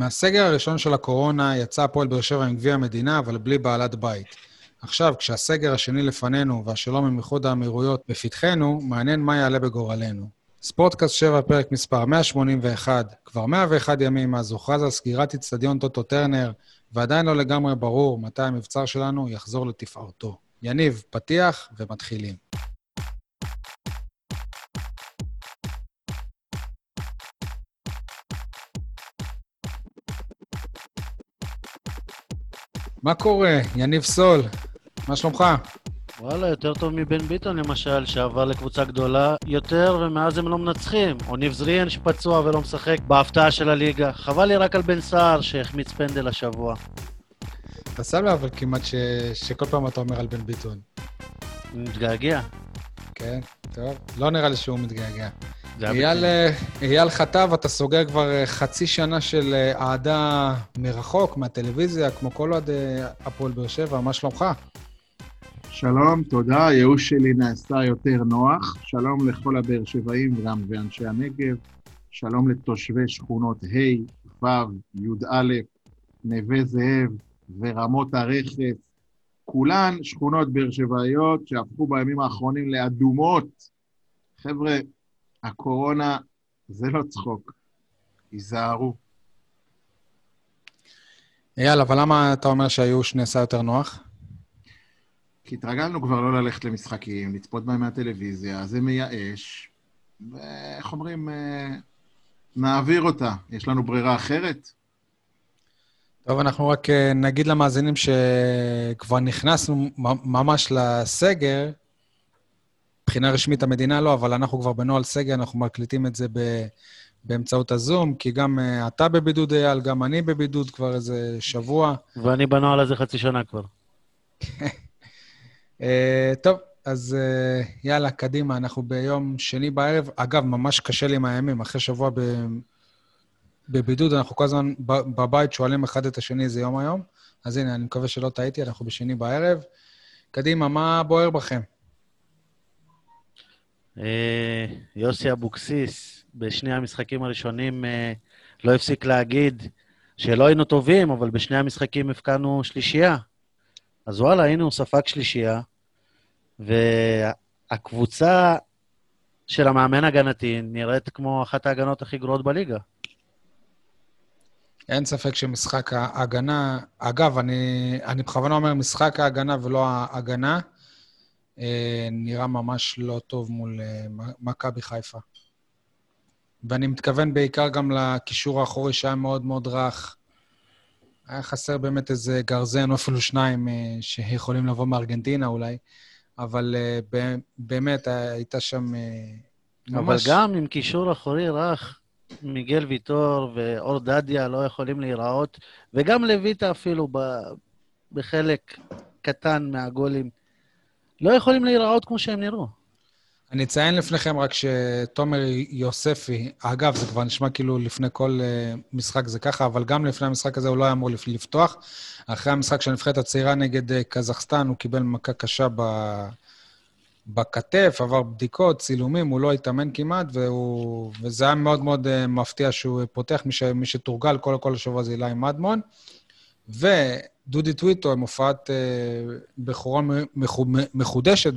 מהסגר הראשון של הקורונה יצא הפועל באר שבע עם גביע המדינה, אבל בלי בעלת בית. עכשיו, כשהסגר השני לפנינו והשלום עם איחוד האמירויות בפתחנו, מעניין מה יעלה בגורלנו. ספורטקאסט 7, פרק מספר 181, כבר 101 ימים מאז הוכרז על סגירת אצטדיון טוטו טרנר, ועדיין לא לגמרי ברור מתי המבצר שלנו יחזור לתפארתו. יניב, פתיח ומתחילים. מה קורה? יניב סול, מה שלומך? וואלה, יותר טוב מבן ביטון למשל, שעבר לקבוצה גדולה יותר, ומאז הם לא מנצחים. או ניב זריאן שפצוע ולא משחק בהפתעה של הליגה. חבל לי רק על בן סער שהחמיץ פנדל השבוע. אתה שם לב אבל כמעט ש... שכל פעם אתה אומר על בן ביטון. מתגעגע. כן, טוב. לא נראה לי שהוא מתגעגע. אייל, אה, אייל חטב, אתה סוגר כבר אה, חצי שנה של אה, אהדה מרחוק, מהטלוויזיה, כמו כל אוהדי הפועל באר שבע, מה שלומך? שלום, תודה, הייאוש שלי נעשה יותר נוח. שלום לכל הבאר שבעים וגם ואנשי הנגב. שלום לתושבי שכונות ה', ו', י"א, נווה זאב ורמות הרכס. כולן שכונות באר שבעיות שהפכו בימים האחרונים לאדומות. חבר'ה, הקורונה זה לא צחוק. היזהרו. אייל, אבל למה אתה אומר שהייאוש נעשה יותר נוח? כי התרגלנו כבר לא ללכת למשחקים, לצפות בהם מהטלוויזיה, זה מייאש, ואיך אומרים, אה, נעביר אותה. יש לנו ברירה אחרת? טוב, אנחנו רק אה, נגיד למאזינים שכבר נכנסנו ממש לסגר. מבחינה רשמית המדינה לא, אבל אנחנו כבר בנוהל סגר, אנחנו מקליטים את זה ב... באמצעות הזום, כי גם uh, אתה בבידוד, אייל, גם אני בבידוד כבר איזה שבוע. ואני בנוהל הזה חצי שנה כבר. Uh, טוב, אז uh, יאללה, קדימה, אנחנו ביום שני בערב. אגב, ממש קשה לי עם הימים, אחרי שבוע ב... בבידוד, אנחנו כל הזמן בבית שואלים אחד את השני איזה יום היום. אז הנה, אני מקווה שלא טעיתי, אנחנו בשני בערב. קדימה, מה בוער בכם? אה, יוסי אבוקסיס, בשני המשחקים הראשונים אה, לא הפסיק להגיד שלא היינו טובים, אבל בשני המשחקים הפקענו שלישייה. אז וואלה, הנה הוא ספג שלישייה, והקבוצה של המאמן הגנתי נראית כמו אחת ההגנות הכי גרועות בליגה. אין ספק שמשחק ההגנה, אגב, אני, אני בכוונה אומר משחק ההגנה ולא ההגנה, נראה ממש לא טוב מול אה, מכבי חיפה. ואני מתכוון בעיקר גם לקישור האחורי שהיה מאוד מאוד רך. היה חסר באמת איזה גרזן, או אפילו שניים, אה, שיכולים לבוא מארגנטינה אולי, אבל אה, באמת הייתה שם אה, אבל ממש... גם עם קישור אחורי רך, מיגל ויטור ואור דדיה לא יכולים להיראות, וגם לויטה אפילו ב- בחלק קטן מהגולים, לא יכולים להיראות כמו שהם נראו. אני אציין לפניכם רק שתומר יוספי, אגב, זה כבר נשמע כאילו לפני כל אה, משחק זה ככה, אבל גם לפני המשחק הזה הוא לא היה אמור לפ- לפתוח. אחרי המשחק של הנבחרת הצעירה נגד אה, קזחסטן, הוא קיבל מכה קשה ב... בכתף, עבר בדיקות, צילומים, הוא לא התאמן כמעט, והוא... וזה היה מאוד מאוד אה, מפתיע שהוא פותח, מי, ש... מי שתורגל כל, כל השבוע זה אילי מדמון. ודודי טוויטו עם הופעת אה, בכורה מחו- מחודשת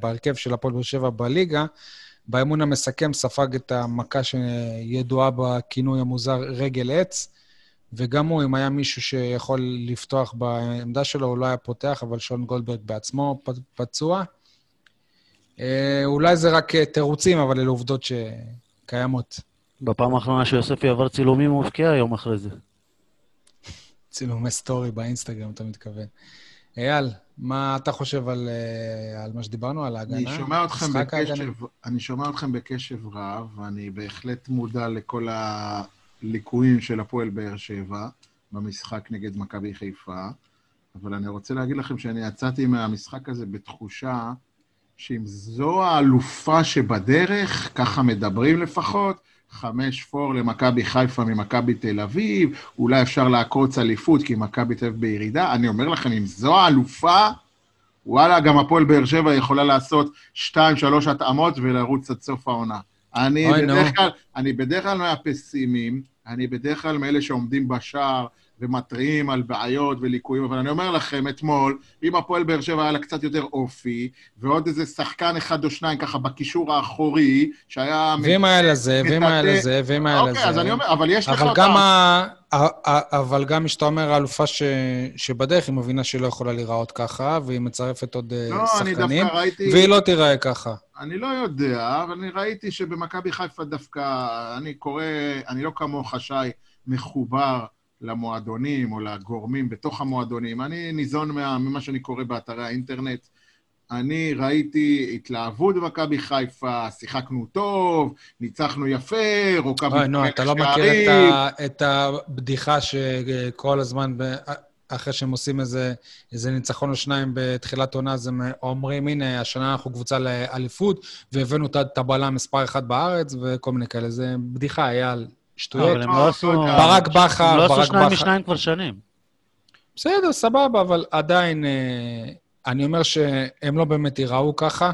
בהרכב של הפועל באר שבע בליגה. באמון המסכם ספג את המכה שידועה בכינוי המוזר רגל עץ, וגם הוא, אם היה מישהו שיכול לפתוח בעמדה שלו, הוא לא היה פותח, אבל שון גולדברג בעצמו פצוע. אה, אולי זה רק אה, תירוצים, אבל אלה עובדות שקיימות. בפעם האחרונה שיוספי עבר צילומים הוא הבקיע יום אחרי זה. צילומי סטורי באינסטגרם, אתה מתכוון. אייל, מה אתה חושב על, אה, על מה שדיברנו, על ההגנה? אני שומע אתכם ההגנה? בקשב, אני שומע אתכם בקשב רב, ואני בהחלט מודע לכל הליקויים של הפועל באר שבע במשחק נגד מכבי חיפה, אבל אני רוצה להגיד לכם שאני יצאתי מהמשחק הזה בתחושה שאם זו האלופה שבדרך, ככה מדברים לפחות, חמש פור למכבי חיפה ממכבי תל אביב, אולי אפשר לעקוץ אליפות כי מכבי תל אביב בירידה. אני אומר לכם, אם זו האלופה, וואלה, גם הפועל באר שבע יכולה לעשות שתיים, שלוש התאמות ולרוץ עד סוף העונה. אני. בדרך כלל, אני בדרך כלל מהפסימיים, אני בדרך כלל מאלה שעומדים בשער ומתריעים על בעיות וליקויים, אבל אני אומר לכם, אתמול, אם הפועל באר שבע היה לה קצת יותר אופי, ועוד איזה שחקן אחד או שניים ככה בקישור האחורי, שהיה... ואם היה לזה, ואם היה לזה, ואם היה לזה... אוקיי, אז אני אומר, אבל יש לך אבל. גם, ה... אבל גם כשאתה אומר האלופה ש... שבדרך, היא מבינה שהיא לא יכולה להיראות ככה, והיא מצרפת עוד אה, לא, אני שחקנים, דווקא ראיתי... והיא לא תיראה ככה. אני לא יודע, אבל אני ראיתי שבמכבי חיפה דווקא, אני קורא, אני לא כמוך, שי, מחובר למועדונים או לגורמים בתוך המועדונים. אני ניזון מה, ממה שאני קורא באתרי האינטרנט. אני ראיתי התלהבות במכבי חיפה, שיחקנו טוב, ניצחנו יפה, רוקבנו אוי, נו, אתה לא מכיר את, ה... את הבדיחה שכל הזמן. אחרי שהם עושים איזה, איזה ניצחון או שניים בתחילת עונה, אז הם אומרים, הנה, השנה אנחנו קבוצה לאליפות, והבאנו את הבלם מספר אחת בארץ, וכל מיני כאלה. זה בדיחה, אייל, שטויות. אבל הם לא עשו... ברק בכר, הם לא עשו ברק שניים בכר. משניים כבר שנים. בסדר, סבבה, אבל עדיין, אה, אני אומר שהם לא באמת ייראו ככה.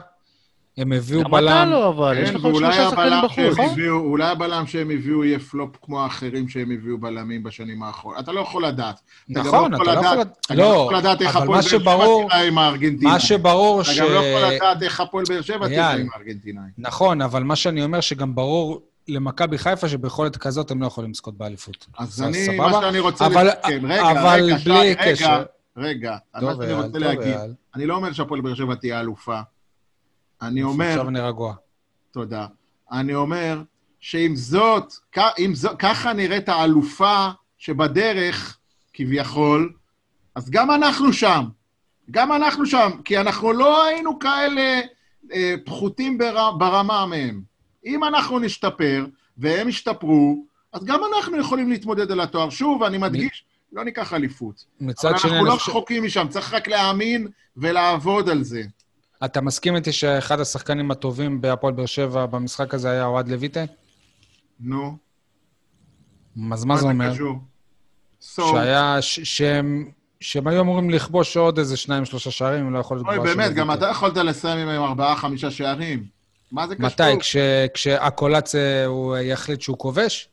הם הביאו גם אתה בלם... לא, אבל יש כן, לך שלושה שחקנים בחוץ. נכון? אולי הבלם שהם הביאו יהיה פלופ כמו האחרים שהם הביאו בלמים בשנים האחרונות. אתה לא יכול לדעת. אתה גם נכון, אתה לא יכול... לדעת- אתה גם לא, לא יכול לדעת איך הפועל מה באר שבע שברור, תראה עם הארגנטינאים. מה שברור אתה ש... גם לא יכול לדעת איך הפועל באר שבע תראה. עם הארגנטינאים. נכון, אבל מה שאני אומר שגם ברור למכבי חיפה שביכולת כזאת הם לא יכולים לזכות באליפות. אז אני, סבבה? מה שאני רוצה אבל- לסכם, רגע, אבל רגע, בלי רגע, קשר. רגע, מה טוב, שאני אייל, רוצה טוב, להגיד, אייל. אני לא אומר שהפועל באר שבע תהיה אלופה. אני אומר, עכשיו אני רגוע. תודה. אני אומר שאם זאת, אם זו, ככה נראית האלופה שבדרך, כביכול, אז גם אנחנו שם. גם אנחנו שם, כי אנחנו לא היינו כאלה אה, פחותים בר, ברמה מהם. אם אנחנו נשתפר, והם ישתפרו, אז גם אנחנו יכולים להתמודד על התואר. שוב, אני מדגיש, לא ניקח אליפות. מצד אבל שני, אנחנו לא חושב... רחוקים משם, צריך רק להאמין ולעבוד על זה. אתה מסכים איתי שאחד השחקנים הטובים בהפועל באר שבע במשחק הזה היה אוהד לויטה? נו, אז מה זה אומר? So, שהיה... ש- שהם... שהם היו אמורים לכבוש עוד איזה שניים, שלושה שערים, לא יכול להיות אוי, באמת, גם. אתה יכולת לסיים עם ארבעה, חמישה שערים. מה זה קשור? מתי? כש- כשהקולציה הוא יחליט שהוא כובש?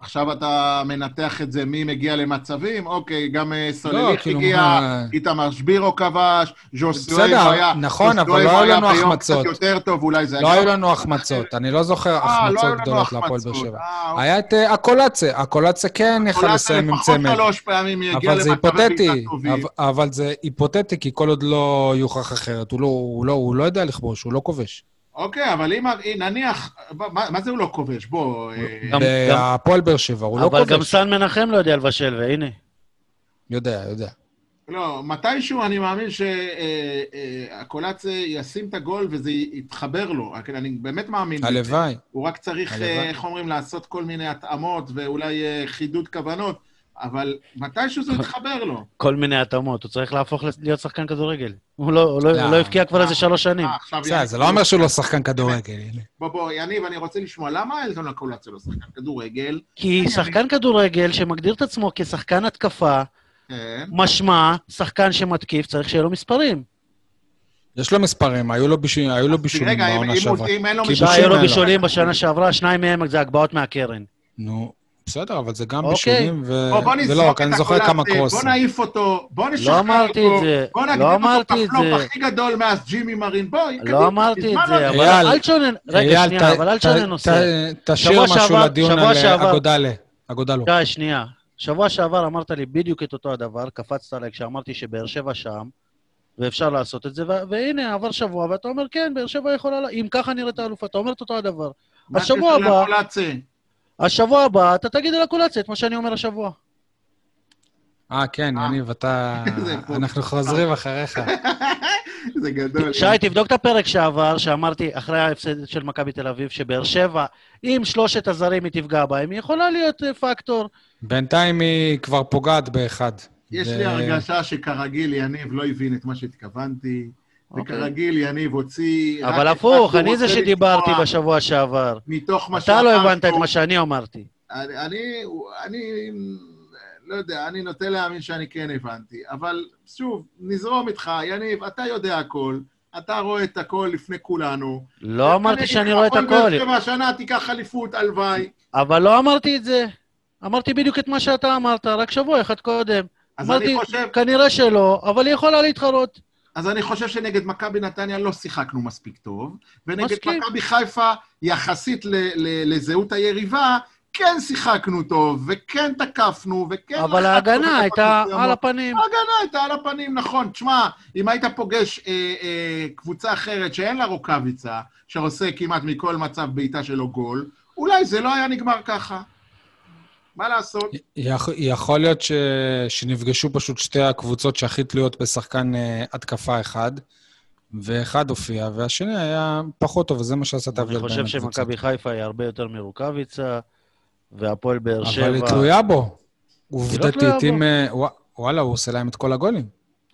עכשיו אתה מנתח את זה, מי מגיע למצבים? אוקיי, גם אה, סולליך כאילו, הגיע, מה- איתמר שבירו כבש, ז'וסואל בסדר, היה... נכון, ז'וסואל אבל לא היו לנו החמצות. קצת יותר טוב, אולי זה... לא היה היו גם- לנו החמצות, אני לא זוכר אה, לא היו החמצות גדולות להפועל באר. שבע. אה, אוקיי. היה את אה, הקולציה, הקולציה כן יכל לסיים עם לפחות צמד. שלוש פעמים יגיע אבל זה למצבי היפותטי, בעיטה טובים. אבל- זה היפותטי, כי כל עוד לא יוכח אחרת, הוא לא- לא- הוא לא יודע לכבוש, הוא לא כובש. אוקיי, אבל אם נניח... מה מה זה הוא לא כובש? בוא... אה, בהפועל באר שבע, הוא לא אבל גם כובש. סן מנחם לא יודע לבשל, והנה. יודע, יודע. לא, מתישהו אני מאמין שהקולאצה ישים את הגול וזה יתחבר לו. אני באמת מאמין. הלוואי. הוא רק צריך. אה, איך אומרים, לעשות כל מיני התאמות ואולי אה, חידוד כוונות, אבל מתישהו זה יתחבר לו. כל מיני התאמות, הוא צריך להפוך להיות שחקן כדורגל. הוא לא- לא לא. לא הבקיע כבר איזה שלוש שנים. אה, זה לא אומר שהוא לא שחקן כדורגל. בוא, בוא, יניב, אני רוצה לשמוע, למה אלטון הקולאצה לא שחקן כדורגל? כי שחקן כדורגל שמגדיר את עצמו כשחקן התקפה, כן. משמע, שחקן שמתקיף, צריך שיהיה לו מספרים. יש לו מספרים, היו לו בישולים- היו לו בישולים רגע, אם- בעונה שעברה. אם אין לו כי בישולים היו לו. בישולים בשנה שעברה, שניים מהם זה הגבהות מהקרן. נו, בסדר, אבל זה גם אוקיי. בישולים, ולא, את אני זוכר כמה הקולאצה, קרוסים. בוא נעיף אותו, בוא נשחרר לא אותו. אמרתי את זה, בוא נגדיר לא אותו אמרתי את כפלופ זה. הכי גדול מאז ג'ימי מרין. בואי, קדימה, לא אמרתי את זה, לא- אבל אל תשונן, רגע, שנייה, אבל אל תשונן נושא. תשאיר משהו לדיון על שעבר- אגודלה. אגודלו. גיא, שנייה. שבוע שעבר אמרת לי בדיוק את אותו הדבר, קפצת עליי כשאמרתי שבאר שבע שם, ואפשר לעשות את זה, והנה, עבר שבוע, ואתה אומר, כן, באר שבע יכולה, לה- אם ככה נראית האלופה, אתה אומר את אותו הדבר. מה השבוע הבא- לקולאצה? השבוע הבא, אתה תגיד על הקולציה את מה שאני אומר השבוע. אה, כן, אה. יניב, אתה... אנחנו חוזרים אחריך. זה גדול. שי, תבדוק את הפרק שעבר, שאמרתי, אחרי ההפסד של מכבי תל אביב, שבאר שבע, אם שלושת הזרים היא תפגע בהם, היא יכולה להיות אה, פקטור. בינתיים היא כבר פוגעת באחד. יש לי הרגשה שכרגיל יניב לא הבין את מה שהתכוונתי. וכרגיל יניב הוציא... אבל הפוך, אני זה שדיברתי בשבוע שעבר. מתוך מה אתה לא הבנת את מה שאני אמרתי. אני, אני, לא יודע, אני נוטה להאמין שאני כן הבנתי, אבל שוב, נזרום איתך, יניב, אתה יודע הכל, אתה רואה את הכל לפני כולנו. לא אמרתי אני שאני רואה את הפועל הכל. באר שבע השנה תיקח אליפות, הלוואי. אבל לא אמרתי את זה. אמרתי בדיוק את מה שאתה אמרת, רק שבוע אחד קודם. אמרתי, חושב... כנראה שלא, אבל היא יכולה להתחרות. אז אני חושב שנגד מכבי נתניה לא שיחקנו מספיק טוב, ונגד. מכבי חיפה, יחסית ל- ל- לזהות היריבה, כן שיחקנו טוב, וכן תקפנו, וכן... אבל ההגנה הייתה. על הפנים. ההגנה הייתה על הפנים, נכון. תשמע, אם היית פוגש אה, אה, קבוצה אחרת שאין לה רוקאביצה, שעושה כמעט מכל מצב בעיטה שלו גול, אולי זה לא היה נגמר ככה. מה לעשות? יכול, יכול להיות ש, שנפגשו פשוט שתי הקבוצות שהכי תלויות בשחקן אה, התקפה אחד, ואחד הופיע, והשני היה פחות טוב, וזה מה שעשה את ההבדל אני בין חושב הקבוצות. שמכבי חיפה היא הרבה יותר מרוקאביצה, והפועל באר שבע... אבל היא תלויה בו. תלויה עובדתית. אם... אה, ווא- וואלה, הוא עושה להם את כל הגולים.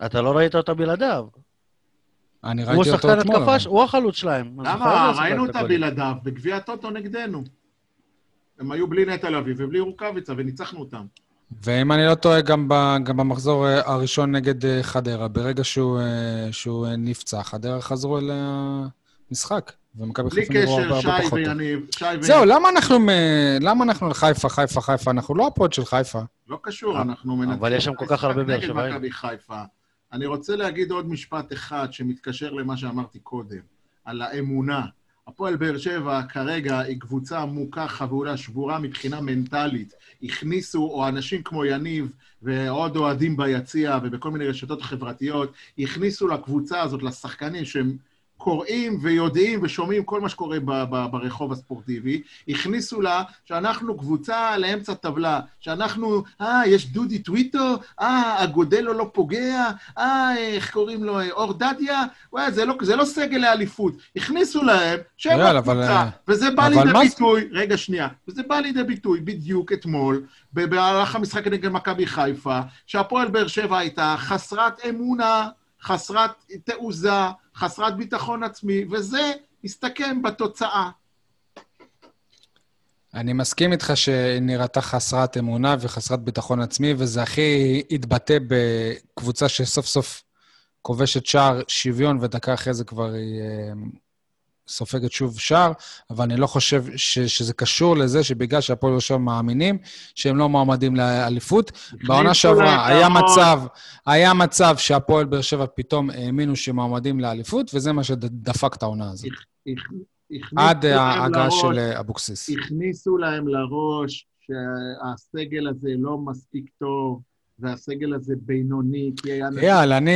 אתה לא ראית אותה בלעדיו. אני הוא ראיתי אותו שחקן אתמול. התקפה, אבל. ש- הוא החלוץ שלהם. הוא למה? ראינו אותה. בלעדיו בגביע הטוטו נגדנו. הם היו בלי נטע לביא ובלי רוקאביצה, וניצחנו אותם. ואם אני לא טועה, גם, ב, גם במחזור אה, הראשון נגד אה, חדרה, ברגע שהוא, אה, שהוא נפצע, חדרה חזרו אל המשחק, ומכבי בלי חיפה נראו הרבה קשר, הרבה שי פחות טוב. ויניב, שי ויניב. זהו, למה אנחנו, מ- למה אנחנו לחיפה, חיפה, חיפה? אנחנו לא ה pod של חיפה. לא קשור, אנחנו מנצחים. אבל יש שם כל כך הרבה באר שבעים. מכבי חיפה. אני רוצה להגיד עוד משפט אחד שמתקשר למה שאמרתי קודם, על האמונה. הפועל באר שבע כרגע היא קבוצה מוכה, חבולה, שבורה מבחינה מנטלית. הכניסו, או אנשים כמו יניב ועוד אוהדים ביציע ובכל מיני רשתות חברתיות, הכניסו לקבוצה הזאת, לשחקנים שהם קוראים ויודעים ושומעים כל מה שקורה ב- ב- ברחוב הספורטיבי, הכניסו לה שאנחנו קבוצה לאמצע טבלה, שאנחנו, אה, יש דודי טוויטו, אה, אגודלו לא פוגע, אה, איך קוראים לו, אה, אור דדיה, וואי, זה לא, זה לא סגל לאליפות. הכניסו להם שהם הקבוצה, אבל, אה, וזה בא לידי מה ביטוי, רגע, שנייה, וזה בא לידי ביטוי בדיוק אתמול, במהלך המשחק נגד מכבי חיפה, שהפועל באר שבע הייתה חסרת אמונה, חסרת תעוזה, חסרת ביטחון עצמי, וזה הסתכם בתוצאה. אני מסכים איתך שנראתה חסרת אמונה וחסרת ביטחון עצמי, וזה הכי התבטא בקבוצה שסוף סוף כובשת שער שוויון, ודקה אחרי זה כבר היא אה, סופגת שוב שער, אבל אני לא חושב ש, שזה קשור לזה שבגלל שהפועל יושב מאמינים שהם לא מועמדים לאליפות. בעונה שעברה היה. מצב, היה מצב שהפועל באר שבע פתאום האמינו שהם מועמדים לאליפות, וזה מה שדפק את העונה הזאת. עד ההגעה של אבוקסיס. הכניסו להם לראש שהסגל הזה לא מספיק טוב, והסגל הזה בינוני, כי היה... אייל, אני...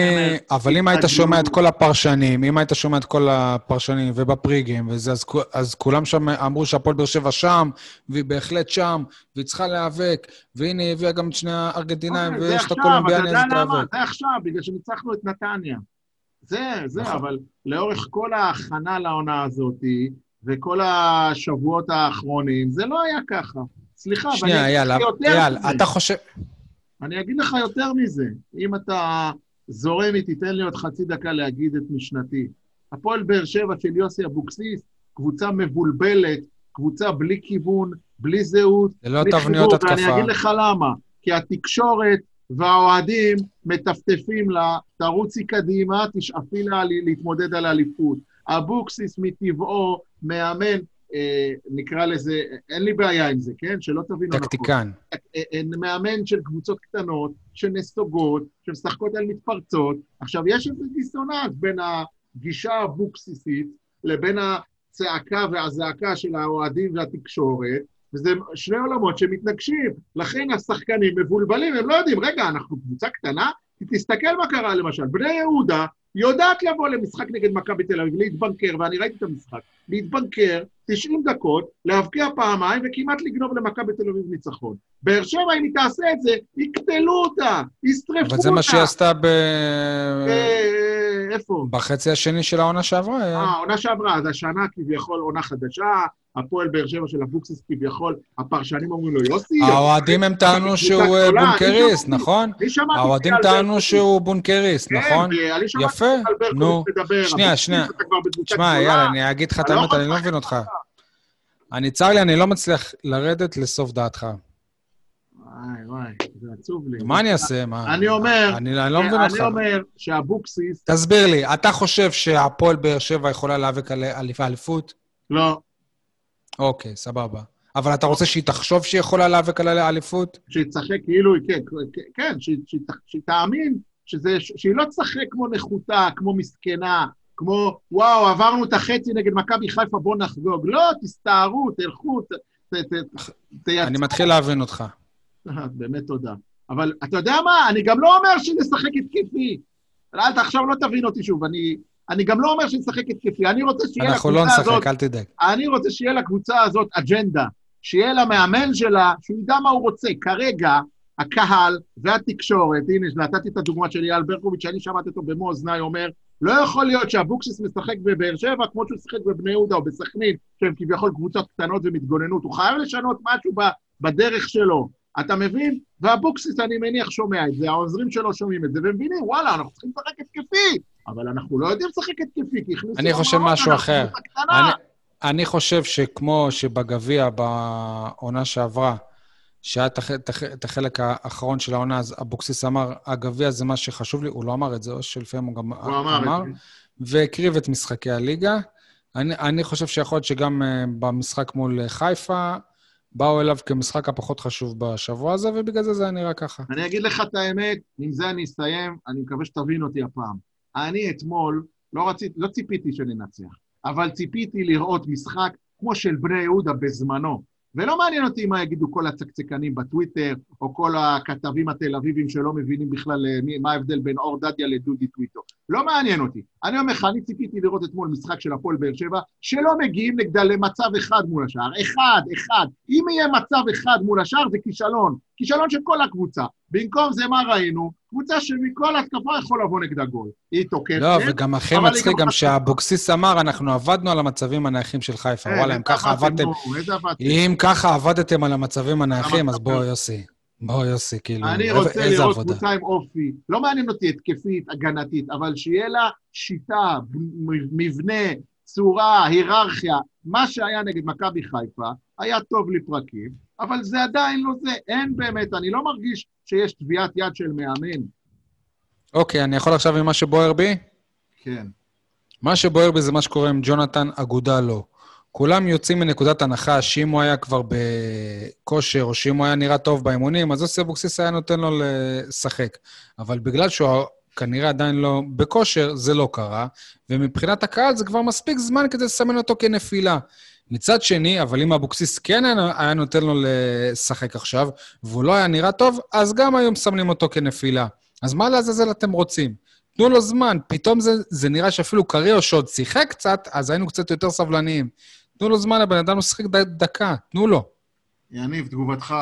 אבל אם היית. שומע את כל הפרשנים, אם היית שומע את כל הפרשנים ובפריגים וזה, אז, אז כולם שם אמרו שהפועל באר שבע שם, והיא בהחלט שם, והיא צריכה להיאבק, והנה היא הביאה גם את שני הארגנטינאים, זה ויש את הקולומביאני, אז? תיאבק. זה עכשיו, בגלל שניצחנו את נתניה. זה, זה, נכון. אבל לאורך כל ההכנה לעונה הזאת, וכל השבועות האחרונים, זה לא היה ככה. סליחה, שנייה, אייל, אייל, מזה. אתה חושב... אני אגיד לך יותר מזה. אם אתה זורם איתי, תן לי עוד חצי דקה להגיד את משנתי. הפועל באר שבע של יוסי אבוקסיס, קבוצה מבולבלת, קבוצה בלי כיוון, בלי זהות, זה לא בלי תבניות חיבור, ואני התקפה. אגיד לך למה. כי התקשורת והאוהדים מטפטפים לה, תרוצי קדימה, תשאפי לה להתמודד על האליפות. אבוקסיס מטבעו מאמן, נקרא לזה, אין לי בעיה עם זה, כן? שלא תבינו נכון. טקטיקן. אה, אה, מאמן של קבוצות קטנות, שנסוגות, שמשחקות על מתפרצות. עכשיו, יש איזה דיסוננס בין הגישה האבוקסיסית לבין הצעקה והזעקה של האוהדים והתקשורת, וזה שני עולמות שמתנגשים. לכן השחקנים מבולבלים, הם לא יודעים, רגע, אנחנו קבוצה קטנה? תסתכל מה קרה למשל. בני יהודה יודעת לבוא למשחק נגד מכבי תל אביב, להתבנקר, ואני ראיתי את המשחק, להתבנקר 90 דקות, להבקיע פעמיים וכמעט לגנוב למכבי תל אביב ניצחון. באר שבע, אם היא תעשה את זה, יקטלו אותה, ישרפו אותה. אבל זה מה שהיא עשתה ב... אה, אה, איפה? בחצי השני של העונה שעברה. אה, העונה שעברה, אז השנה כביכול עונה חדשה, הפועל באר שבע של אבוקסיס כביכול, הפרשנים אומרים לו, יוסי... האוהדים הם טענו שהוא אה, גדולה, אני בונקריסט, שמעתי- נכון? האוהדים טענו. שהוא בונקריסט, כן, נכון? יפה, נו. שנייה, שנייה. גדולה. יאללה, אני אגיד לך את לא האמת, אני לא מבין אותך. אני, צר לי, אני לא מצליח לרדת לסוף דעתך. וואי, וואי, זה עצוב לי. מה אני אעשה? מה? אני אומר- אני אני לא מבין אני אותך. אומר שאבוקסיס, תסביר לי, אתה חושב שהפועל באר שבע יכולה להיאבק על אליפ- אליפות? לא, אוקיי, סבבה. אבל אתה רוצה שהיא תחשוב שהיא יכולה להיאבק על האליפות? שהיא תשחק כאילו, כן, כן, שהיא, שהיא, שהיא תאמין שזה, שהיא לא תשחק כמו נחותה, כמו מסכנה, כמו, וואו, עברנו את החצי נגד מכבי חיפה, בואו נחגוג. לא, תסתערו, תלכו, ת, ת, ת, תייצרו. אני מתחיל להבין אותך. באמת תודה. אבל אתה יודע מה? אני גם לא אומר שנשחק התקפי. אל עכשיו לא תבין אותי שוב, אני, אני גם לא אומר שנשחק התקפי, אני רוצה שיהיה אנחנו לא לקבוצה נשחק, הזאת... אל תדאג. אני רוצה שיהיה לקבוצה הזאת אג'נדה, שיהיה למאמן שלה, שהוא ידע מה הוא רוצה. כרגע, הקהל והתקשורת, הנה, נתתי את הדוגמה של אייל ברקוביץ', שאני שמעתי אותו במו אוזניי אומר, לא יכול להיות שאבוקסיס משחק בבאר שבע כמו שהוא שיחק בבני יהודה או בסכנין, שהם כביכול קבוצות קטנות ומתגוננות. הוא חייב לשנות משהו בדרך שלו. אתה מבין? ואבוקסיס, אני מניח, שומע את זה, העוזרים שלו שומעים את זה, ומבינים, וואלה, אנחנו צריכים לשחק התקפי, אבל אנחנו לא יודעים לשחק התקפי, כי הכניסו... אני חושב משהו אנחנו אחר. אני, אני חושב שכמו שבגביע בעונה שעברה, שהיה את, את החלק האחרון של העונה, אז אבוקסיס אמר, הגביע זה מה שחשוב לי, הוא לא אמר את זה, או שלפעמים הוא גם הוא אמר זה. והקריב את משחקי הליגה. אני, אני חושב שיכול להיות שגם uh, במשחק מול חיפה, באו אליו כמשחק הפחות חשוב בשבוע הזה, ובגלל זה זה היה נראה ככה. אני אגיד לך את האמת, עם זה אני אסיים, אני מקווה שתבין אותי הפעם. אני אתמול, לא, רצית, לא ציפיתי שננצח, אבל ציפיתי לראות משחק כמו של בני יהודה בזמנו. ולא מעניין אותי מה יגידו כל הצקצקנים בטוויטר, או כל הכתבים התל אביבים שלא מבינים בכלל אה, מה ההבדל בין אור דדיה לדודי טוויטו. לא מעניין אותי. אני אומר לך, אני ציפיתי לראות אתמול משחק של הפועל באר שבע, שלא מגיעים נגדה למצב אחד מול השאר. אחד, אחד. אם יהיה מצב אחד מול השאר, זה כישלון. כישלון של כל הקבוצה. במקום זה, מה ראינו? קבוצה שמכל התקפה יכול לבוא נגדה גול. היא תוקפת. לא, וגם הכי מצחיק, גם. שאבוקסיס אמר, אנחנו עבדנו על המצבים הנייחים של חיפה. אה, וואלה, אם ככה עבדתם? אם ככה עבדתם על המצבים הנייחים, אז אתה בוא, מדבר? יוסי. בוא, יוסי, כאילו, אני איזה- רוצה איזה לראות עבודה. קבוצה עם אופי. לא מעניין אותי התקפית, הגנתית, אבל שיהיה לה שיטה, מבנה, צורה, היררכיה. מה שהיה נגד מכבי חיפה היה טוב לפרקים, אבל זה עדיין לא זה. אין באמת, אני לא מרגיש שיש טביעת יד של מאמן. אוקיי, אני יכול עכשיו עם מה שבוער בי? כן. מה שבוער בי זה מה שקורה עם ג'ונתן אגודה לא. כולם יוצאים מנקודת הנחה שאם הוא היה כבר בכושר, או שאם הוא היה נראה טוב באימונים, אז יוסי אבוקסיס היה נותן לו לשחק. אבל בגלל שהוא כנראה עדיין לא בכושר, זה לא קרה, ומבחינת הקהל זה כבר מספיק זמן כדי לסמן אותו כנפילה. מצד שני, אבל אם אבוקסיס כן היה, נותן לו לשחק עכשיו, והוא לא היה נראה טוב, אז גם היו מסמנים אותו כנפילה. אז מה לעזאזל אתם רוצים? תנו לו זמן, פתאום זה, זה נראה שאפילו קריו שעוד שיחק קצת, אז היינו קצת יותר סבלניים. תנו לו זמן, הבן אדם לא ד- דקה, תנו לו. יניב, תגובתך.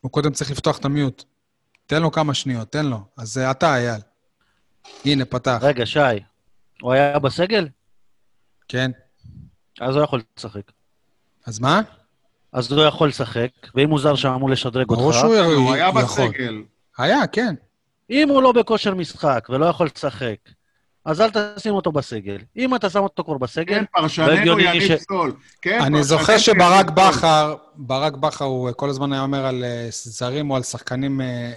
הוא קודם צריך לפתוח את המיוט. תן לו כמה שניות, תן לו. אז אה, אתה, אייל. הנה, פתח. רגע, שי, הוא היה בסגל? כן. אז הוא יכול לשחק. אז מה? אז הוא יכול לשחק, ואם הוא זר שאמור לשדרג אותך... ברור שהוא הוא היה יכול. בסגל. היה, כן. אם הוא לא בכושר משחק ולא יכול לשחק, אז אל תשים אותו בסגל. אם אתה שם אותו כבר בסגל, כן, פרשננו יניב ש- סול. כן, אני זוכר שברק. בכר, ברק בכר, הוא כל הזמן היה אומר על אה, זרים או על שחקנים אה,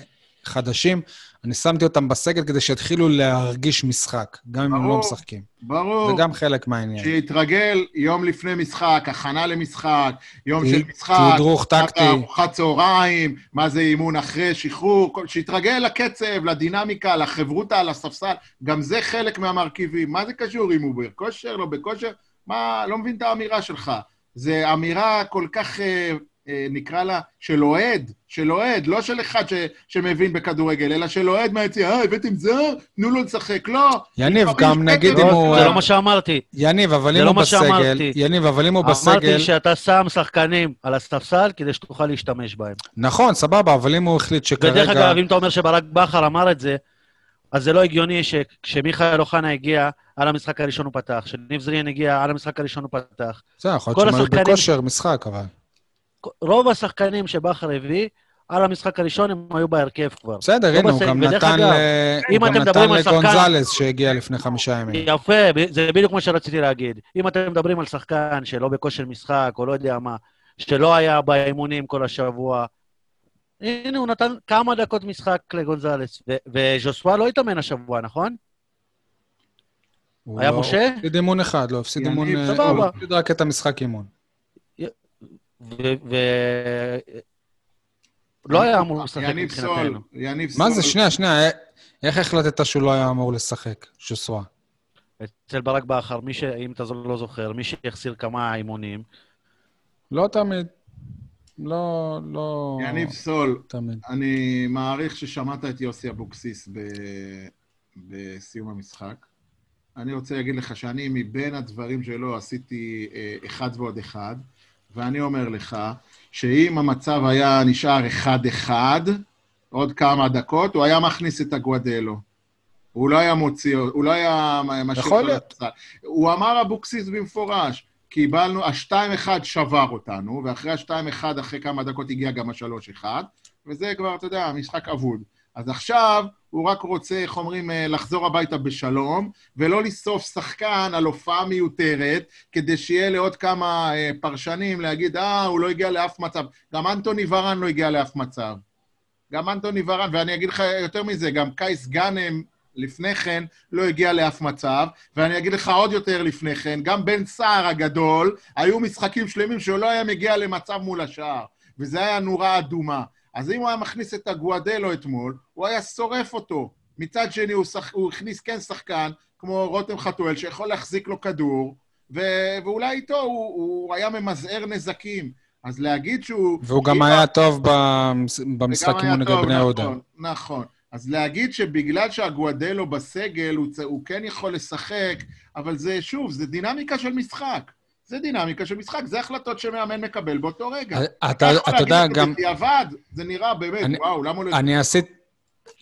חדשים, אני שמתי אותם בסגל כדי שיתחילו להרגיש משחק, גם אם הם לא ברור. משחקים. ברור. זה גם חלק מהעניין. שיתרגל יום לפני משחק, הכנה למשחק, יום ת- של משחק, תדרוך טקטי. ארוחת צהריים, מה זה אימון אחרי שחרור, שיתרגל לקצב, לדינמיקה, לחברותה על הספסל, גם זה חלק מהמרכיבים. מה זה קשור אם הוא בכושר, לא בכושר? מה, לא מבין את האמירה שלך. זו אמירה כל כך, אה, נקרא לה, של אוהד, של אוהד, לא של אחד ש, שמבין בכדורגל, אלא של אוהד מהיציאה, אה, הבאתם זר? תנו לו לשחק. לא. יניב, גם נגיד אם לא- הוא... זה לא מה שאמרתי. יניב, אבל אם לא הוא בסגל... שאמרתי. יניב, אבל אם הוא בסגל... אמרתי שאתה שם שחקנים על הספסל כדי שתוכל להשתמש בהם. נכון, סבבה, אבל אם הוא החליט ודרך שכרגע... אגב, אם אתה אומר שברק בכר אמר את זה, אז זה לא הגיוני שכשמיכאל אוחנה הגיע, על המשחק הראשון הוא פתח. כשניב זריאן הגיע, על המשחק הראשון הוא פתח. זה, יכול כל להיות שהם היו השחקנים- בכושר משחק, אבל... רוב השחקנים שבכר הביא, על המשחק הראשון הם היו בהרכב כבר. בסדר, לא הנה, הוא. גם נתן ל- הוא גם לגונזלס שהגיע לפני חמישה ימים. יפה, זה בדיוק מה שרציתי להגיד. אם אתם מדברים על שחקן שלא בכושר משחק, או לא יודע מה, שלא היה באימונים כל השבוע, הנה, הוא נתן כמה דקות משחק לגונזלס. וז'וסווה לא התאמן השבוע, נכון? הוא היה לא- משה? הפסיד אימון אחד, לא, הפסיד אימון... אה, סבבה. הוא הפסיד רק את המשחק אימון. ו... ו... לא היה אמור לשחק מבחינתנו. יניב סול. מה זה? שנייה, שנייה. איך החלטת שהוא לא היה אמור לשחק, שוסווה? אצל ברק בכר, מי ש... אם אתה לא זוכר, מי שהחסיר כמה אימונים, לא תמיד. לא, לא... יניב סול, תמיד. אני מעריך ששמעת את יוסי אבוקסיס ב... בסיום המשחק. אני רוצה להגיד לך שאני מבין הדברים שלו עשיתי אה, אחד ועוד אחד, ואני אומר לך שאם המצב היה נשאר אחד-אחד, עוד כמה דקות, הוא היה מכניס את הגואדלו. הוא לא היה מוציא, הוא לא היה משאיר אותו. לצד. הוא אמר אבוקסיס במפורש, קיבלנו, ה-2-1 שבר אותנו, ואחרי ה-2-1, אחרי כמה דקות הגיע גם ה-3-1, וזה כבר, אתה יודע, משחק אבוד. אז עכשיו הוא רק רוצה, איך אומרים, אה, לחזור הביתה בשלום, ולא לשרוף שחקן על הופעה מיותרת, כדי שיהיה לעוד כמה אה, פרשנים להגיד, אה, הוא לא הגיע לאף מצב. גם אנטוני ורן לא הגיע לאף מצב. גם אנטוני ורן, ואני אגיד לך יותר מזה, גם קייס גאנם לפני כן לא הגיע לאף מצב, ואני אגיד לך עוד יותר לפני כן, גם בן סער הגדול, היו משחקים שלמים שהוא לא היה מגיע למצב מול השער, וזה היה נורה אדומה. אז אם הוא היה מכניס את הגואדלו אתמול, הוא היה שורף אותו. מצד שני, הוא, שח... הוא הכניס כן שחקן, כמו רותם חתואל, שיכול להחזיק לו כדור, ו... ואולי איתו הוא, הוא היה ממזער נזקים. אז להגיד שהוא... והוא גם היה טוב במשחק אימון נגד בני יהודה. נכון, נכון. אז להגיד שבגלל שהגואדלו בסגל, הוא, צ- הוא כן יכול לשחק, אבל זה, שוב, זה דינמיקה של משחק. זה דינמיקה של משחק, זה החלטות שמאמן מקבל באותו רגע. אתה יודע, גם... בדיעבד, זה נראה באמת, אני- וואו, למה הוא לא... אני עשיתי...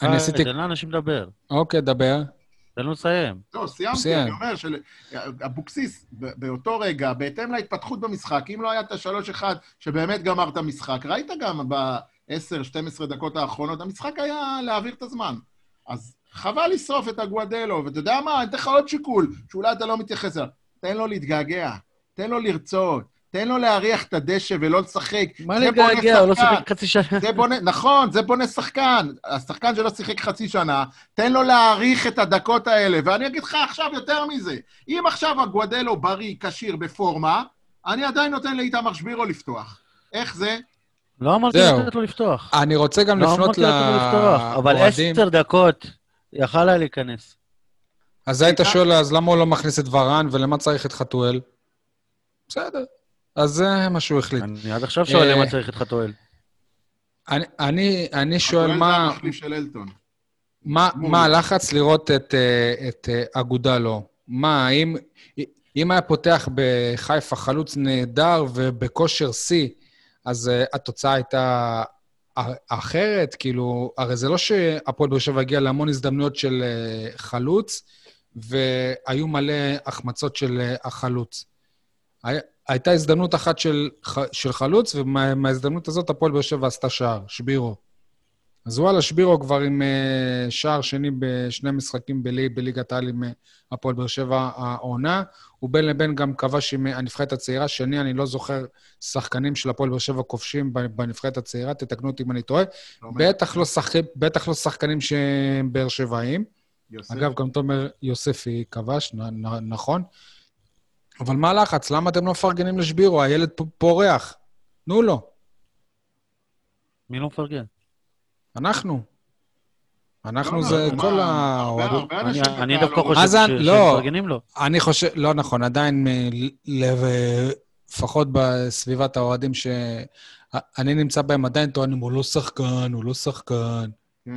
אני אה, עשיתי... תן לאנשים לדבר. אוקיי, דבר. תן לו לסיים. לא, סיימתי. אני אומר שאבוקסיס, באותו רגע, בהתאם להתפתחות במשחק, אם לא היה את השלוש אחד שבאמת גמר את המשחק, ראית גם ב-10-12 דקות האחרונות, המשחק היה להעביר את הזמן. אז חבל לשרוף את הגואדלו, ואתה יודע מה, אני אתן לך עוד שיקול, שאולי אתה לא מתייחס אליו. תן לו להתגעגע, תן לו לרצות, תן לו להריח את הדשא ולא לשחק. מה להתגעגע? הוא לא. שיחק חצי שנה. זה בונה, נכון, זה בונה שחקן. השחקן שלא שיחק חצי שנה, תן לו להעריך את הדקות האלה. ואני אגיד לך עכשיו יותר מזה, אם עכשיו הגואדלו בריא, כשיר, בפורמה, אני עדיין נותן לאיתמר שבירו לפתוח. איך זה? לא אמרתי. לתת לו לפתוח. אני רוצה גם לא לפנות אמרתי לתת לו לפתוח, אבל לאוהדים. עשר דקות יכל היה להיכנס. אז היית שואל, אז למה הוא לא מכניס את ורן, ולמה צריך את חתואל? בסדר. אז זה מה שהוא החליט. אני עד עכשיו שואל אה, למה צריך את חתואל. אני- אני אני שואל הכולל זה מה... המחליף של אלטון. מה. מה הלחץ לראות את, אה, את אה, אגודלו? מה, אם, אם היה פותח בחיפה חלוץ נהדר ובכושר שיא, אז התוצאה הייתה אחרת? כאילו, הרי זה לא שהפועל באר שבע הגיע להמון הזדמנויות של חלוץ, והיו מלא החמצות של החלוץ. הי, הייתה הזדמנות אחת של, של חלוץ, ומההזדמנות הזאת הפועל באר שבע עשתה שער, שבירו. אז וואלה, שבירו כבר עם uh, שער שני בשני משחקים בלי, בליגת העל עם uh, הפועל באר שבע העונה. הוא בין לבין גם כבש עם uh, הנבחרת הצעירה. שני, אני לא זוכר שחקנים של הפועל באר שבע כובשים בנבחרת הצעירה, תתקנו אותי אם אני טועה. לא בטח לא, שחק... בטח לא שחקנים שהם באר שבעים. אגב, גם תומר יוספי כבש, נ- נ- נכון. אבל מה הלחץ? למה אתם לא מפרגנים לשבירו? הילד פורח. תנו לו. מי לא מפרגן? אנחנו. אנחנו לא, זה לא, כל. הרבה אני- דווקא לא- חושב לא. שמפרגנים לו. אני חושב, לא נכון, עדיין, מ- ל- לפחות בסביבת האוהדים שאני נמצא בהם, עדיין טוענים, הוא לא שחקן, הוא לא שחקן. כן,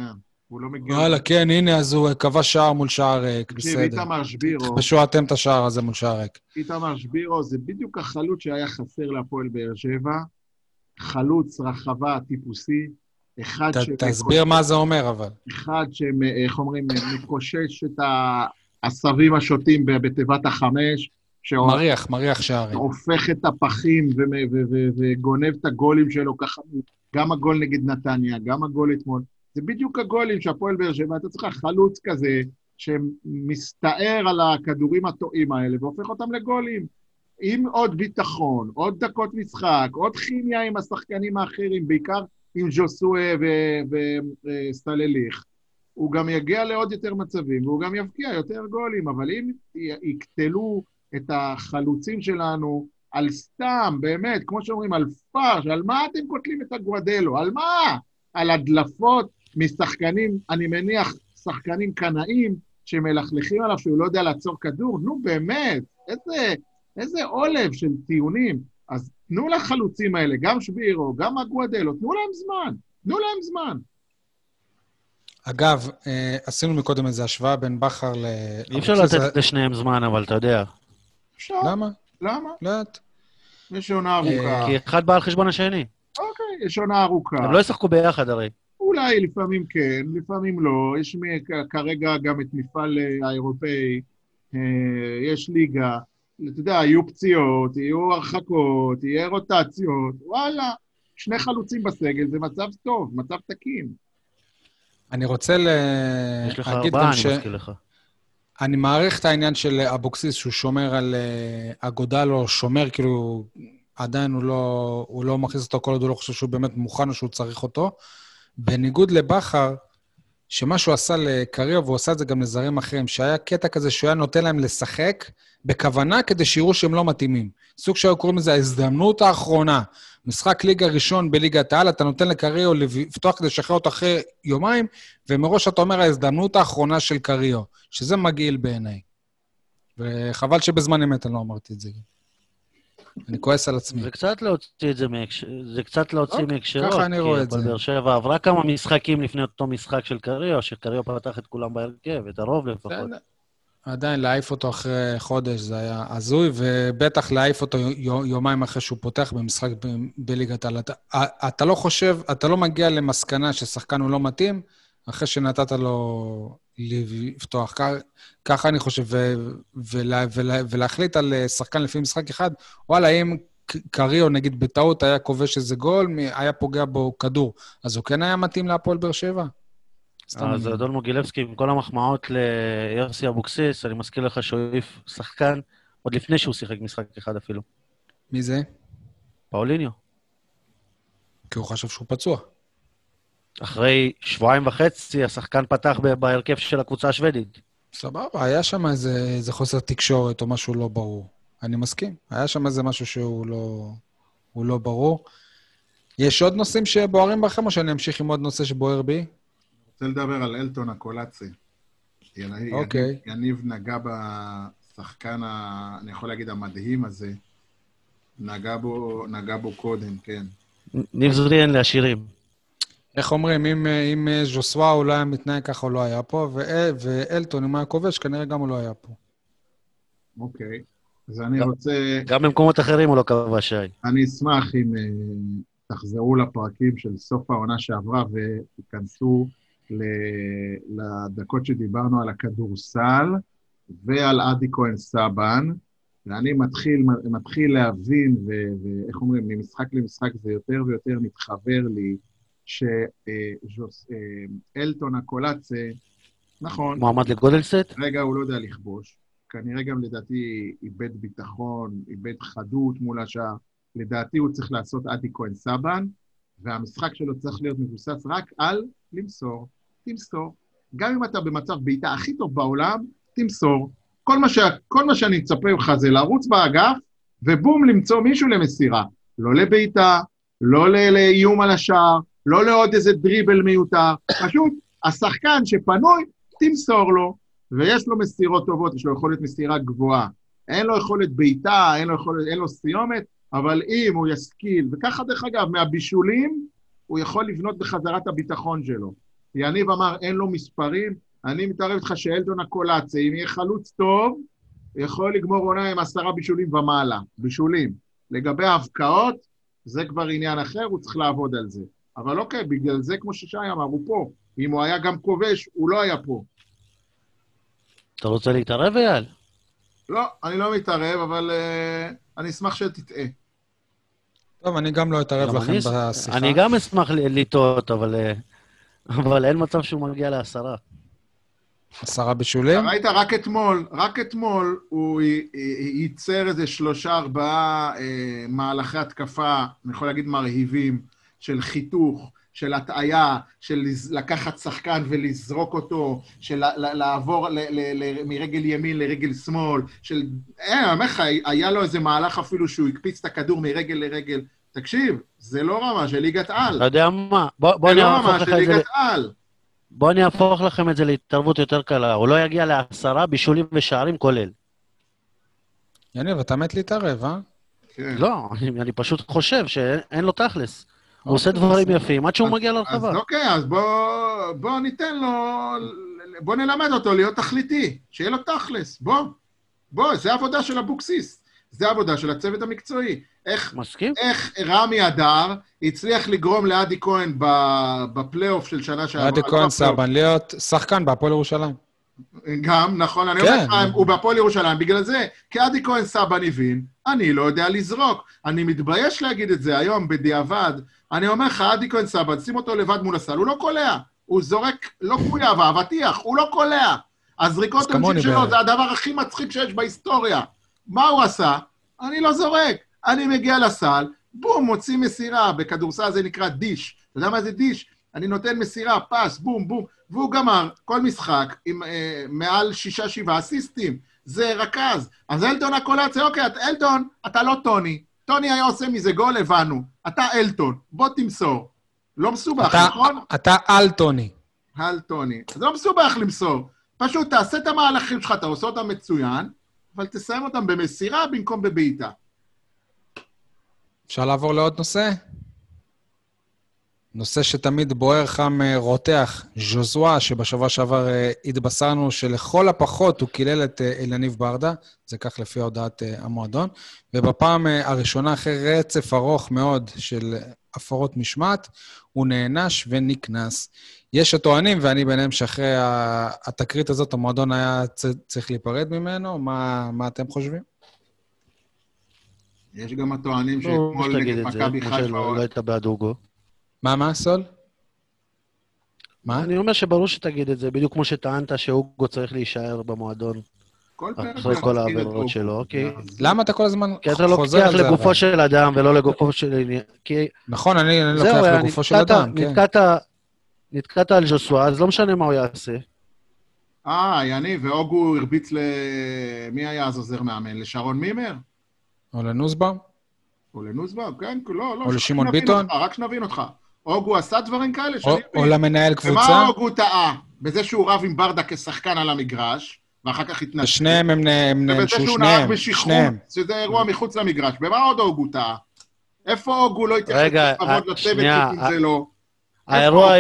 הוא לא מגיע. וואלה, כן, הנה, אז הוא כבש שער מול שער ריק, תקשיב, בסדר. איתמר שבירו, תכבשו אתם את השער הזה מול שער ריק. איתמר שבירו זה בדיוק החלוץ שהיה חסר להפועל באר שבע. חלוץ רחבה טיפוסי, אחד ת- שמקושש- תסביר מה זה אומר, אבל. אחד שאיך אומרים, מקושש את העשבים השוטים בתיבת החמש, מריח, מריח שערים. שהופך את הפחים וגונב את הגולים שלו ככה, גם הגול נגד נתניה, גם הגול אתמול. זה בדיוק הגולים שהפועל באר שבע, אתה צריך חלוץ כזה, שמסתער על הכדורים הטועים האלה והופך אותם לגולים. עם עוד ביטחון, עוד דקות משחק, עוד כימיה עם השחקנים האחרים, בעיקר עם ז'וסואה וסטלליך. הוא גם יגיע לעוד יותר מצבים, והוא גם יבקיע יותר גולים, אבל אם יקטלו את החלוצים שלנו על סתם, באמת, כמו שאומרים, על פרש, על מה אתם קוטלים את הגואדלו? על מה? על הדלפות משחקנים, אני מניח, שחקנים קנאים, שמלכלכים עליו שהוא לא יודע לעצור כדור? נו, באמת, איזה, איזה עולב של טיעונים. אז תנו לחלוצים האלה, גם שבירו, גם הגואדלו, תנו להם זמן, תנו להם זמן. אגב, אה, עשינו מקודם איזו השוואה בין בכר ל... אי אפשר לתת לשניהם זמן, אבל אתה יודע. אפשר. למה? למה? לאט. יש עונה ארוכה. כי אחד בא על חשבון השני. אוקיי, יש עונה ארוכה. הם לא ישחקו ביחד הרי. אולי לפעמים כן, לפעמים לא. יש כרגע גם את מפעל אה, האירופאי, אה, יש ליגה. אתה יודע, יהיו פציעות, יהיו הרחקות, יהיה רוטציות, וואלה. שני חלוצים בסגל זה מצב טוב, מצב תקין. אני רוצה ל... יש לך ארבעה, אני מזכיר לך. אני מעריך את העניין של אבוקסיס, שהוא שומר על אה, אגודלו, שומר, כאילו, עדיין הוא לא, הוא לא מכניס אותו כל עוד הוא לא חושב שהוא באמת מוכן או שהוא צריך אותו. בניגוד לבכר, שמה שהוא עשה לקריו, והוא עשה את זה גם לזרים אחרים, שהיה קטע כזה שהוא היה נותן להם לשחק בכוונה כדי שיראו שהם לא מתאימים. סוג שהיו קוראים לזה ההזדמנות האחרונה. משחק ליגה ראשון בליגת העל, אתה נותן לקריו לפתוח כדי לשחרר אותו אחרי יומיים, ומראש אתה אומר ההזדמנות האחרונה של קריו, שזה מגעיל בעיניי. וחבל שבזמן אמת אני לא אמרתי את זה. אני כועס על עצמי. זה קצת להוציא את זה מהקשר, זה קצת להוציא אוקיי, מהקשרו. ככה אני רואה את זה. באר שבע עברה כמה משחקים לפני אותו משחק של קריו, שקריו פתח את כולם בהרכב, את הרוב לפחות. עדיין להעיף אותו אחרי חודש זה היה הזוי, ובטח להעיף אותו יו- יומיים אחרי שהוא פותח במשחק בליגת העל. אתה, אתה לא חושב, אתה לא מגיע למסקנה ששחקן הוא לא מתאים, אחרי שנתת לו לפתוח. ככה אני חושב, ו, ולה, ולה, ולהחליט על אה, שחקן לפי משחק אחד, וואלה, אם קריו, נגיד, בטעות היה כובש איזה גול, היה פוגע בו כדור, אז הוא כן היה מתאים להפועל באר שבע? אז אדון מוגילבסקי, עם כל המחמאות ליוסי אבוקסיס, אני מזכיר לך שהוא העיף שחקן עוד לפני שהוא שיחק משחק אחד אפילו. מי זה? פאוליניו. כי הוא חשב שהוא פצוע. אחרי שבועיים וחצי, השחקן פתח בהרכב של הקבוצה השוודית. סבבה, היה שם איזה, איזה חוסר תקשורת או משהו לא ברור. אני מסכים. היה שם איזה משהו שהוא לא, לא ברור. יש עוד נושאים שבוערים בכם, או שאני אמשיך עם עוד נושא שבוער בי? רוצה לדבר על אלטון הקולאצי. אוקיי. יניב נגע בשחקן, ה... אני יכול להגיד, המדהים הזה. נגע בו, נגע בו קודם, כן. ניב זריאן לעשירים. איך אומרים, אם, אם ז'וסווה הוא לא היה מתנהג ככה, הוא לא היה פה, ו- ואלטון, אם הוא היה כובש, כנראה גם הוא לא היה פה. אוקיי. אז אני גם- רוצה, גם במקומות אחרים הוא לא כבש שי. אני אשמח אם אה, תחזרו לפרקים של סוף העונה שעברה ותיכנסו ל- לדקות שדיברנו על הכדורסל ועל אדי כהן סבן, ואני מתחיל, מתחיל להבין, ו- ואיך אומרים, ממשחק למשחק זה יותר ויותר מתחבר לי, שאלטון הקולאצה, נכון, מועמד לגודלסט? רגע הוא לא יודע לכבוש. כנראה גם לדעתי איבד ביטחון, איבד חדות מול השאר. לדעתי הוא צריך לעשות אדי כהן סבן, והמשחק שלו צריך להיות מבוסס רק על למסור. תמסור. גם אם אתה במצב בעיטה הכי טוב בעולם, תמסור. כל מה, ש... כל מה שאני מצפה ממך זה לרוץ באגף, ובום, למצוא מישהו למסירה. לא לבעיטה, לא לאיום על השער, לא לעוד איזה דריבל מיותר. פשוט, השחקן שפנוי, תמסור לו, ויש לו מסירות טובות, יש לו יכולת מסירה גבוהה. אין לו יכולת בעיטה, אין אין לו סיומת, אבל אם הוא ישכיל, וככה דרך אגב, מהבישולים, הוא יכול לבנות בחזרה את הביטחון שלו. יניב אמר, אין לו מספרים, אני מתערב איתך שאלדון הקולאצה, אם יהיה חלוץ טוב, יכול לגמור עונה עם עשרה בישולים ומעלה, בישולים. לגבי ההבקעות, זה כבר עניין אחר, הוא צריך לעבוד על זה. אבל אוקיי, בגלל זה, כמו ששי אמר, הוא פה. אם הוא היה גם כובש, הוא לא היה פה. אתה רוצה להתערב, אייל? לא, אני לא מתערב, אבל uh, אני אשמח שתטעה. טוב, אני גם לא אתערב גם לכם אני- בשיחה. אני גם אשמח לטעות, אבל אה, אבל אין מצב שהוא מגיע לעשרה. עשרה בישולים? אתה ראית רק אתמול, רק אתמול הוא ייצר איזה שלושה, ארבעה אה, מהלכי התקפה, אני יכול להגיד מרהיבים, של חיתוך, של הטעיה, של לקחת שחקן ולזרוק אותו, של לעבור ל- ל- ל- מרגל ימין לרגל שמאל, של... אין, אני אומר לך, היה לו איזה מהלך אפילו שהוא הקפיץ את הכדור מרגל לרגל. תקשיב, זה לא רמה של ליגת על. אתה יודע מה? בוא בוא זה אני לא אהפוך רמה לך של את זה... ל- ליגת על. בוא אני אהפוך לכם את זה להתערבות יותר קלה. הוא לא יגיע לעשרה בישולים ושערים כולל. יניב, אתה מת להתערב, אה? כן. לא, אני אני פשוט חושב שאין לו תכלס. הוא עושה דברים. יפים עד שהוא אז- מגיע אז לרחבה. אוקיי, אז בוא, בוא ניתן לו, בוא נלמד אותו להיות תכליתי, שיהיה לו תכלס, בוא. בוא, זה עבודה של אבוקסיס, זה עבודה של הצוות המקצועי. איך, מסכים? איך רמי אדר הצליח לגרום לאדי כהן ב- בפלייאוף של שנה שעברה. אדי לא כהן סבן להיות שחקן בהפועל ירושלים. גם, נכון, אני כן. אומר לך, הוא בהפועל ירושלים, בגלל זה, כי אדי כהן סבן הבין, אני לא יודע לזרוק. אני מתבייש להגיד את זה היום, בדיעבד. אני אומר לך, אדי כהן סבן, שים אותו לבד מול הסל, הוא לא קולע. הוא זורק, לא קויאב, האבטיח, הוא לא קולע. הזריקות עונשין שלו. זה הדבר הכי מצחיק שיש בהיסטוריה. מה הוא עשה? אני לא זורק. אני מגיע לסל, בום, מוציא מסירה, בכדורסל זה נקרא דיש. אתה יודע מה זה דיש? אני נותן מסירה, פס, בום, בום, והוא גמר כל משחק עם אה, מעל שישה, שבעה אסיסטים. זה רכז. אז אלטון הקולציה, אוקיי, את- אלטון, אתה לא טוני. טוני היה עושה מזה גול, הבנו. אתה אלטון, בוא תמסור. לא מסובך, אתה- נכון? אתה על טוני. על טוני. זה לא מסובך למסור. פשוט תעשה את המהלכים שלך, אתה עושה אותם מצוין, אבל תסיים אותם במסירה במקום בבעיטה. אפשר לעבור לעוד נושא? נושא שתמיד בוער, חם, אה, רותח. ז'וזואה, שבשבוע שעבר אה, התבשרנו שלכל הפחות הוא קילל את אה, אלניב ברדה, זה כך לפי הודעת המועדון, ובפעם הראשונה, אחרי רצף ארוך מאוד של הפרות משמעת, הוא נענש ונקנס. יש הטוענים, ואני ביניהם, שאחרי התקרית הזאת המועדון היה צריך להיפרד ממנו. מה, מה אתם חושבים? יש גם הטוענים ברור שאתמול נגד מכבי חיפה... שלא היית בעד אוגו. מה, מה, סול? מה? אני אומר שברור שתגיד את זה, בדיוק כמו שטענת שאוגו צריך להישאר במועדון כל פרק אחרי כל העבירות. שלו, אוקיי. למה אתה כל הזמן כי אתה חוזר לוקח על זה? לגופו אבל? של אדם ולא לגופו של עניין. כי נכון, אני לוקח היה, לגופו של אדם, כן. נתקעת, על ז'וסווה, אז לא משנה מה הוא יעשה. אה, יניב, ואוגו הרביץ ל... מי היה אז עוזר מאמן? לשרון מימר? או לנוסבאום? או לנוסבאום? כן, לא, לא. או לשמעון ביטון? רק שנבין אותך. אוגו עשה דברים כאלה או- שאני או מבין. למנהל ומה קבוצה? אוגו טעה? בזה שהוא רב עם ברדה כשחקן על המגרש, ואחר כך התנצל. ושניהם הם נ- הם ובזה נענשו, שהוא נהג שניהם, שניהם. שזה אירוע מחוץ למגרש. במה עוד אוגו טעה? איפה אוגו לא התייחס רגע, בכבוד אה, לצוות אם אה, זה לא? האירוע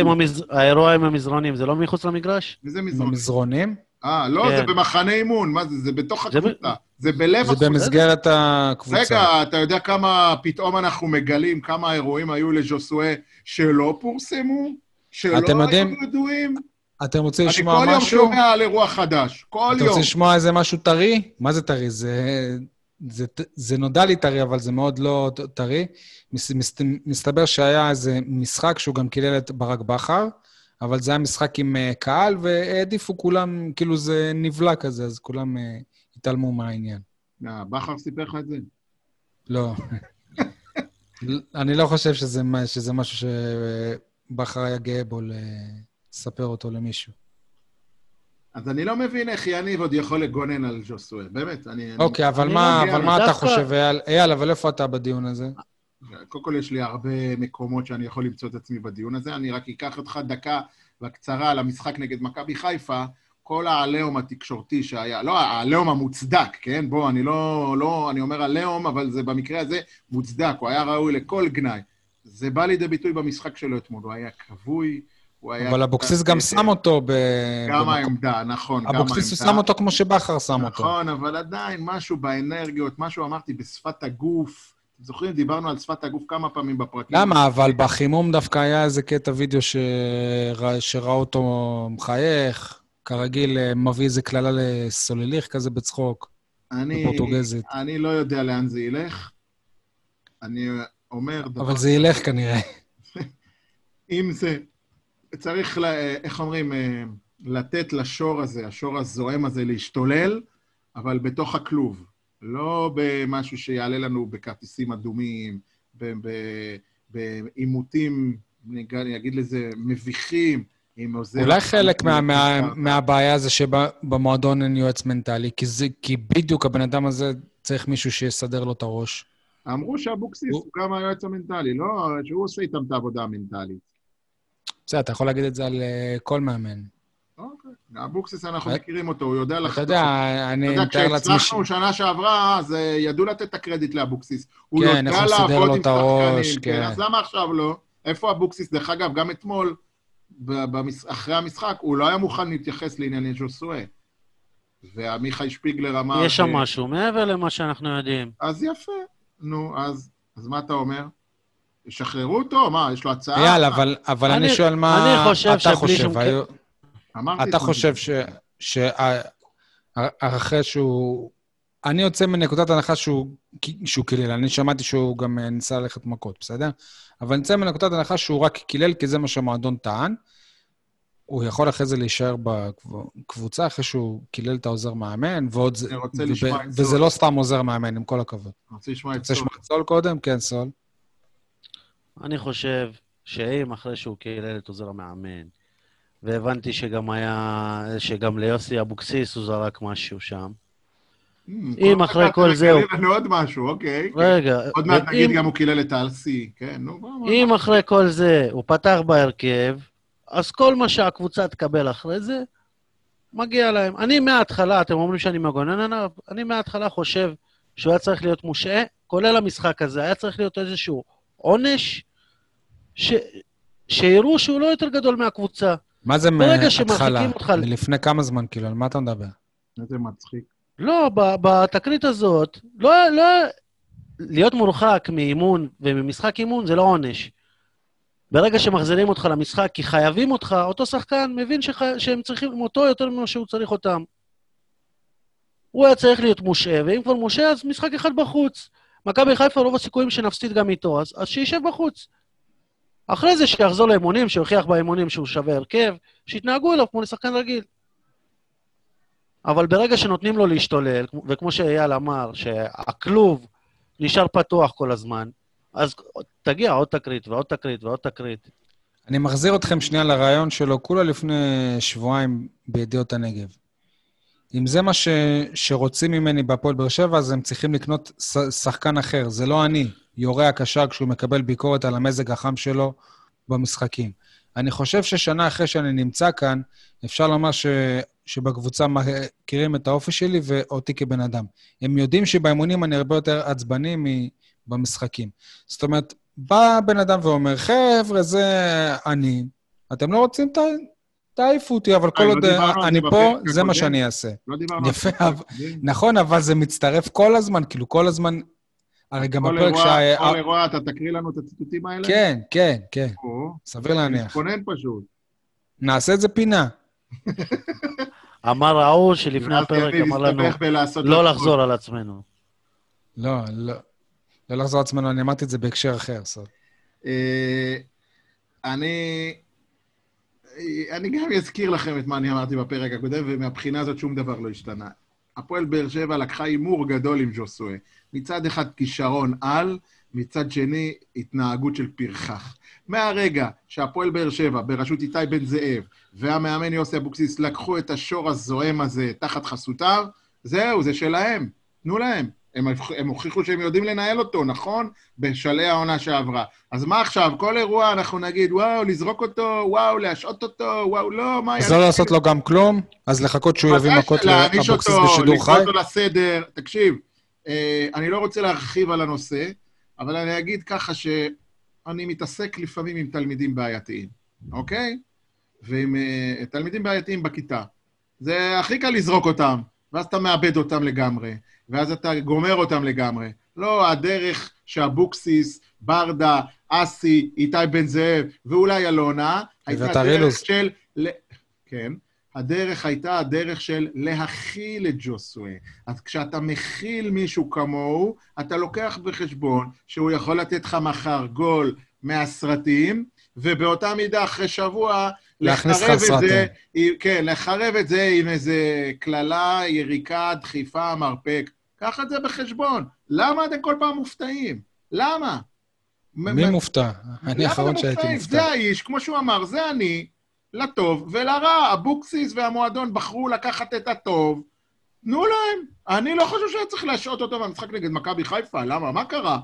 עם, המזרונים, זה לא מחוץ למגרש? וזה מזרון. במזרונים? אה, לא, זה כן. במחנה אימון, מה זה? זה בתוך הקבוצה. זה בלב זה. במסגרת הקבוצה. רגע, אתה יודע כמה פתאום אנחנו מגלים, כמה אירועים היו לז'וסואה שלא פורסמו? שלא אתם יודעים- היו ידועים? אתם רוצים אני לשמוע כל יום משהו? שומע על אירוע חדש. כל אתם יום. רוצים לשמוע איזה משהו טרי? מה זה טרי? זה, זה, זה נודע לי טרי, אבל זה מאוד לא טרי. מס, מס, מסתבר שהיה איזה משחק שהוא גם קילל את ברק בכר, אבל זה היה משחק עם אה, קהל, והעדיפו כולם, כאילו זה נבלע כזה, אז כולם אה, התעלמו מהעניין. אה, בכר סיפר לך את זה? לא. אני לא חושב שזה, מה- שזה משהו שבכר היה גאה בו לספר אותו למישהו. אז אני לא מבין איך יניב עוד יכול לגונן על ז'וסואה. באמת, אני... אני- אוקיי, אבל אני מה, לא אבל מה אתה חושב, אייל? אייל, אבל איפה אתה בדיון הזה? קודם כל, יש לי הרבה מקומות שאני יכול למצוא את עצמי בדיון הזה. אני רק אקח אותך דקה בקצרה על המשחק נגד מכבי חיפה. כל העליהום התקשורתי שהיה, לא, העליהום המוצדק, כן? בוא, אני לא, לא, אני אומר עליהום, אבל זה במקרה הזה מוצדק, הוא היה ראוי לכל גנאי. זה בא לידי ביטוי במשחק שלו אתמול, הוא היה כבוי, הוא היה... אבל אבוקסיס גם שם אותו ב... גם במקום- העמדה, נכון, גם העמדה. אבוקסיס הוא שם אותו כמו שבכר שם אותו. נכון, אבל עדיין משהו באנרגיות, משהו אמרתי בשפת הגוף. זוכרים, דיברנו על שפת הגוף כמה פעמים בפרקים. למה? אבל בחימום דווקא היה איזה קטע וידאו שראה אותו מחייך, כרגיל אה, מביא איזה קללה לסולליך כזה בצחוק, אני, בפורטוגזית. אני לא יודע לאן זה ילך. אני אומר דבר... אבל זה ילך כנראה. אם זה... צריך, לה, איך אומרים, אה, לתת לשור הזה, השור הזועם הזה, להשתולל, אבל בתוך הכלוב. לא במשהו שיעלה לנו בכרטיסים אדומים, בעימותים אני אגיד לזה, מביכים, עם עוזר... אולי חלק מה, מה, מהבעיה זה שבמועדון אין יועץ מנטלי, כי, זה, כי בדיוק הבן אדם הזה צריך מישהו שיסדר לו את הראש. אמרו שאבוקסיס הוא גם היועץ המנטלי, לא? שהוא עושה איתם את העבודה המנטלית. בסדר, אתה יכול להגיד את זה על אה, כל מאמן. אוקיי. אבוקסיס, אנחנו מכירים אותו, הוא יודע לחתוך. אתה יודע, אני מתאר לעצמי... אתה יודע, כשהצלחנו שנה שעברה, אז אה, ידעו לתת את הקרדיט לאבוקסיס. הוא כן, יודע לעבוד עם שחקנים, כן. אז למה עכשיו לא? איפה אבוקסיס? דרך אגב, גם אתמול, אחרי המשחק, הוא לא היה מוכן להתייחס לענייני ז'וסואה. ועמיחי שפיגלר אמר... יש שם משהו מעבר למה שאנחנו יודעים. אז יפה. נו, אז, אז מה אתה אומר? ישחררו אותו? מה, יש לו הצעה? אייל, אבל, אבל אני, אני שואל מה אני חושב אתה חושב. שום... היו... אמרתי אתה חושב ש... שאחרי שהוא... אני יוצא מנקודת הנחה שהוא, שהוא קילל. אני שמעתי שהוא גם ניסה ללכת מכות, בסדר? אבל אני יוצא מנקודת הנחה שהוא רק קילל, כי זה מה שהמועדון טען. הוא יכול אחרי זה להישאר בקבוצה אחרי שהוא קילל את העוזר מאמן, ועוד זה... וזה לא סתם עוזר מאמן, עם כל הכבוד. אני רוצה לשמוע את סול. רוצה לשמוע את סול קודם? כן, סול. אני חושב שאם אחרי שהוא קילל את עוזר המאמן, והבנתי שגם היה, שגם ליוסי אבוקסיס הוא זרק משהו שם. אם אחרי כל זה הוא... לנו עוד משהו, אוקיי. רגע. עוד מעט נגיד גם הוא קילל את האלסי, כן, נו, אם אחרי כל זה הוא פתח בהרכב, אז כל מה שהקבוצה תקבל אחרי זה, מגיע להם. אני מההתחלה, אתם אומרים שאני מגונן עליו, אני מההתחלה חושב שהוא היה צריך להיות מושעה, כולל המשחק הזה, היה צריך להיות איזשהו עונש, ש... שיראו שהוא לא יותר גדול מהקבוצה. מה זה מההתחלה? אותך... מלפני כמה זמן, כאילו, על מה אתה מדבר? איזה מצחיק. לא, בתקרית הזאת, לא, לא... להיות מורחק מאימון וממשחק אימון זה לא עונש. ברגע שמחזירים אותך למשחק כי חייבים אותך, אותו שחקן מבין שח... שהם צריכים אותו יותר ממה שהוא צריך אותם. הוא היה צריך להיות מושעה, ואם כבר מושעה, אז משחק אחד בחוץ. מכבי חיפה, רוב הסיכויים שנפסיד גם איתו, אז, אז שישב בחוץ. אחרי זה שיחזור לאימונים, שיוכיח באימונים שהוא שווה הרכב, שיתנהגו אליו כמו לשחקן רגיל. אבל ברגע שנותנים לו להשתולל, וכמו שאייל אמר, שהכלוב נשאר פתוח כל הזמן, אז תגיע עוד תקרית ועוד תקרית ועוד תקרית. אני מחזיר אתכם שנייה לרעיון שלו, כולה לפני שבועיים בידיעות הנגב. אם זה מה ש... שרוצים ממני בהפועל באר שבע, אז הם צריכים לקנות ש... שחקן אחר. זה לא אני, יורה הקשר כשהוא מקבל ביקורת על המזג החם שלו במשחקים. אני חושב ששנה אחרי שאני נמצא כאן, אפשר לומר ש... שבקבוצה מכירים את האופי שלי ואותי כבן אדם. הם יודעים שבאימונים אני הרבה יותר עצבני במשחקים. זאת אומרת, בא בן אדם ואומר, חבר'ה, זה אני, אתם לא רוצים, ת... תעיפו אותי, אבל כל לא עוד אני פה, זה מה שאני אעשה. לא דיברנו על זה. יפה, נכון, אבל זה מצטרף כל הזמן, כאילו, כל הזמן... הרי גם בפרק שה... כל אירוע אתה תקריא לנו את הציטוטים האלה? כן, כן, כן. סביר להניח. מתכונן פשוט. נעשה את זה פינה. אמר ההוא שלפני הפרק אמר לנו לא לחזור על עצמנו. לא, לא. לא לחזור על עצמנו, אני אמרתי את זה בהקשר אחר, סוד. אה, אני... אני גם אזכיר לכם את מה אני אמרתי בפרק הקודם, ומהבחינה הזאת שום דבר לא השתנה. הפועל באר שבע לקחה הימור גדול עם ג'וסואה. מצד אחד כישרון על, מצד שני התנהגות של פרחח. מהרגע שהפועל באר שבע, בראשות איתי בן זאב, והמאמן יוסי אבוקסיס לקחו את השור הזועם הזה תחת חסותם, זהו, זה שלהם. תנו להם. הם, הם הוכיחו שהם יודעים לנהל אותו, נכון? בשלהי העונה שעברה. אז מה עכשיו? כל אירוע אנחנו נגיד, וואו, לזרוק אותו, וואו, להשעות אותו, וואו, לא, מה... אז לא לעשות לו גם כלום? אז לחכות שהוא יביא מכות לאבוקסיס בשידור חי? להעניש אותו, לסדר. תקשיב, אה, אני לא רוצה להרחיב על הנושא, אבל אני אגיד ככה שאני מתעסק לפעמים עם תלמידים בעייתיים, אוקיי? ועם uh, תלמידים בעייתיים בכיתה. זה הכי קל לזרוק אותם, ואז אתה מאבד אותם לגמרי. ואז אתה גומר אותם לגמרי. לא הדרך שאבוקסיס, ברדה, אסי, איתי בן זאב ואולי אלונה, הייתה דרך של... כן. הדרך הייתה הדרך של להכיל את ג'וסווה. אז כשאתה מכיל מישהו כמוהו, אתה לוקח בחשבון שהוא יכול לתת לך מחר גול מהסרטים, ובאותה מידה אחרי שבוע להכניס לך סרטים. כן, לחרב את זה עם איזה קללה, יריקה, דחיפה, מרפק. קח את זה בחשבון. למה אתם כל פעם מופתעים? למה? מי מופתע? אני האחרון שהייתי מופתע. זה האיש, כמו שהוא אמר, זה אני, לטוב ולרע. אבוקסיס והמועדון בחרו לקחת את הטוב, תנו להם. אני לא חושב שהיה צריך להשעות אותו במשחק נגד מכבי חיפה, למה? מה קרה?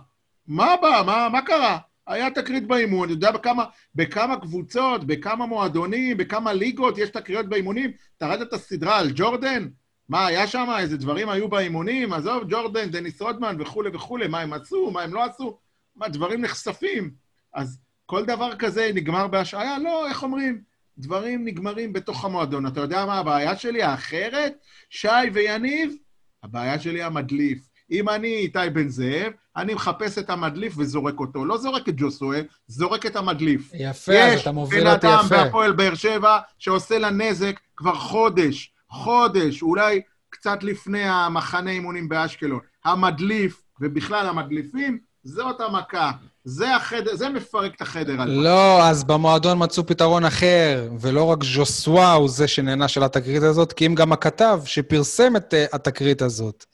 מה בא? מה, מה קרה? היה תקרית באימון, אתה יודע בכמה, בכמה קבוצות, בכמה מועדונים, בכמה ליגות יש תקריות באימונים? אתה ראית את הסדרה על ג'ורדן? מה, היה שם איזה דברים היו באימונים? עזוב, ג'ורדן, דניס רודמן וכולי וכולי, מה הם עשו, מה הם לא עשו? מה, דברים נחשפים. אז כל דבר כזה נגמר בהשעיה? לא, איך אומרים? דברים נגמרים בתוך המועדון. אתה יודע מה הבעיה שלי האחרת? שי ויניב, הבעיה שלי המדליף. אם אני איתי בן זאב, אני מחפש את המדליף וזורק אותו. לא זורק את ג'וסואה, זורק את המדליף. יפה, אז אתה מוביל אותי יפה. יש בן אדם בהפועל באר שבע שעושה לה נזק כבר חודש, חודש, אולי קצת לפני המחנה אימונים באשקלון. המדליף, ובכלל המדליפים, זאת המכה. זה, החדר, זה מפרק את החדר. לא, אז במועדון מצאו פתרון אחר, ולא רק ז'וסווה הוא זה שנהנה של התקרית הזאת, כי אם גם הכתב שפרסם את uh, התקרית הזאת.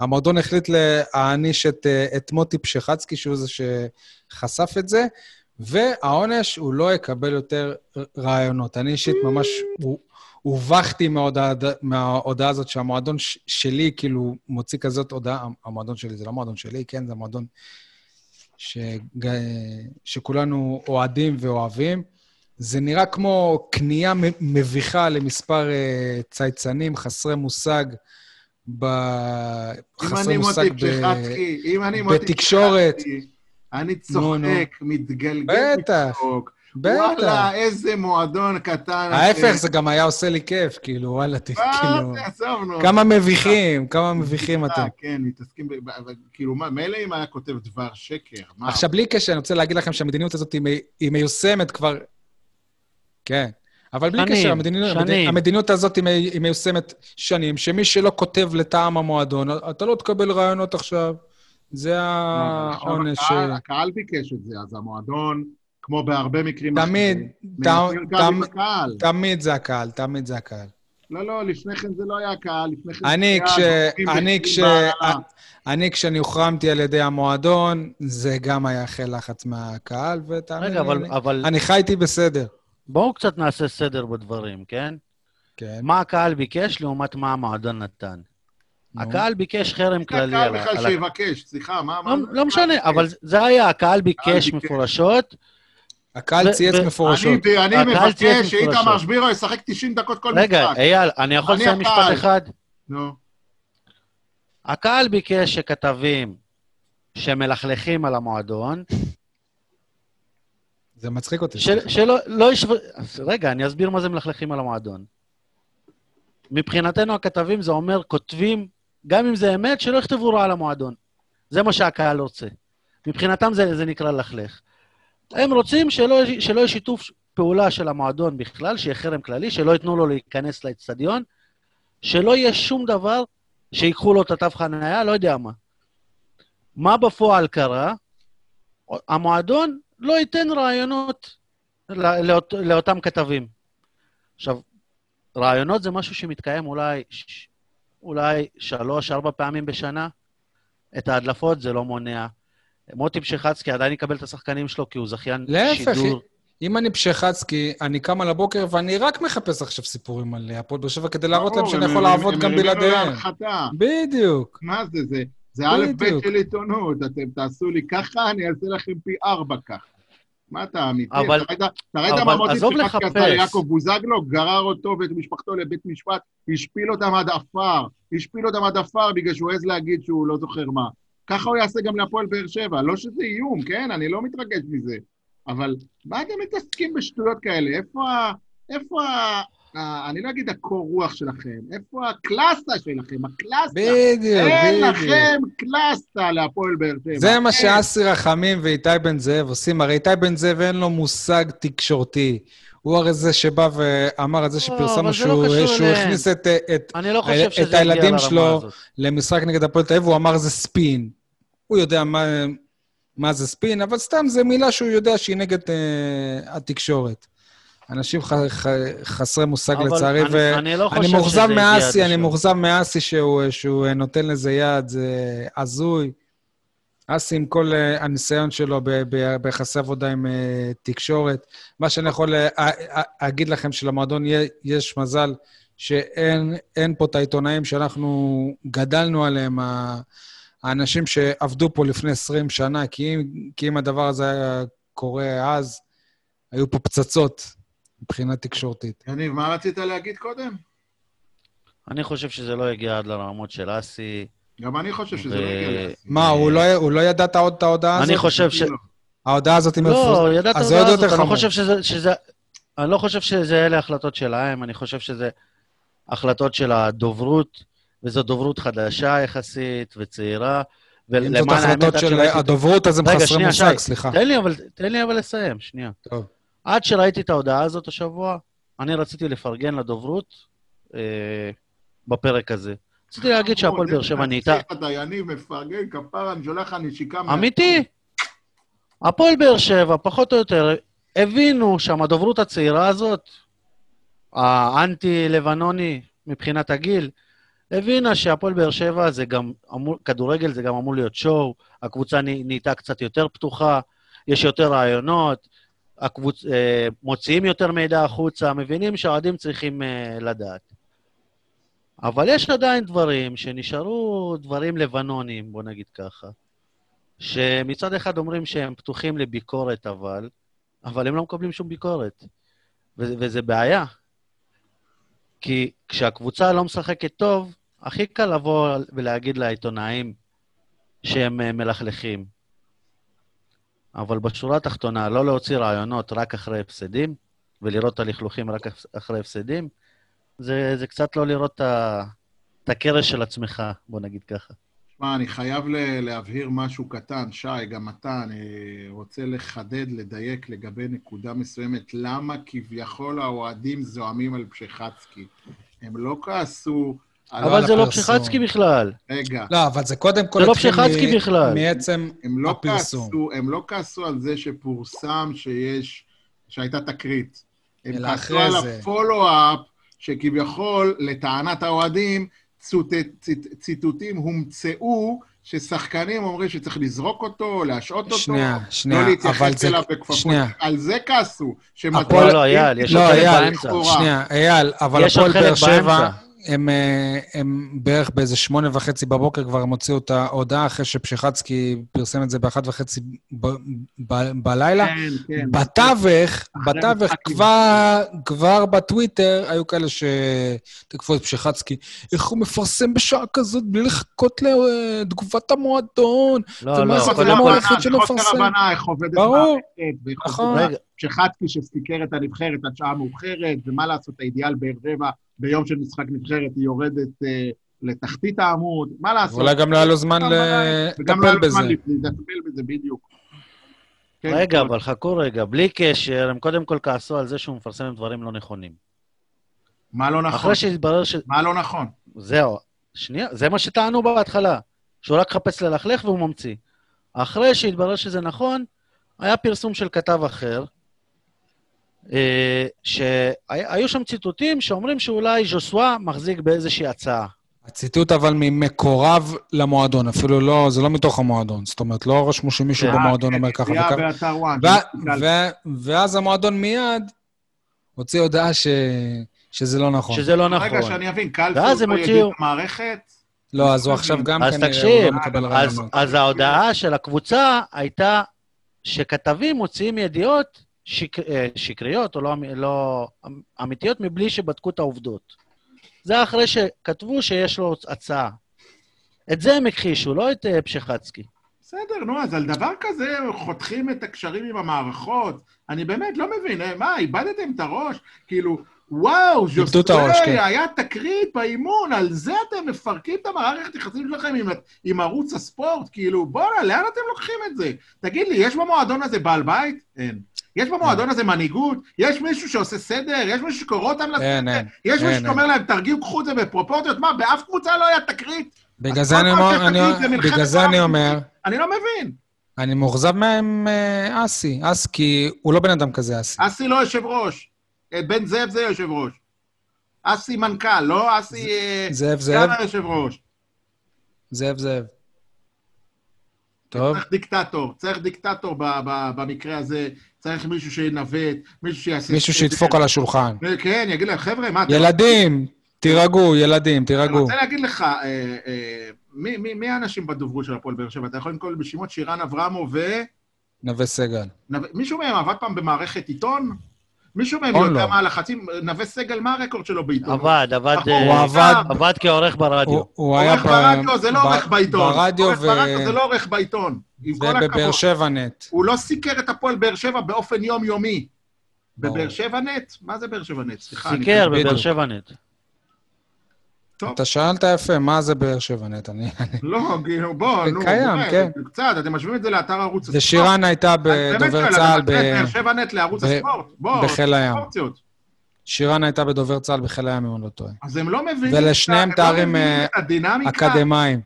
המועדון החליט להעניש את, uh, את מוטי פשחצקי, שהוא זה שחשף את זה, והעונש, הוא לא יקבל יותר רעיונות. אני אישית ממש הובכתי מההודעה, מההודעה הזאת שהמועדון שלי, כאילו, מוציא כזאת הודעה, המועדון שלי זה לא מועדון שלי, כן, זה מועדון שג... שכולנו אוהדים ואוהבים. זה נראה כמו כניעה מביכה למספר uh, צייצנים חסרי מושג ב... חסרי מושג ב... פשחצקי, אם אני מוטי בתקשורת. אני צוחק, מתגלגל בצחוק. בטח. וואלה, איזה מועדון קטן. ההפך, זה גם היה עושה לי כיף, כאילו, וואלה, כאילו... עזוב, נו. כמה מביכים, כמה מביכים אתם. כן, מתעסקים, כאילו, מילא אם היה כותב דבר שקר, מה? עכשיו, בלי קשר, אני רוצה להגיד לכם שהמדיניות הזאת היא מיושמת כבר... כן. אבל בלי קשר, המדיניות, המדיניות הזאת היא מיושמת שנים, שמי שלא כותב לטעם המועדון, אתה לא תקבל רעיונות עכשיו. זה העונש. הקהל ביקש את זה, אז המועדון... כמו בהרבה מקרים תמיד, תמיד זה הקהל, תמיד זה הקהל. לא, לא, לפני כן זה לא היה הקהל, לפני כן אני, כש... אני, כש... אני, כשאני הוחרמתי על ידי המועדון, זה גם היה אחרי לחץ מהקהל, ותאמין לי, אבל, אבל... אני חייתי בסדר. בואו קצת נעשה סדר בדברים, כן? כן. מה הקהל ביקש לעומת מה המועדון נתן. הקהל ביקש חרם כללי. הקהל בכלל שיבקש, סליחה, מה... לא, לא משנה, אבל זה היה, הקהל ביקש מפורשות. הקהל צייץ מפורשות. אני מבקש שאיתמר שבירו ישחק 90 דקות כל משחק. רגע, אייל, אני יכול לסיים משפט אחד? נו. הקהל ביקש שכתבים שמלכלכים על המועדון... זה מצחיק אותי. שלא, לא ישב... רגע, אני אסביר מה זה מלכלכים על המועדון. מבחינתנו הכתבים זה אומר, כותבים, גם אם זה אמת, שלא יכתבו רע על המועדון. זה מה שהקהל רוצה. מבחינתם זה, זה נקרא לכלך. הם רוצים שלא, שלא יהיה שיתוף פעולה של המועדון בכלל, שיהיה חרם כללי, שלא ייתנו לו להיכנס לאצטדיון, שלא יהיה שום דבר שיקחו לו את התו חניה, לא יודע מה. מה בפועל קרה? המועדון לא ייתן רעיונות לאות, לאותם כתבים. עכשיו, רעיונות זה משהו שמתקיים אולי, אולי שלוש-ארבע פעמים בשנה. את ההדלפות זה לא מונע. מוטי פשחצקי עדיין יקבל את השחקנים שלו כי הוא זכיין להפך, שידור. להפך, אם אני פשחצקי, אני קם על הבוקר ואני רק מחפש עכשיו סיפורים על הפועל באר שבע כדי להראות להם שאני יכול לעבוד גם בלעדיהם. בדיוק. מה זה, זה, זה א' ב' של עיתונות. אתם תעשו לי ככה, אני אעשה לכם פי ארבע ככה. מה אתה אמיתי? אבל, אתה ראית מה מוטי פשחצקי עשה ליעקב בוזגלו? גרר אותו ואת משפחתו לבית משפט, השפיל אותם עד עפר. השפיל אותם עד עפר בגלל שהוא העז להגיד שהוא לא זוכר מה. ככה הוא יעשה גם להפועל באר שבע. לא שזה איום, כן? אני לא מתרגש מזה. אבל מה אתם מתעסקים בשטויות כאלה? איפה ה... איפה ה... אני לא אגיד הקור רוח שלכם, איפה הקלאסה שלכם? הקלאסה. בדיוק, בדיוק. אין לכם קלאסה להפועל באר שבע. זה מה שאסי רחמים ואיתי בן זאב עושים. הרי איתי בן זאב אין לו מושג תקשורתי. הוא הרי זה שבא ואמר את זה שפרסמנו לא שהוא, לא שהוא הכניס את, את, לא את הילדים שלו למשחק נגד הפועל תל אביב, הוא אמר זה ספין. הוא יודע מה, מה זה ספין, אבל סתם זו מילה שהוא יודע שהיא נגד uh, התקשורת. אנשים ח, ח, חסרי מושג לצערי, ואני לא מאוכזב מאסי, אני מאוכזב מאסי שהוא, שהוא נותן לזה יד, זה הזוי. אסי, עם כל uh, הניסיון שלו ב- ב- ביחסי עבודה עם uh, תקשורת, מה שאני יכול uh, להגיד לכם שלמועדון יש מזל שאין פה את העיתונאים שאנחנו גדלנו עליהם, האנשים שעבדו פה לפני 20 שנה, כי אם, כי אם הדבר הזה היה קורה אז, היו פה פצצות מבחינה תקשורתית. יניב, מה רצית להגיד קודם? אני חושב שזה לא יגיע עד לרמות של אסי. גם אני חושב שזה ו... לא יגיע לאסי. מה, הוא לא, הוא לא ידע את ההודעה הזאת? אני חושב ש... ההודעה הזאת היא מפורסמת. לא, ידע את ההודעה הזאת, אני לא חושב שזה, שזה... אני לא חושב שזה אלה החלטות שלהם, אני חושב שזה החלטות של הדוברות, וזו דוברות חדשה יחסית וצעירה. אם זאת החלטות של הדוברות, אז הם חסרי מושג, סליחה. תן לי, אבל, תן לי אבל לסיים, שנייה. טוב. עד שראיתי את ההודעה הזאת השבוע, אני רציתי לפרגן לדוברות אה, בפרק הזה. רציתי להגיד שהפועל באר שבע נהייתה... הדיינים מפרגן, כפרה, אני שולח לך נשיקה... אמיתי. הפועל באר שבע, פחות או יותר, הבינו שם, הדוברות הצעירה הזאת, האנטי-לבנוני מבחינת הגיל, הבינה שהפועל באר שבע זה גם, אמור, כדורגל זה גם אמור להיות שואו, הקבוצה נהייתה קצת יותר פתוחה, יש יותר רעיונות, הקבוצ... אה, מוציאים יותר מידע החוצה, מבינים שהאוהדים צריכים אה, לדעת. אבל יש עדיין דברים שנשארו דברים לבנונים, בוא נגיד ככה, שמצד אחד אומרים שהם פתוחים לביקורת, אבל, אבל הם לא מקבלים שום ביקורת. ו- וזה בעיה. כי כשהקבוצה לא משחקת טוב, הכי קל לבוא ולהגיד לעיתונאים שהם אה, מלכלכים. אבל בשורה התחתונה, לא להוציא רעיונות רק אחרי הפסדים, ולראות את הלכלוכים רק אחרי הפסדים, זה, זה קצת לא לראות את הקרש של עצמך, בוא נגיד ככה. שמע, אני חייב להבהיר משהו קטן. שי, גם אתה, אני רוצה לחדד, לדייק לגבי נקודה מסוימת. למה כביכול האוהדים זועמים על פשחצקי? הם לא כעסו אבל זה לא פשחצקי בכלל. רגע. לא, אבל זה קודם כל... זה לא פשחצקי בכלל. מעצם לא הפרסום. הם לא כעסו על זה שפורסם שיש, שהייתה תקרית. הם כעסו על הפולו-אפ, שכביכול, לטענת האוהדים, ציטוטים הומצאו, ששחקנים אומרים שצריך לזרוק אותו, להשעות אותו, שנייה, שנייה, לא להתייחס אליו בכפפות. שנייה. על זה כעסו. הפועל, לא, אייל, יש עוד חלק באמצע. שנייה, אייל, אבל הפועל באר שבע... הם, אה, הם בערך באיזה שמונה וחצי בבוקר כבר הם הוציאו את ההודעה אחרי שפשיחצקי פרסם את זה באחת וחצי ב, ב, בלילה. כן, כן. בתווך, בתווך כבר, כבר בטוויטר היו כאלה שתקפו את פשיחצקי. איך הוא מפרסם בשעה כזאת בלי לחכות לתגובת המועדון? לא, לא, זה קודם כל... זה חוסר הבנה איך עובדת ברור, נכון. פשיחצקי שסיקר את הנבחרת עד שעה מאוחרת, ומה לעשות, האידיאל באר שבע ביום של משחק נבחרת היא יורדת אה, לתחתית העמוד, מה לעשות? אולי גם לא היה לו זמן לטפל בזה. וגם לא היה לו זמן לטפל בזה, בדיוק. כן, רגע, אבל חכו רגע, בלי קשר, הם קודם כל כעסו על זה שהוא מפרסם דברים לא נכונים. מה לא נכון? אחרי שהתברר ש... מה לא נכון? זהו, שנייה, זה מה שטענו בהתחלה, שהוא רק חפש ללכלך והוא ממציא. אחרי שהתברר שזה נכון, היה פרסום של כתב אחר, שהיו שם ציטוטים שאומרים שאולי ז'וסווה מחזיק באיזושהי הצעה. הציטוט אבל ממקורב למועדון, אפילו לא, זה לא מתוך המועדון. זאת אומרת, לא רשמו שמישהו במועדון אומר ככה וככה. ואז המועדון מיד הוציא הודעה שזה לא נכון. שזה לא נכון. רגע, שאני אבין, קלפי לא יגיד במערכת? לא, אז הוא עכשיו גם כנראה, הוא לא מקבל רעיונות. אז ההודעה של הקבוצה הייתה שכתבים מוציאים ידיעות שק, אה, שקריות או לא, לא אמיתיות מבלי שבדקו את העובדות. זה אחרי שכתבו שיש לו הצעה. את זה הם הכחישו, לא את אה, פשחצקי. בסדר, נו, אז על דבר כזה חותכים את הקשרים עם המערכות. אני באמת לא מבין, אה, מה, איבדתם את הראש? כאילו, וואו, ז'וסטרי, כן. היה תקרית באימון, על זה אתם מפרקים את המערכת יחסים שלכם עם, עם ערוץ הספורט? כאילו, בואנה, לאן אתם לוקחים את זה? תגיד לי, יש במועדון הזה בעל בית? אין. יש במועדון הזה מנהיגות? יש מישהו שעושה סדר? יש מישהו שקורא אותם לסדר? אין, אין. יש מישהו שאומר להם, תרגיעו, קחו את זה בפרופורציות? מה, באף קבוצה לא היה תקרית? בגלל זה אני אומר, בגלל זה אני אומר... אני לא מבין. אני מאוכזב מהם אה, אסי, אסי, כי הוא לא בן אדם כזה, אסי. אסי לא יושב ראש. אה, בן זאב זה יושב ראש. אסי מנכ"ל, לא אסי... זאב זאב. גם היושב ראש. זאב זאב. טוב. צריך דיקטטור, צריך דיקטטור במקרה הזה, צריך מישהו שינווט, מישהו שיעשה... מישהו שידפוק על השולחן. כן, יגיד להם, חבר'ה, מה... אתם- ילדים, תירגעו, ילדים, אני תירגעו. רוצה להגיד לך, אה, אה, מי- האנשים בדוברות של הפועל באר שבע? אתה יכול לנקול בשמות שירן אברמוב ו... נווה סגל. מישהו מהם עבד פעם במערכת עיתון? מישהו מהם יודע לא. מה הלחצים? נווה סגל, מה הרקורד שלו בעיתון? עבד, עבד... אה, הוא עבד- עבד כעורך ברדיו. הוא- היה עורך ברדיו זה לא עורך בעיתון. ברדיו עורך ו- ברדיו זה לא עורך בעיתון. ובבאר הכבוד. שבע נט. הוא לא סיקר את הפועל באר שבע באופן יומיומי. בבאר שבע נט? מה זה באר שבע נט? סליחה. אני- סיקר בבאר. שבע נט. טוב. אתה שאלת יפה, מה זה באר שבע נט? אני... לא, כאילו, בוא, נו. קיים, כן. קצת, אתם משווים את זה לאתר ערוץ הספורט. ושירן הייתה בדובר צה"ל ב- באר שבע נט לערוץ הספורט. בוא, בחיל הים. שירן הייתה בדובר צה"ל בחיל הים, אם אני לא טועה. אז הם לא מבינים... ולשניהם לא תארים, אה. אקדמאים.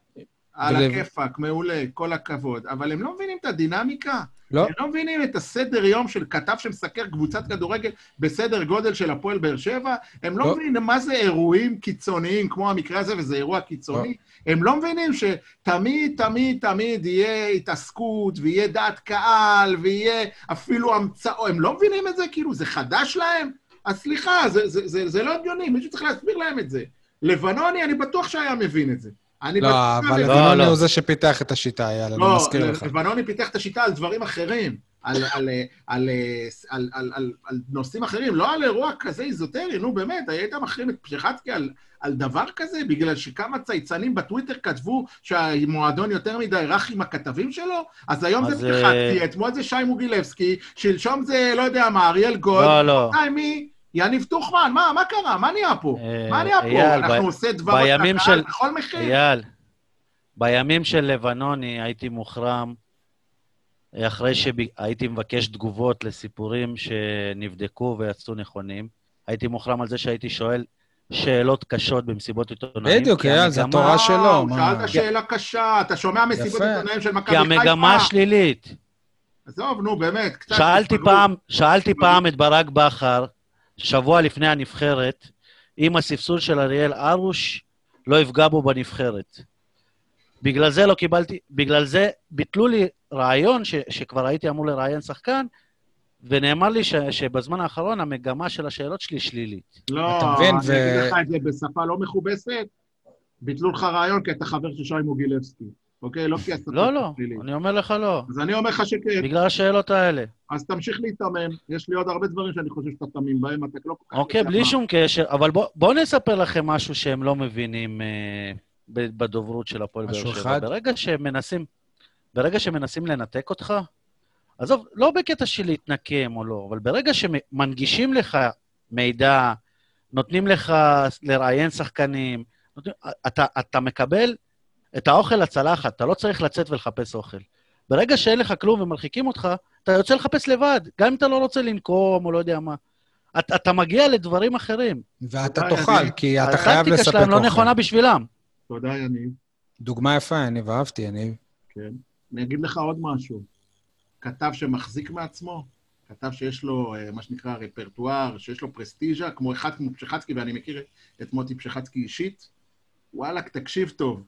על הכיפאק, מעולה, כל הכבוד. אבל הם לא מבינים את הדינמיקה. לא, הם לא מבינים את הסדר יום של כתב שמסקר קבוצת כדורגל בסדר גודל של הפועל באר שבע. הם לא לא. מבינים מה זה אירועים קיצוניים, כמו המקרה הזה, וזה אירוע קיצוני. לא. הם לא מבינים שתמיד, תמיד, תמיד יהיה התעסקות, ויהיה דעת קהל, ויהיה אפילו המצאות. הם לא מבינים את זה? כאילו, זה חדש להם? אז סליחה, זה, זה, זה, זה לא הגיוני, מישהו צריך להסביר להם את זה. לבנוני, אני בטוח שהיה מבין את זה. אני לא, אבל לא, לבנוני לא, לא. הוא זה שפיתח את השיטה, יאללה, לא, אני מזכיר לך. לא, לבנוני פיתח את השיטה על דברים אחרים, על, על, על, על, על, על, על נושאים אחרים, לא על אירוע כזה איזוטרי, נו באמת, היית מחרים את פשיחצקי על, על דבר כזה, בגלל שכמה צייצנים בטוויטר כתבו שהמועדון יותר מדי רך עם הכתבים שלו? אז היום אז אה, זה פשיחצקי, אתמול זה שי מוגילבסקי, שלשום זה, לא יודע מה, אריאל גולד. לא, לא. מי? יניב טוחמן, מה, מה קרה? מה נהיה פה? אה, מה נהיה פה? אנחנו בימים לקהל של- בכל מחיר? אייל, בימים של לבנוני הייתי מוחרם אחרי שהייתי מבקש תגובות לסיפורים שנבדקו ויצאו נכונים. הייתי מוחרם על זה שהייתי שואל שאלות קשות במסיבות עיתונאים. בדיוק, כי אייל, זה המגמה- התורה שלו. מה- שאלת שאלה קשה, אתה שומע מסיבות. עיתונאים של כי מכבי חיפה? המגמה שלילית. עזוב, נו, באמת, קצת... שאלתי. פעם, שאלתי פעם את ברק בכר, שבוע לפני הנבחרת, אם הספסול של אריאל הרוש לא יפגע בו בנבחרת. בגלל זה לא קיבלתי, בגלל זה ביטלו לי רעיון ש, שכבר הייתי אמור לראיין שחקן, ונאמר לי ש, שבזמן האחרון המגמה של השאלות שלי שלילית. לא, אתה מבין, אני ו- אגיד לך את זה בשפה לא מכובסת, ביטלו לך רעיון כי אתה חבר של שי מוגילבסקי, אוקיי? לא כי השפה לא, לא, שלילית. אני אומר לך לא, אז אני אומר לך שכן, בגלל השאלות האלה. אז תמשיך להיתמם, יש לי עוד הרבה דברים שאני חושב שאתה תמים בהם, אתה לא כל כך... אוקיי, בלי מה. שום קשר, אבל בואו בוא נספר לכם משהו שהם לא מבינים אה, ב- בדוברות של הפועל באר משהו שבע. אחד? ברגע שהם מנסים, ברגע שמנסים לנתק אותך, עזוב, לא בקטע של להתנקם או לא, אבל ברגע שמנגישים לך מידע, נותנים לך לראיין שחקנים, נותנים, אתה, אתה מקבל את האוכל לצלחת, אתה לא צריך לצאת ולחפש אוכל. ברגע שאין לך כלום ומרחיקים אותך, אתה יוצא לחפש לבד, גם אם אתה לא רוצה לנקום או לא יודע מה. אתה, אתה מגיע לדברים אחרים. ואתה תאכל. כי אתה חייב הטקטיקה לספק שלהם לא אוכל. נכונה בשבילם. תודה, יניב. דוגמה יפה, יניב, אהבתי, יניב. כן. אני אגיד לך עוד משהו. כתב שמחזיק מעצמו, כתב שיש לו אה, מה שנקרא רפרטואר, שיש לו פרסטיז'ה, כמו אחד כמו פשחצקי, ואני מכיר את מוטי פשחצקי אישית. וואלק, תקשיב טוב.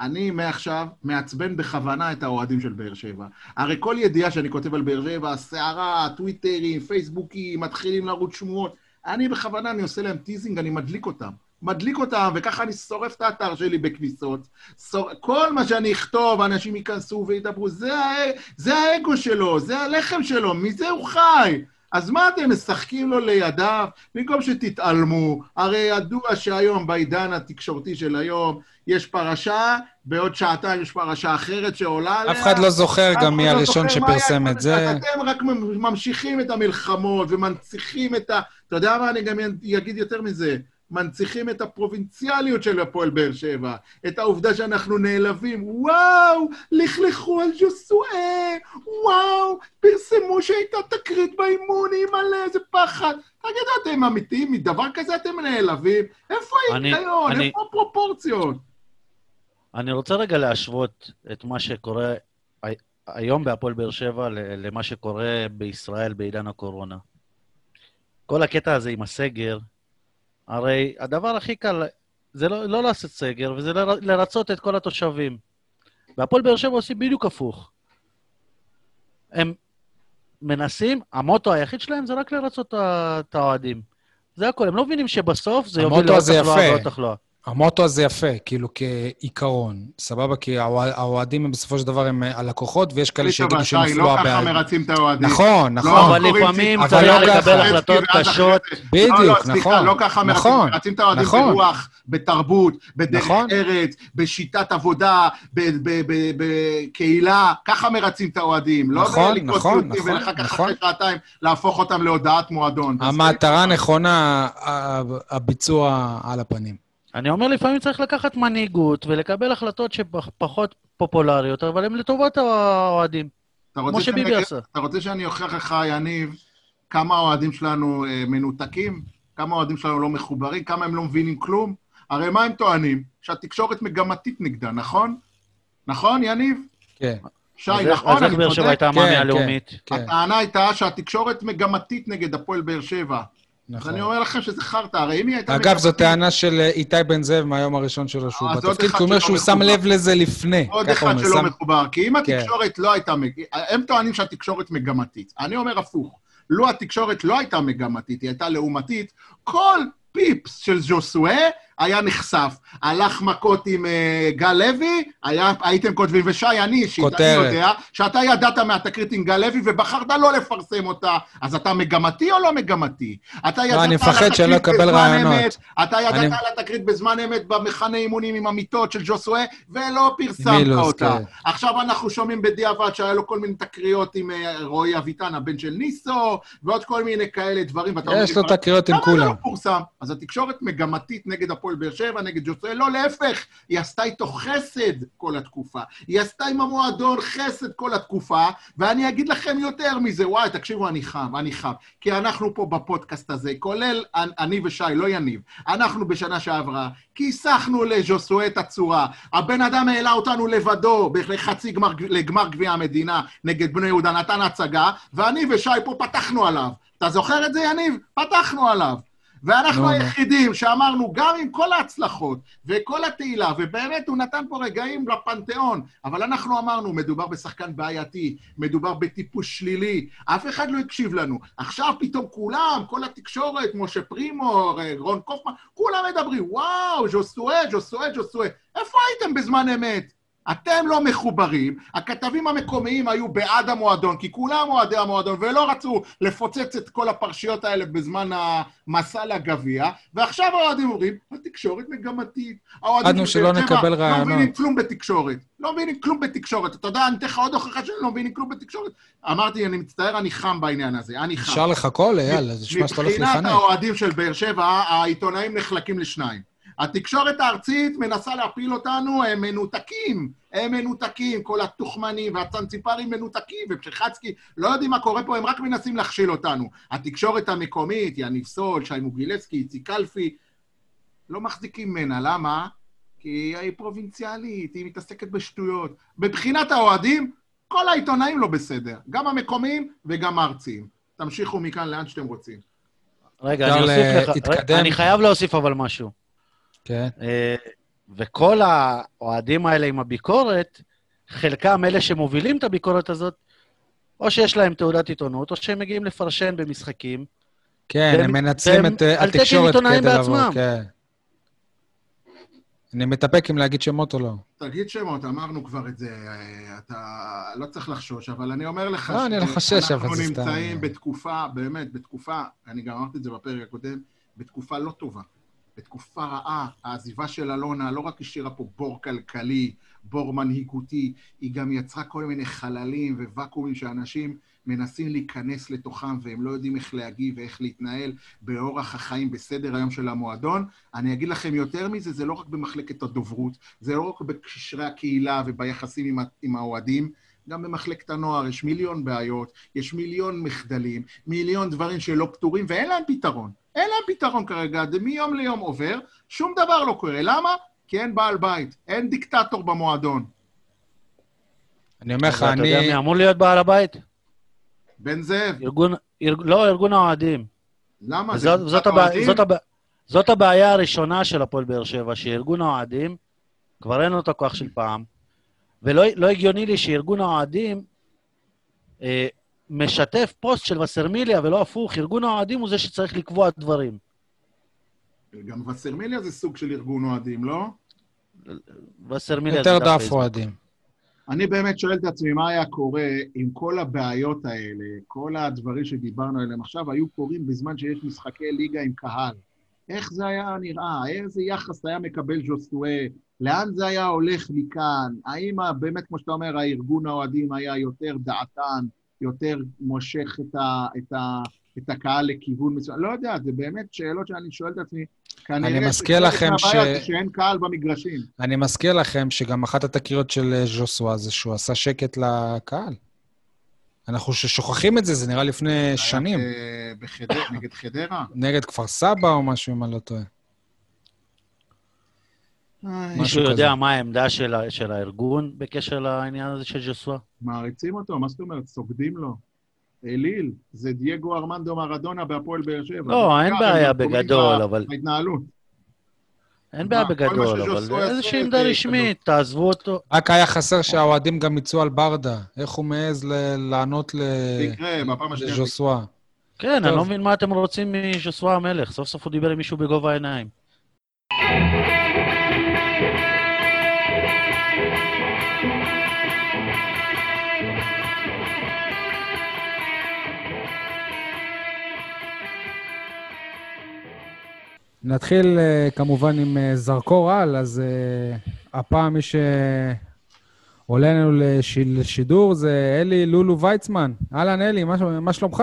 אני מעכשיו מעצבן בכוונה את האוהדים של באר שבע. הרי כל ידיעה שאני כותב על באר שבע, סערה, טוויטרים, פייסבוקים, מתחילים לרוץ שמועות, אני בכוונה, אני עושה להם teasing, אני מדליק אותם. מדליק אותם, וככה אני שורף את האתר שלי בכניסות. שור... כל מה שאני אכתוב, אנשים ייכנסו וידברו, זה, הא... זה האגו שלו, זה הלחם שלו, מזה הוא חי. אז מה אתם משחקים לו לידיו? במקום שתתעלמו, הרי ידוע שהיום, בעידן התקשורתי של היום, יש פרשה, בעוד שעתיים יש פרשה אחרת שעולה עליה. אף אחד לא זוכר גם מי לא הראשון שפרסם. את זה. אתם רק ממשיכים את המלחמות ומנציחים את ה... אתה יודע מה, אני גם אגיד יותר מזה. מנציחים את הפרובינציאליות של הפועל באר שבע, את העובדה שאנחנו נעלבים, וואו, לכלכו על ז'וסואה, וואו, פרסמו שהייתה תקרית באימון, אימא'לה, איזה פחד. תגידו, אתם אמיתיים? מדבר כזה אתם נעלבים? איפה ההיגיון? איפה הפרופורציות? אני רוצה רגע להשוות את מה שקורה הי- היום בהפועל באר שבע למה שקורה בישראל בעידן הקורונה. כל הקטע הזה עם הסגר, הרי הדבר הכי קל זה לא, לא לעשות סגר, וזה לר- לרצות את כל התושבים. בהפועל באר שבע עושים בדיוק הפוך. הם מנסים, המוטו היחיד שלהם זה רק לרצות את האוהדים. זה הכול, הם לא מבינים שבסוף זה יוביל לעוד הזה תחלואה. ועוד תחלואה. המוטו הזה יפה, כאילו כעיקרון, סבבה? כי האוה- האוהדים הם בסופו של דבר הם אה, הלקוחות, ויש כאלה שיגידו שהם נפלו לא ככה הבעלים. מרצים את האוהדים. נכון, לא נכון. אבל לפעמים צריך ואז לקבל החלטות קשות. בדיוק, לא, לא, נכון. סליחה, לא ככה מרצים, נכון, את האוהדים נכון. ברוח, בתרבות, בדרך נכון. ארץ, בשיטת עבודה, ב- ב- ב- בקהילה, ככה מרצים את האוהדים. לא נכון, נכון, ציוצים נכון, ואחר כך נכון. אחרי שעתיים להפוך אותם להודעת מועדון. המטרה נכונה, הביצוע על הפנים. אני אומר, לפעמים צריך לקחת מנהיגות ולקבל החלטות שפחות פופולריות, אבל הן לטובת האוהדים. כמו שביבי עשה. אתה רוצה שאני אוכיח לך, יניב, כמה האוהדים שלנו אה, מנותקים? כמה האוהדים שלנו לא מחוברים? כמה הם לא מבינים כלום? הרי מה הם טוענים? שהתקשורת מגמתית נגדה, נכון? נכון, יניב? כן, שי, אז איך- נכון? אז איך אני באר שבע צודק? הייתה כן, המאמי כן. הלאומית? כן, הטענה הייתה שהתקשורת מגמתית נגד הפועל באר שבע. אז נכון. אני אומר לכם שזה חרטא, הרי אם היא הייתה אגב, זו טענה של אה, איתי בן זאב מהיום הראשון שלו שהוא עוד בתפקיד, כי הוא אומר שהוא שם. לב לזה לפני. עוד אחד שלא מחובר, כי אם כן. התקשורת לא הייתה... הם טוענים שהתקשורת מגמתית. אני אומר הפוך. לו התקשורת לא הייתה מגמתית, היא הייתה לעומתית, כל פיפס של ז'וסואה היה נחשף. הלך מכות עם אה, גל לוי, היה, הייתם כותבים, ושי, אני אישית, אני. יודע, שאתה ידעת מהתקרית עם גל לוי ובחרת לא לפרסם אותה, אז אתה מגמתי או לא מגמתי? אתה ידעת אני על מפחד לא התקרית אקבל רעיונות. אמת, אתה ידעת אני- על התקרית בזמן אמת במחנה אימונים עם המיטות של ג'וסואה, ולא פרסמת מילוס, אותה. כן. עכשיו אנחנו שומעים בדיעבד שהיה לו כל מיני תקריות עם אה, רועי אביטן, הבן של ניסו, ועוד כל מיני כאלה דברים. ואתה אומר יש לו תקריות עם זה כולם. לא פורסם? אז התקשורת מגמתית נגד הפועל באר שבע, נגד ג'וסואה, לא, להפך, היא עשתה איתו חסד כל התקופה. היא עשתה עם המועדון חסד כל התקופה, ואני אגיד לכם יותר מזה, וואי, תקשיבו, אני חם, אני חם. כי אנחנו פה בפודקאסט הזה, כולל אני ושי, לא יניב, אנחנו בשנה שעברה, כיסחנו לז'וסואה את הצורה. הבן אדם העלה אותנו לבדו לחצי גמר, לגמר גביע המדינה נגד בני יהודה, נתן הצגה, ואני ושי פה פתחנו עליו. אתה זוכר את זה, יניב? פתחנו עליו. ואנחנו נו, נו. היחידים שאמרנו, גם עם כל ההצלחות וכל התהילה, ובאמת הוא נתן פה רגעים לפנתיאון, אבל אנחנו אמרנו, מדובר בשחקן בעייתי, מדובר בטיפוס שלילי, אף אחד לא הקשיב לנו. עכשיו פתאום כולם, כל התקשורת, משה פרימו, רון קופמן, כולם מדברים, וואו, ז'וסואה, ז'וסואה, ז'וסואה. איפה הייתם בזמן אמת? אתם לא מחוברים, הכתבים המקומיים היו בעד המועדון, כי כולם אוהדי המועדון, ולא רצו לפוצץ את כל הפרשיות האלה בזמן המסע לגביע, ועכשיו האוהדים אומרים, התקשורת מגמתית. האוהדים של באר שבע לא. מבינים כלום בתקשורת. לא מבינים כלום בתקשורת. אתה יודע, אני אתן לך עוד הוכחה שהם לא מבינים כלום בתקשורת. אמרתי, אני מצטער, אני חם בעניין הזה, אני חם. אפשר לך קול, אייל? זה נשמע שאתה הולך מבחינת לחנך. האוהדים של באר שבע, העיתונאים נחלקים לשניים. התקשורת הארצית מנסה להפיל אותנו, הם מנותקים. הם מנותקים, כל התוכמנים והצנציפרים מנותקים, ופשחצקי, לא יודעים מה קורה פה, הם רק מנסים להכשיל אותנו. התקשורת המקומית, יניב סול, שי מוגילבסקי, איציק קלפי, לא מחזיקים ממנה, למה? כי היא פרובינציאלית, היא מתעסקת בשטויות. מבחינת האוהדים, כל העיתונאים לא בסדר, גם המקומיים וגם הארציים. תמשיכו מכאן לאן שאתם רוצים. רגע, אני אוסיף לך... רגע, אני חייב להוסיף אבל משהו. כן. אה, וכל האוהדים האלה עם הביקורת, חלקם אלה שמובילים את הביקורת הזאת, או שיש להם תעודת עיתונות, או שהם מגיעים לפרשן במשחקים. כן, והם- הם מנצלים את אה, התקשורת כדי לבוא, בעצמם. כן. אני מתאפק אם להגיד שמות או לא. תגיד שמות, אמרנו כבר את זה, אה, אתה לא צריך לחשוש, אבל אני אומר לך לא, אני לא חושש, אבל זה סתם. אנחנו נמצאים בתקופה, באמת, בתקופה, אני גם אמרתי את זה בפרק הקודם, בתקופה לא טובה, בתקופה רעה. העזיבה של אלונה לא רק השאירה פה בור כלכלי, בור מנהיגותי, היא גם יצרה כל מיני חללים וואקומים שאנשים מנסים להיכנס לתוכם והם לא יודעים איך להגיב ואיך להתנהל באורח החיים, בסדר היום של המועדון. אני אגיד לכם יותר מזה, זה לא רק במחלקת הדוברות, זה לא רק בקשרי הקהילה וביחסים עם, עם האוהדים, גם במחלקת הנוער יש מיליון בעיות, יש מיליון מחדלים, מיליון דברים שלא פתורים, ואין להם פתרון. אין להם פתרון כרגע, זה מיום ליום עובר, שום דבר לא קורה. למה? כי אין בעל בית, אין דיקטטור במועדון. אני אומר לך, אבל אתה יודע אני... מי אמור להיות בעל הבית? בן זאב, ארגון... ארג... לא, ארגון האוהדים. למה? זה וזאת, קבוצת זאת, הבע... זאת, הבע... זאת הבעיה הראשונה של הפועל באר שבע, שארגון האוהדים, כבר אין לו את הכוח של פעם, ולא לא הגיוני לי שארגון האוהדים אה, משתף פוסט של וסרמיליה ולא הפוך, ארגון האוהדים הוא זה שצריך לקבוע דברים. גם וסרמיליה זה סוג של ארגון אוהדים, לא? וסרמיליה זה יותר דף דף. אוהדים. אני באמת שואל את עצמי, מה היה קורה אם כל הבעיות האלה, כל הדברים שדיברנו עליהם עכשיו, היו קורים בזמן שיש משחקי ליגה עם קהל? איך זה היה נראה? איזה יחס היה מקבל ז'וסואה? לאן זה היה הולך מכאן? האם באמת, כמו שאתה אומר, הארגון האוהדים היה יותר דעתן, יותר מושך את, ה, את, ה, את הקהל לכיוון מסוים? לא יודע, זה באמת שאלות שאני שואל את עצמי. כנראה אני מזכיר לכם ש- שאין קהל במגרשים. אני מזכיר לכם שגם אחת התקריות של אה, ז'וסווה זה שהוא עשה שקט לקהל. אנחנו ששוכחים את זה, זה נראה לפני שנים. היה ב- בחדר, נגד חדרה? נגד כפר סבא או משהו, אם אני לא טועה. מישהו כזה. יודע מה העמדה של, ה- של הארגון בקשר לעניין הזה של ג'וסווה? מעריצים אותו, מה זאת אומרת? סוגדים לו. אליל, זה דייגו ארמנדו מרדונה בהפועל באר שבע. לא, אין בעיה בגדול, אבל- בהתנהלות. אין בעיה בגדול, אבל איזושהי עמדה. רשמית, תעזבו אותו. רק היה חסר שהאוהדים גם יצאו על ברדה. איך הוא מעז לענות לז'וסווה? כן, אני. לא מבין מה אתם רוצים מז'וסווה המלך. סוף סוף הוא דיבר עם מישהו בגובה העיניים. נתחיל אה, כמובן עם אה, זרקור על, אז אה, הפעם מי שעולה לנו לש- לשידור זה אלי לולו ויצמן. אהלן אלי, מה, מה שלומך?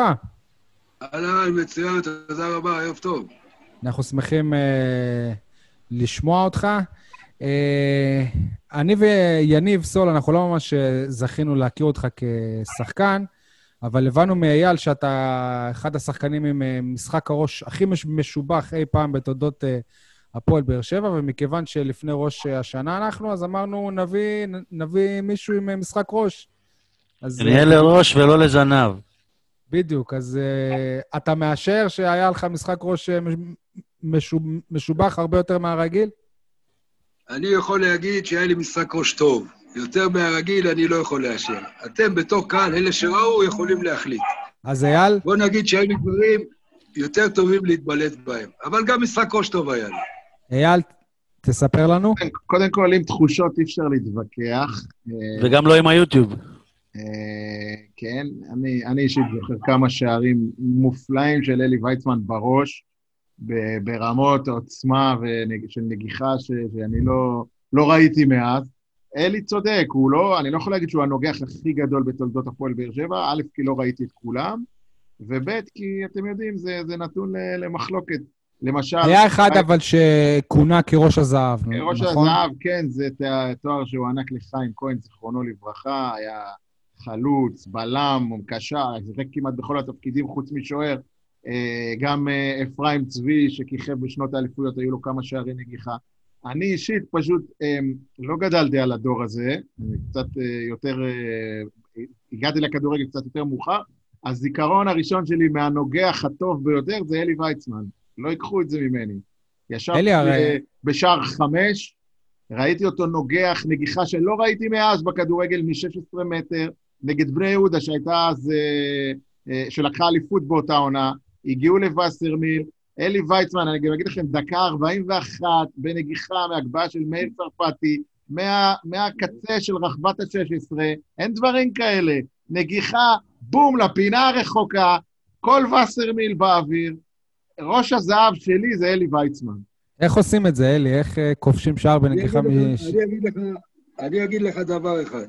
אהלן, מצוין, תודה רבה, ערב טוב. אנחנו שמחים אה, לשמוע אותך. אה, אני ויניב סול, אנחנו לא ממש זכינו להכיר אותך כשחקן, אבל הבנו מאייל שאתה אחד השחקנים עם אה, משחק הראש הכי מש- משובח אי פעם בתולדות אה, הפועל באר שבע, ומכיוון שלפני ראש השנה אנחנו, אז אמרנו, נביא, נביא מישהו עם אה, משחק ראש. אז, אה, נהיה לראש ולא לזנב. בדיוק, אז uh, אתה מאשר שהיה לך משחק ראש אה, מש- משוב, משובח הרבה יותר מהרגיל? אני יכול להגיד שהיה לי משחק ראש טוב. יותר מהרגיל אני לא יכול לאשר. אתם בתור קהל, אלה שראו, יכולים להחליט. אז אייל, בוא נגיד שהיו לי דברים יותר טובים להתבלט בהם. אבל גם משחק ראש טוב היה לי. אייל, תספר לנו. קודם כל, עם תחושות אי אפשר להתווכח. וגם לא עם היוטיוב. אה, כן, אני, אני אישית זוכר כמה שערים מופלאים של אלי ויצמן בראש, ברמות עוצמה ונג, של נגיחה ש, שאני לא, לא ראיתי מאז. אלי צודק, הוא לא, אני לא יכול להגיד שהוא הנוגח הכי גדול בתולדות הפועל באר שבע, א', כי לא ראיתי את כולם, וב', כי אתם יודעים, זה, זה נתון למחלוקת. למשל... היה אחד אבל שכונה כראש הזהב, ראש נכון? הזהב, כן, זה תואר שהוענק לחיים כהן, זיכרונו לברכה, היה חלוץ, בלם, קשר, שיחק כמעט בכל התפקידים חוץ משוער. אה, גם אה, אפרים צבי, שכיכב בשנות האליפויות, היו לו כמה שערי נגיחה. אני אישית פשוט אה, לא גדלתי על הדור הזה, אני קצת אה, יותר, אה, הגעתי לכדורגל קצת יותר מאוחר. הזיכרון הראשון שלי מהנוגח הטוב ביותר זה אלי ויצמן. לא ייקחו את זה ממני. ישבתי בשער חמש, ראיתי אותו נוגח, נגיחה שלא ראיתי מאז בכדורגל מ-16 מטר, נגד בני יהודה, שהייתה אז, אה, שלקחה אליפות באותה עונה, הגיעו לווסרמיל, אלי ויצמן, אני גם אגיד לכם, דקה 41 בנגיחה מהגבהה של מאיר צרפתי, מה, מהקצה של רחבת ה-16, אין דברים כאלה. נגיחה, בום, לפינה הרחוקה, כל וסרמיל באוויר. ראש הזהב שלי זה אלי ויצמן. איך עושים את זה, אלי? איך אה, כובשים שער בנגיחה מ... אני אגיד לך, אני אגיד לך דבר אחד.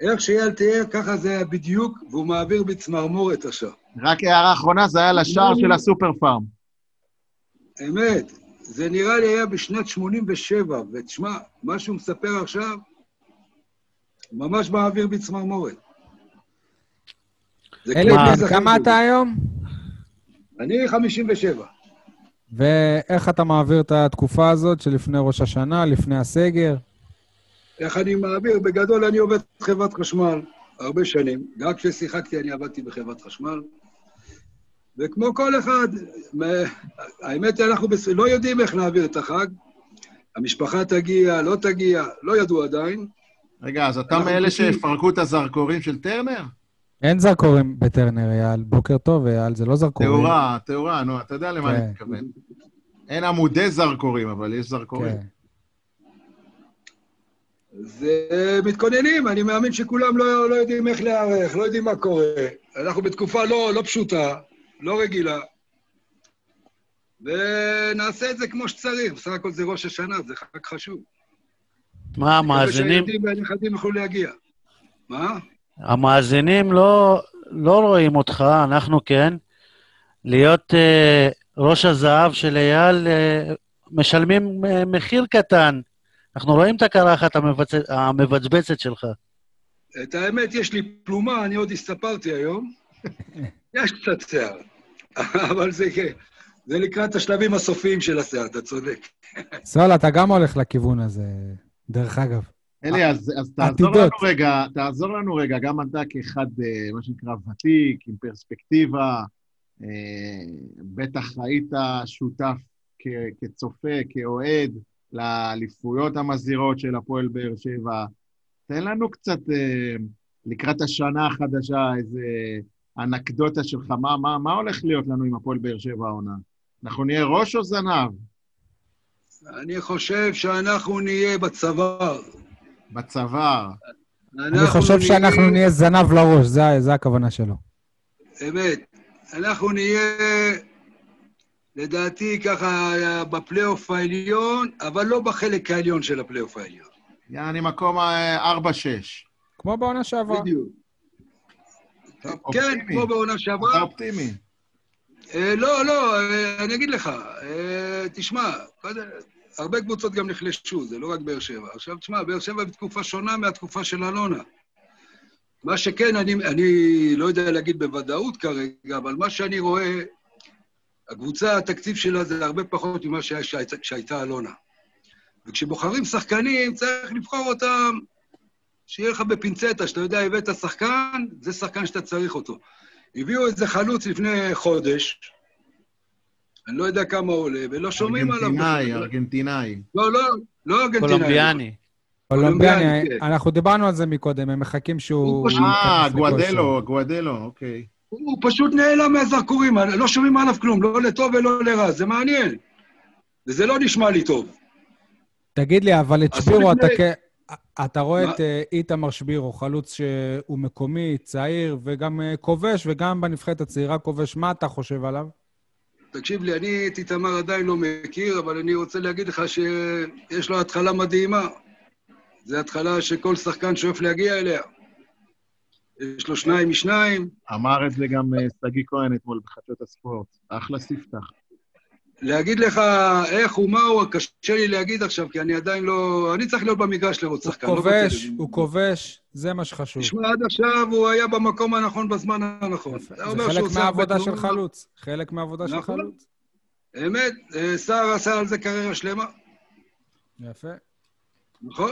איך שאייל תיאר, ככה זה היה בדיוק, והוא מעביר בצמרמורת השער. רק הערה אחרונה, זה היה לשער של הסופר פארם. אמת, זה נראה לי היה בשנת 87, ותשמע, מה שהוא מספר עכשיו, ממש מעביר בצמרמורת. מזכר כמה. אתה היום? אני 57. ואיך אתה מעביר את התקופה הזאת שלפני ראש השנה, לפני הסגר? איך אני מעביר? בגדול אני עובד בחברת חשמל הרבה שנים. גם כששיחקתי אני עבדתי בחברת חשמל. וכמו כל אחד, האמת היא, אנחנו בס- לא יודעים איך נעביר את החג. המשפחה תגיע, לא תגיע, לא ידעו עדיין. רגע, אז אתה מאלה שיפרקו את הזרקורים של טרנר? אין זרקורים בטרנר, אייל. בוקר טוב, אייל, זה לא זרקורים. תאורה, תאורה, נו, אתה יודע למה כן. אני מתכוון. אין עמודי זרקורים, אבל יש זרקורים. כן. אז אה, מתכוננים, אני מאמין שכולם לא, לא יודעים איך להיערך, לא יודעים מה קורה. אנחנו בתקופה לא, לא פשוטה, לא רגילה, ונעשה את זה כמו שצריך. בסך הכל זה ראש השנה, זה חג חשוב. מה, המאזינים, שהילדים והנכדים יוכלו להגיע. מה? המאזינים לא, לא רואים אותך, אנחנו כן. להיות אה, ראש הזהב של אייל, אה, משלמים אה, מחיר קטן. אנחנו רואים את הקרחת המבצ... המבצבצת שלך. את האמת, יש לי פלומה, אני עוד הסתפרתי היום. יש קצת שיער, אבל זה, זה לקראת השלבים הסופיים של השיער, אתה צודק. סול, אתה גם הולך לכיוון הזה, דרך אגב. אלי, אז, אז תעזור. לנו רגע, תעזור לנו רגע, גם אתה כאחד, אה, מה שנקרא, ותיק, עם פרספקטיבה, אה, בטח היית שותף כ- כצופה, כאוהד, לאליפויות המזהירות של הפועל באר שבע. תן לנו קצת, אה, לקראת השנה החדשה, איזה אנקדוטה שלך, מה, מה, מה הולך להיות לנו עם הפועל באר שבע העונה? אנחנו נהיה ראש או זנב? אני חושב שאנחנו נהיה בצוואר. בצוואר. אני חושב שאנחנו נהיה זנב לראש, זה- זה הכוונה שלו. אמת. אנחנו נהיה, לדעתי, ככה, בפלייאוף העליון, אבל לא בחלק העליון של הפלייאוף העליון. יעני מקום אה, 4-6. כמו בעונה שעברה. בדיוק. כן. כמו בעונה אתה שעברה. אופטימי. אה, לא, לא, אה, אני אגיד לך, אה, תשמע, הרבה קבוצות גם נחלשו, זה לא רק באר שבע. עכשיו, תשמע, באר שבע בתקופה שונה מהתקופה של אלונה. מה שכן, אני, אני לא יודע להגיד בוודאות כרגע, אבל מה שאני רואה, הקבוצה, התקציב שלה זה הרבה פחות ממה שהיה כשהייתה אלונה. וכשבוחרים שחקנים, צריך לבחור אותם, שיהיה לך בפינצטה, שאתה יודע, הבאת שחקן, זה שחקן שאתה צריך אותו. הביאו איזה חלוץ לפני חודש, אני לא יודע כמה הוא עולה, ולא שומעים עליו. ארגנטינאי. ארגנטינאי. לא, לא, לא ארגנטינאי. קולומביאני. קולומביאני, כן. אנחנו דיברנו על זה מקודם, הם מחכים שהוא... אה. גואדלו, גואדלו, אוקיי. הוא פשוט נעלם מהזרקורים, לא שומעים עליו כלום, לא לטוב ולא לרע, זה מעניין. וזה לא נשמע לי טוב. תגיד לי, אבל את שבירו, אתה לפני- כ... אתה רואה מה? את אה, איתמר שבירו, חלוץ שהוא מקומי, צעיר, וגם אה, כובש, וגם בנבחרת הצעירה כובש. מה אתה חושב עליו? תקשיב לי, אני את איתמר עדיין לא מכיר, אבל אני רוצה להגיד לך שיש לו התחלה מדהימה. זו התחלה שכל שחקן שואף להגיע אליה. יש לו שניים משניים. אמר את זה גם אה, שגיא כהן אתמול בחדשות הספורט. אחלה ספתח. להגיד לך איך ומה הוא, קשה לי להגיד עכשיו, כי אני עדיין לא... אני צריך להיות במגרש לראות הוא שחקן. לא כובש, בטלוויזיה. הוא כובש, זה מה שחשוב. תשמע, עד עכשיו הוא היה במקום הנכון בזמן הנכון. זה חלק מהעבודה של. חלוץ. חלק מהעבודה של נכון. חלוץ. אמת, אה, סער עשה על זה קריירה שלמה, יפה. נכון?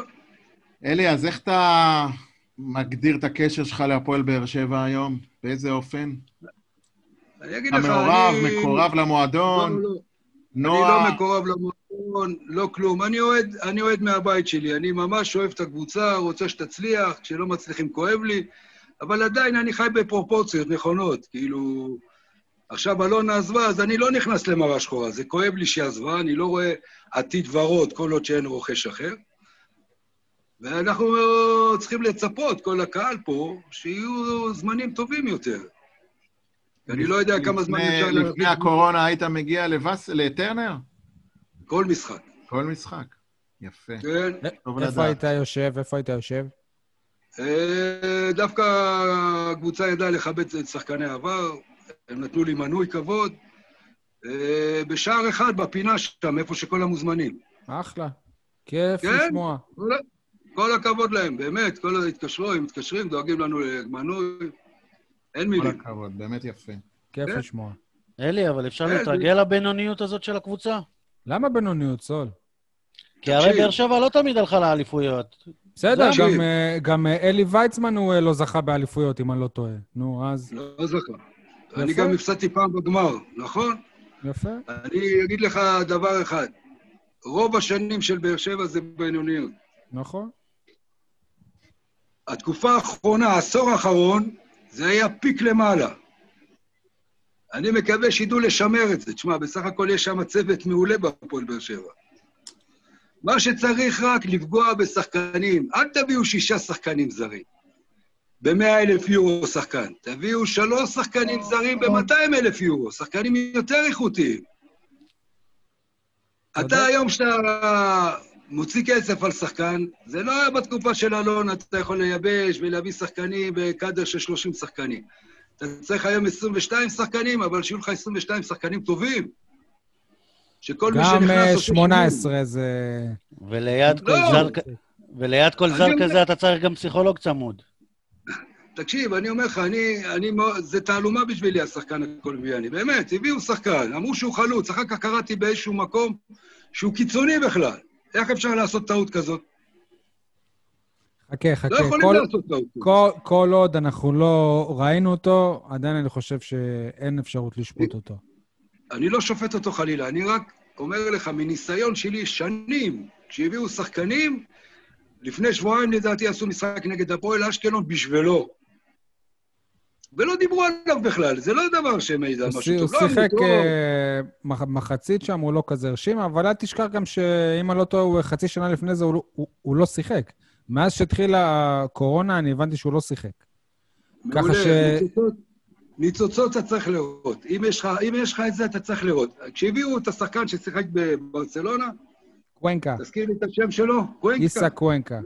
אלי, אז איך אתה מגדיר את הקשר שלך להפועל באר שבע היום? באיזה אופן? אני אגיד אתה לך, מעורב, אני... מקורב לא, למועדון, לא, אני נועה... לא מקורב למועדון, לא כלום. אני אוהד, אני אוהד מהבית שלי, אני ממש אוהב את הקבוצה, רוצה שתצליח, כשלא מצליחים כואב לי, אבל עדיין אני חי בפרופורציות נכונות. כאילו, עכשיו אלונה עזבה, אז אני לא נכנס למראה שחורה, זה כואב לי שהיא עזבה, אני לא רואה עתיד ורוד כל עוד שאין רוכש אחר. ואנחנו צריכים לצפות, כל הקהל פה, שיהיו זמנים טובים יותר. אני לא יודע כמה זמן לפני- אפשר לפני הקורונה היית מגיע לטרנר? כל משחק. כל משחק. יפה. כן. איפה. היית יושב? איפה היית יושב? אה, דווקא הקבוצה ידעה לכבד את שחקני העבר, הם נתנו לי מנוי כבוד. אה, בשער אחד, בפינה שם, איפה שכל המוזמנים. אחלה. כיף כן. לשמוע. כל- כל הכבוד להם, באמת, כל התקשרו, הם מתקשרים, דואגים לנו למנוי. אין כל מילים. הכבוד, באמת יפה. כיף כן. לשמוע. אלי, אבל אפשר כן, להתרגל לבינוניות הזאת של הקבוצה? למה בינוניות, סול? כי הרי. באר שבע לא תמיד הלכה לאליפויות. בסדר. גם, אה, גם אה, אלי ויצמן הוא אה, לא זכה באליפויות, אם אני לא טועה. נו, אז לא זכה. אני. גם הפסדתי פעם בגמר, נכון? יפה. אני אגיד לך דבר אחד, רוב השנים של באר שבע זה בינוניות. נכון. התקופה האחרונה, העשור האחרון, זה היה פיק למעלה. אני מקווה שידעו לשמר את זה. תשמע, בסך הכל יש שם צוות מעולה בהפועל באר שבע. מה שצריך רק לפגוע בשחקנים. אל תביאו שישה שחקנים זרים. ב-100 אלף יורו שחקן. תביאו שלוש שחקנים זרים ב-200 אלף יורו, שחקנים יותר איכותיים. אתה היום שאתה מוציא כסף על שחקן, זה לא היה בתקופה של אלון, אתה יכול לייבש ולהביא שחקנים בקאדר של 30 שחקנים. אתה צריך היום 22 שחקנים, אבל שיהיו לך 22 שחקנים טובים. שכל מי גם שנכנס... אה, עושה 18 זה... וליד כל לא. זר, כ- וליד כל זר כזה אתה צריך גם פסיכולוג צמוד. תקשיב, אני אומר לך, אני, אני, זה תעלומה בשבילי, השחקן הקולומביאני. באמת, הביאו שחקן, אמרו שהוא חלוץ, אחר כך קראתי באיזשהו מקום שהוא קיצוני בכלל. איך אפשר לעשות טעות כזאת? חכה, חכה. לא יכולים כל- לעשות טעות. כל, כל עוד אנחנו לא ראינו אותו, עדיין אני חושב שאין אפשרות לשפוט אותו. אני לא שופט אותו חלילה, אני רק אומר לך, מניסיון שלי, שנים, כשהביאו שחקנים, לפני שבועיים לדעתי עשו משחק נגד הפועל אשקלון בשבילו. ולא דיברו עליו בכלל, זה לא דבר הוא משהו הוא טוב. לא, שיחק הוא טוב. אה, מח- מחצית שם, הוא לא כזה הרשים, אבל אל תשכח גם שאם אני לא טועה, חצי שנה לפני זה הוא לא- הוא- לא שיחק. מאז שהתחילה הקורונה, אני הבנתי שהוא לא שיחק. ככה ש- ניצוצות, ניצוצות אתה צריך לראות. אם יש, לך, אם יש לך את זה, אתה צריך לראות. כשהביאו את השחקן ששיחק בברצלונה, קוונקה, תזכיר לי את השם שלו, קוונקה. איסה קוונקה.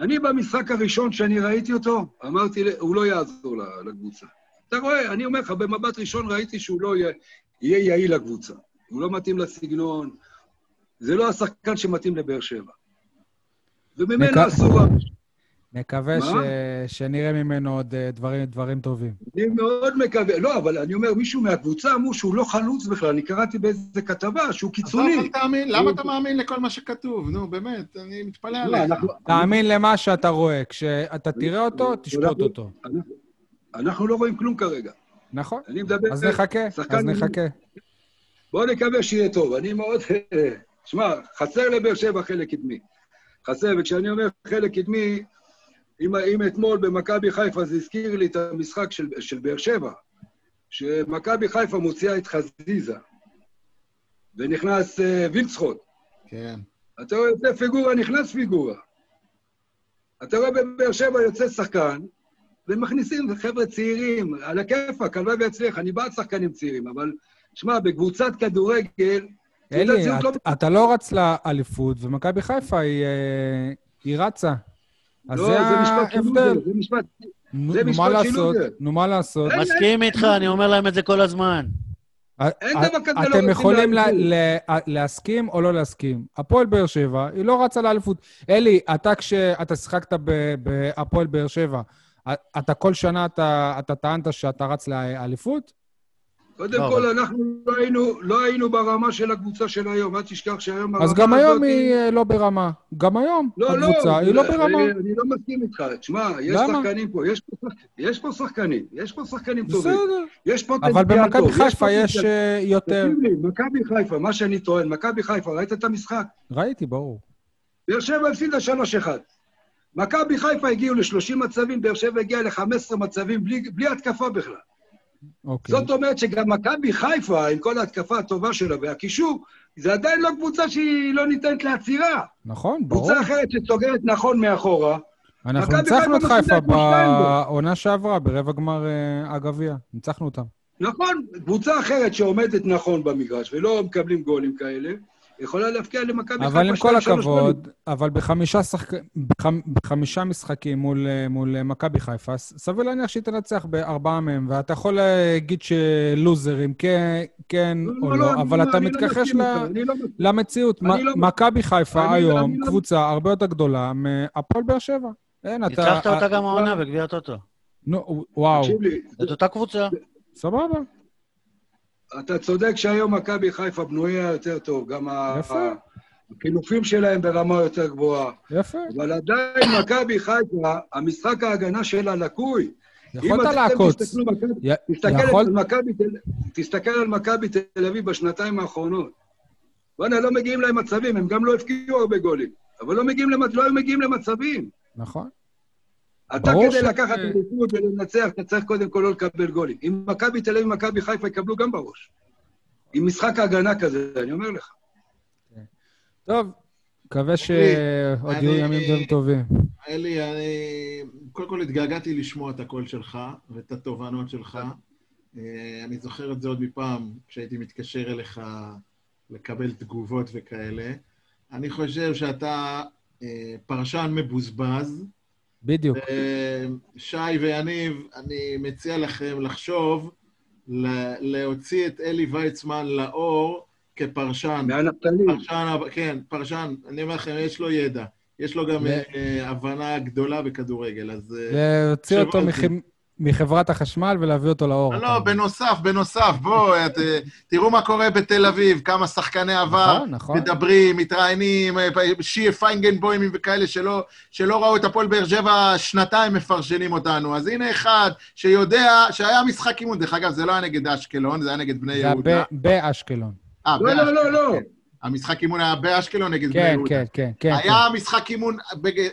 אני במשחק הראשון שאני ראיתי אותו, אמרתי, הוא לא יעזור לקבוצה. אתה רואה, אני אומר לך, במבט ראשון ראיתי שהוא לא יהיה, יהיה יעיל לקבוצה. הוא לא מתאים לסגנון, זה לא השחקן שמתאים לבאר שבע. וממנו מק- מה? ש... שנראה ממנו עוד אה, דברים, דברים טובים. אני מאוד מקווה, לא, אבל אני אומר, מישהו מהקבוצה אמרו שהוא לא חלוץ בכלל, אני קראתי באיזה כתבה שהוא עזוב, קיצוני. אל תאמין, למה אתה מאמין לכל מה שכתוב? נו, באמת, אני מתפלא לא, עליך. אנחנו- תאמין למה שאתה רואה. כשאתה תראה אותו, תשפוט אותו. אנחנו- אנחנו לא רואים כלום כרגע. נכון? אני מדבר... אז נחכה, אז נחכה. בואו נקווה שיהיה טוב. אני מאוד... שמע, חסר לבאר שבע חלק קדמי. חסר, וכשאני אומר חלק קדמי, אם, אם אתמול במכבי חיפה זה הזכיר לי את המשחק של, של באר שבע, שמכבי חיפה מוציאה את חזיזה, ונכנס uh, וילצחוט. כן. אתה רואה יוצא פיגורה, נכנס פיגורה. אתה רואה בבאר שבע יוצא שחקן, ומכניסים חבר'ה צעירים, על הכיפאק, הלוואי ויצליח, אני בעד שחקנים צעירים, אבל שמע, בקבוצת כדורגל... אלי, את- אתה לא רץ לאליפות, ומכבי חיפה היא, אה, היא רצה. אז לא, זה זה משפט ההבדל. זה משפט... נו זה נו, משפט מה של לעשות? לוזר. נו, מה לעשות? מסכים איתך, אני אומר להם את זה כל הזמן. אין דבר כזה לא אתם יכולים להסכים או לא להסכים. הפועל באר שבע, היא לא רצה לאליפות. אלי, אתה כשאתה שיחקת ב- בהפועל באר שבע, אתה כל שנה אתה אתה טענת שאתה רץ לאליפות? קודם לא, כל, אנחנו לא היינו- לא היינו ברמה של הקבוצה של היום, אל תשכח שהיום אז גם היום היא אה, לא ברמה. גם היום לא, לא, הקבוצה היא לא ברמה. אני לא מסכים איתך. תשמע, יש? שחקנים פה, יש פה שחק- יש פה שחקנים, יש פה שחקנים טובים. בסדר. יש פוטנציאל אבל במכבי חיפה יש אה, יותר... תקשיב לי, מכבי חיפה, מה שאני טוען, מכבי חיפה, ראית את המשחק? ראיתי, ברור. באר שבע הפסידה 3-1. מכבי חיפה הגיעו ל-30 מצבים, באר שבע הגיעה ל-15 מצבים בלי, בלי התקפה בכלל. אוקיי. זאת אומרת שגם מכבי חיפה, עם כל ההתקפה הטובה שלה והקישור, זה עדיין לא קבוצה שהיא לא ניתנת לעצירה. נכון, ברור. קבוצה אחרת שסוגרת נכון מאחורה, אנחנו ניצחנו את חיפה. בעונה שעברה, ברבע גמר אה, הגביע. ניצחנו אותם. נכון, קבוצה אחרת שעומדת נכון במגרש ולא מקבלים גולים כאלה, יכולה להפקיע למכבי חיפה אבל עם כל. הכבוד, אבל בחמישה, שחק... בחמ... בחמישה משחקים מול, אה, מול אה, מכבי חיפה, סביר להניח שהיא תנצח בארבעה מהם, ואתה יכול להגיד שלוזרים, כן, כן או לא, אני אבל אתה אני מתכחש מסכים ל... לא. למציאות. לא- מכבי חיפה אני- היום לא- קבוצה הרבה יותר גדולה מהפועל באר שבע. אין, אתה... ניצחת אותה אה, גם העונה בגביע הטוטו. נו, וואו, תקשיב לי, זאת אותה קבוצה. סבבה. אתה צודק שהיום מכבי חיפה בנויה יותר טוב, גם יפה. שלהם ברמה יותר גבוהה. יפה. אבל עדיין מכבי חיפה, המשחק ההגנה שלה לקוי. יכולת לעקוץ. תסתכל על מכבי תל- אביב בשנתיים האחרונות. וואלה, לא מגיעים להם מצבים, הם גם לא הפקיעו הרבה גולים, אבל לא, מגיעים. לא היו מגיעים למצבים. נכון. אתה כדי ש- לקחת אליפות ולנצח, אתה צריך קודם כל לא לקבל גולים. אם מכבי תל אביב ומכבי חיפה יקבלו גם בראש. עם משחק הגנה כזה, אני אומר לך. טוב, מקווה שעוד יהיו ימים די טובים. אלי, אני קודם כל התגעגעתי לשמוע את הקול שלך ואת התובנות שלך. אה, אני זוכר את זה עוד מפעם, כשהייתי מתקשר אליך לקבל תגובות וכאלה. אני חושב שאתה אה, פרשן מבוזבז. בדיוק. אה, שי ויניב, אני מציע לכם לחשוב ל- להוציא את אלי ויצמן לאור כפרשן. מהנפתלים. פרשן, כן, פרשן, אני אומר לכם, יש לו ידע. יש לו גם אה, הבנה גדולה בכדורגל, אז... אה, להוציא אותו. מחברת החשמל ולהביא אותו לאור. לא. בנוסף, בנוסף, בואו, את, אה, תראו מה קורה בתל אביב, כמה שחקני עבר נכון, נכון. מדברים, מתראיינים, אה, שיה פיינגנבוימים וכאלה שלא, שלא ראו את הפועל באר שבע שנתיים מפרשנים אותנו. אז הנה אחד שיודע שהיה משחק אימון, דרך אגב, זה לא היה נגד אשקלון, זה היה נגד בני זה היה יהודה. באשקלון. אה, לא, לא, לא, לא. כן. המשחק אימון היה באשקלון נגד בני כן, יהודה. כן, כן, כן. היה משחק אימון בג-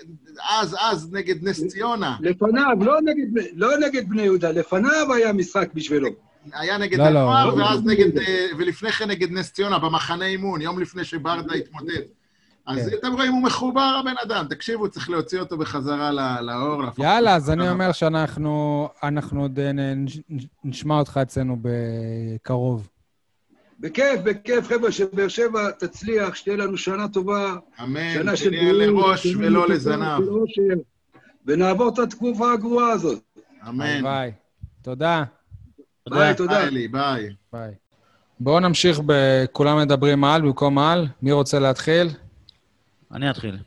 אז, אז נגד נס ציונה. לפניו, לא נגד, לא נגד בני יהודה, לפניו היה משחק בשבילו. היה נגד לא, לא, הנוער, לא. ואז נגד, אה, ולפני כן נגד נס ציונה, במחנה אימון, יום לפני שברדה התמודד. אז כן. אתם רואים, הוא מחובר, הבן אדם. תקשיבו, צריך להוציא אותו בחזרה ל- לאור. יאללה, אז אני אומר שאנחנו אנחנו עוד אה, נשמע אותך אצלנו בקרוב. בכיף, בכיף, חבר'ה, שבאר שבע תצליח, שתהיה לנו שנה טובה, אמן, שנה של שנהיה לראש שנה ולא לזנב. ונעבור את התקופה הגרועה הזאת. אמן. הלוואי. תודה. ביי, תודה. ביי, אלי, ביי. ביי. בואו נמשיך ב"כולם מדברים על" במקום על. מי רוצה להתחיל? אני אתחיל.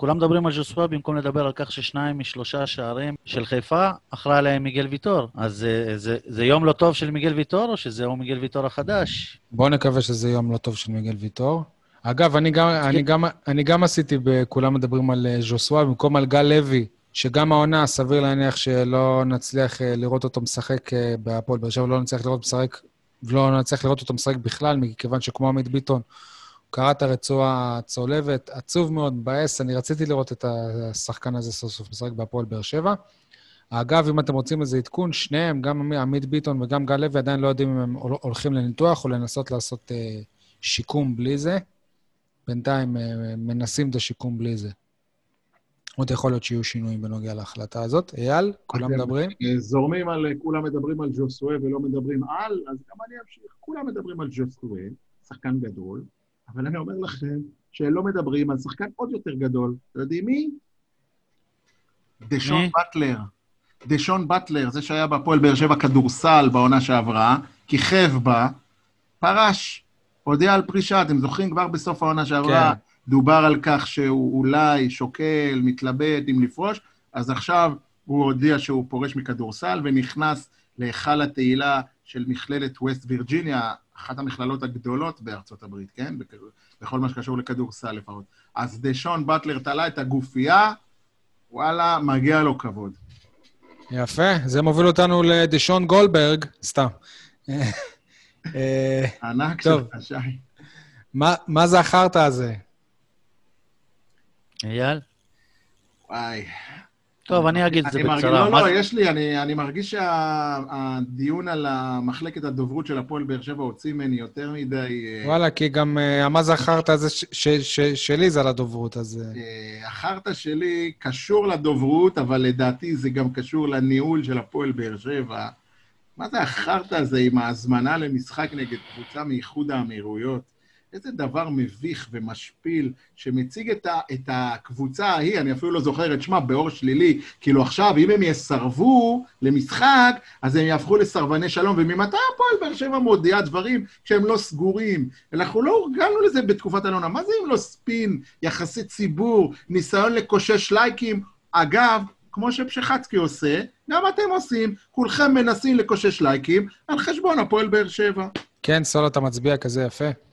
כולם מדברים על ז'וסווה במקום לדבר על כך ששניים משלושה שערים של חיפה, אחראי עליהם מיגל ויטור. אז זה, זה, זה יום לא טוב של מיגל ויטור, או שזהו מיגל ויטור החדש? בואו נקווה שזה יום לא טוב של מיגל ויטור. אגב, אני גם, אני גם, אני גם עשיתי, כולם מדברים על אה, ז'וסווה במקום על גל לוי, שגם העונה, סביר להניח שלא נצליח אה, לראות אותו משחק אה, בהפועל באר שבע, לא נצליח לראות משחק, לא נצליח לראות אותו משחק בכלל, מכיוון שכמו עמית ביטון, קרע את הרצועה הצולבת, עצוב מאוד, מבאס, אני רציתי לראות את השחקן הזה סוף סוף משחק בהפועל באר שבע. אגב, אם אתם רוצים איזה עדכון, שניהם, גם עמית ביטון וגם גל לוי, עדיין לא יודעים אם הם הול- הולכים לניתוח או לנסות לעשות אה, שיקום בלי זה. בינתיים אה, מנסים את השיקום בלי זה. עוד יכול להיות שיהיו שינויים בנוגע להחלטה הזאת. אייל, כולם מדברים? אה, זורמים על, כולם מדברים על ג'וסווה ולא מדברים על, אז גם אני אמשיך. כולם מדברים על ג'וסווה, שחקן גדול, אבל אני אומר לכם שלא מדברים על שחקן עוד יותר גדול. אתם יודעים מי? דשון מי? באטלר. דשון באטלר, זה שהיה בהפועל באר שבע כדורסל בעונה שעברה, כיכב בה, פרש, הודיע על פרישה. אתם זוכרים כבר בסוף העונה שעברה, כן. דובר על כך שהוא אולי שוקל, מתלבט אם לפרוש, אז עכשיו הוא הודיע שהוא פורש מכדורסל ונכנס להיכל התהילה של מכללת ווסט וירג'יניה, אחת המכללות הגדולות בארצות הברית, כן? בכ- בכל מה שקשור לכדורסל לפחות. אז דשון באטלר תלה את הגופייה, וואלה, מגיע לו כבוד. יפה, זה מוביל אותנו לדשון גולדברג, סתם. ענק. שלך, שי. מה מה זה החרטא הזה? אייל? וואי. טוב, אני אגיד את זה אני מרגיש- בקצרה. לא, לא, יש לי, אני, אני מרגיש שהדיון על מחלקת הדוברות של הפועל באר שבע הוציא ממני יותר מדי... אה, וואלה, כי גם אה, מה זה החרטא הזה ש- ש- ש- שלי זה על הדוברות, אז... אה, החרטא שלי קשור לדוברות, אבל לדעתי זה גם קשור לניהול של הפועל באר שבע. מה זה החרטא הזה עם ההזמנה למשחק נגד קבוצה מאיחוד האמירויות? איזה דבר מביך ומשפיל, שמציג את, ה, את הקבוצה ההיא, אני אפילו לא זוכר את שמה, באור שלילי. כאילו עכשיו, אם הם יסרבו למשחק, אז הם יהפכו לסרבני שלום. וממתי הפועל באר שבע מודיעה דברים כשהם לא סגורים? אנחנו לא הורגלנו לזה בתקופת אלונה. מה זה אם לא ספין, יחסי ציבור, ניסיון לקושש לייקים? אגב, כמו שפשחצקי עושה, גם אתם עושים, כולכם מנסים לקושש לייקים על חשבון הפועל באר שבע. כן, סול, אתה מצביע כזה יפה.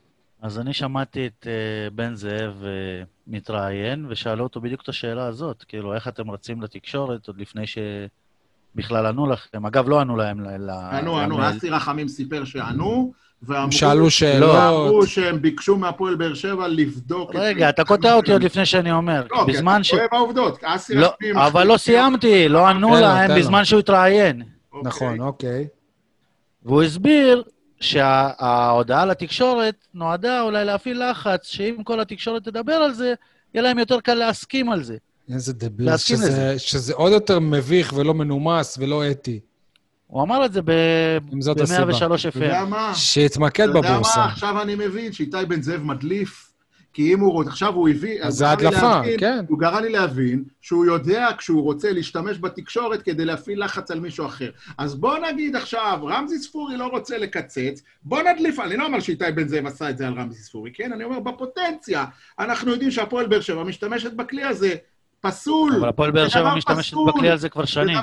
אז אני שמעתי את uh, בן זאב uh, מתראיין, ושאלו אותו בדיוק את השאלה הזאת, כאילו, איך אתם רצים לתקשורת עוד לפני שבכלל ענו לכם? אגב, לא ענו להם ל... ענו, ענו. אסי רחמים סיפר שענו, ואמרו, שאלו שאלות. ואמרו שהם ביקשו מהפועל באר שבע לבדוק את... רגע, אתה קוטע אותי עוד לפני שאני אומר. לא, כי אתה ש... טועה בעובדות. אסי לא, רשמי אבל לא סיימתי, לא ענו להם. בזמן שהוא התראיין. אוקיי. נכון, אוקיי. והוא הסביר שההודעה לתקשורת נועדה אולי להפעיל לחץ, שאם כל התקשורת תדבר על זה, יהיה להם יותר קל להסכים על זה. איזה דביל, שזה, לזה. שזה עוד יותר מביך ולא מנומס ולא אתי. הוא אמר את זה אם זאת הסיבה. ב-103 אתה יודע FM. מה? שיתמקד אתה יודע בבורסה. מה? עכשיו אני מבין שאיתי בן זאב מדליף, כי אם הוא רוצה, עכשיו הוא הביא... אז זה הדלפה, להבין- כן. הוא גרם לי להבין שהוא יודע כשהוא רוצה להשתמש בתקשורת כדי להפעיל לחץ על מישהו אחר. אז בוא נגיד עכשיו, רמזי ספורי לא רוצה לקצץ, בוא נדליף, אני לא אומר שאיתי בן זאב עשה את זה על רמזי ספורי, כן? אני אומר בפוטנציה. אנחנו יודעים שהפועל באר שבע משתמשת בכלי הזה. פסול. אבל הפועל באר שבע משתמשת פסול. בכלי הזה כבר זה שנים.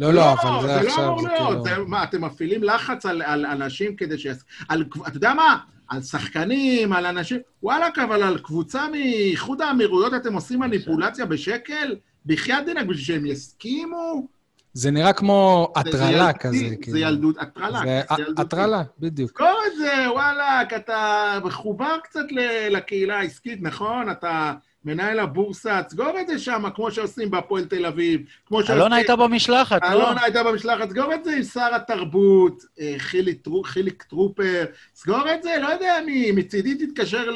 לא, לא, אבל זה זה לא עכשיו, אמור להיות. כאילו... מה, אתם מפעילים לחץ על, אנשים כדי ש... אתה יודע מה? על שחקנים, על אנשים... וואלכ, אבל על קבוצה מאיחוד האמירויות אתם עושים מניפולציה בשקל? בחייאת דינק, בשביל שהם יסכימו? זה נראה כמו הטרלה כזה. זה כאילו. ילדות, הטרלה. זה. הטרלה, בדיוק. את זה, וואלכ, אתה מחובר קצת לקהילה העסקית, נכון? אתה מנהל הבורסה, סגור את זה שם, כמו שעושים בהפועל תל אביב, כמו שעושים... אלונה הייתה במשלחת, לא? אלונה הייתה במשלחת, סגור את זה עם שר התרבות, אה, חילי טרו- חיליק טרופר, סגור את זה, לא יודע מי, מצידי תתקשר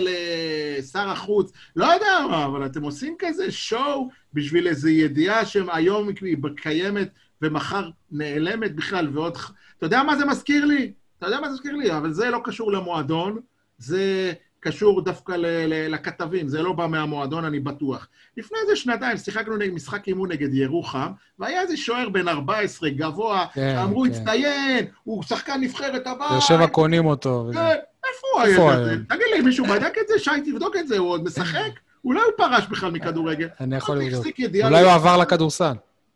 לשר החוץ, לא יודע מה, אבל אתם עושים כזה שואו בשביל איזו ידיעה שהיום היא קיימת ומחר נעלמת בכלל, ועוד... אתה יודע מה זה מזכיר לי? אתה יודע מה זה מזכיר לי? אבל זה לא קשור למועדון, זה קשור דווקא ל- ל- לכתבים, זה לא בא מהמועדון, אני בטוח. לפני איזה שנתיים שיחקנו משחק אימון נגד ירוחם, והיה איזה שוער בן 14, גבוה, כן, שאמרו, כן. הצטיין, הוא שחקן נבחרת הבאה. באר שבע קונים אותו. כן, איפה הוא? היום? תגיד לי, מישהו בדק את זה? שי, תבדוק את זה, הוא עוד משחק? אולי הוא פרש בכלל מכדורגל. אני יכול לבדוק. אולי הוא ל- עבר לכדורסל.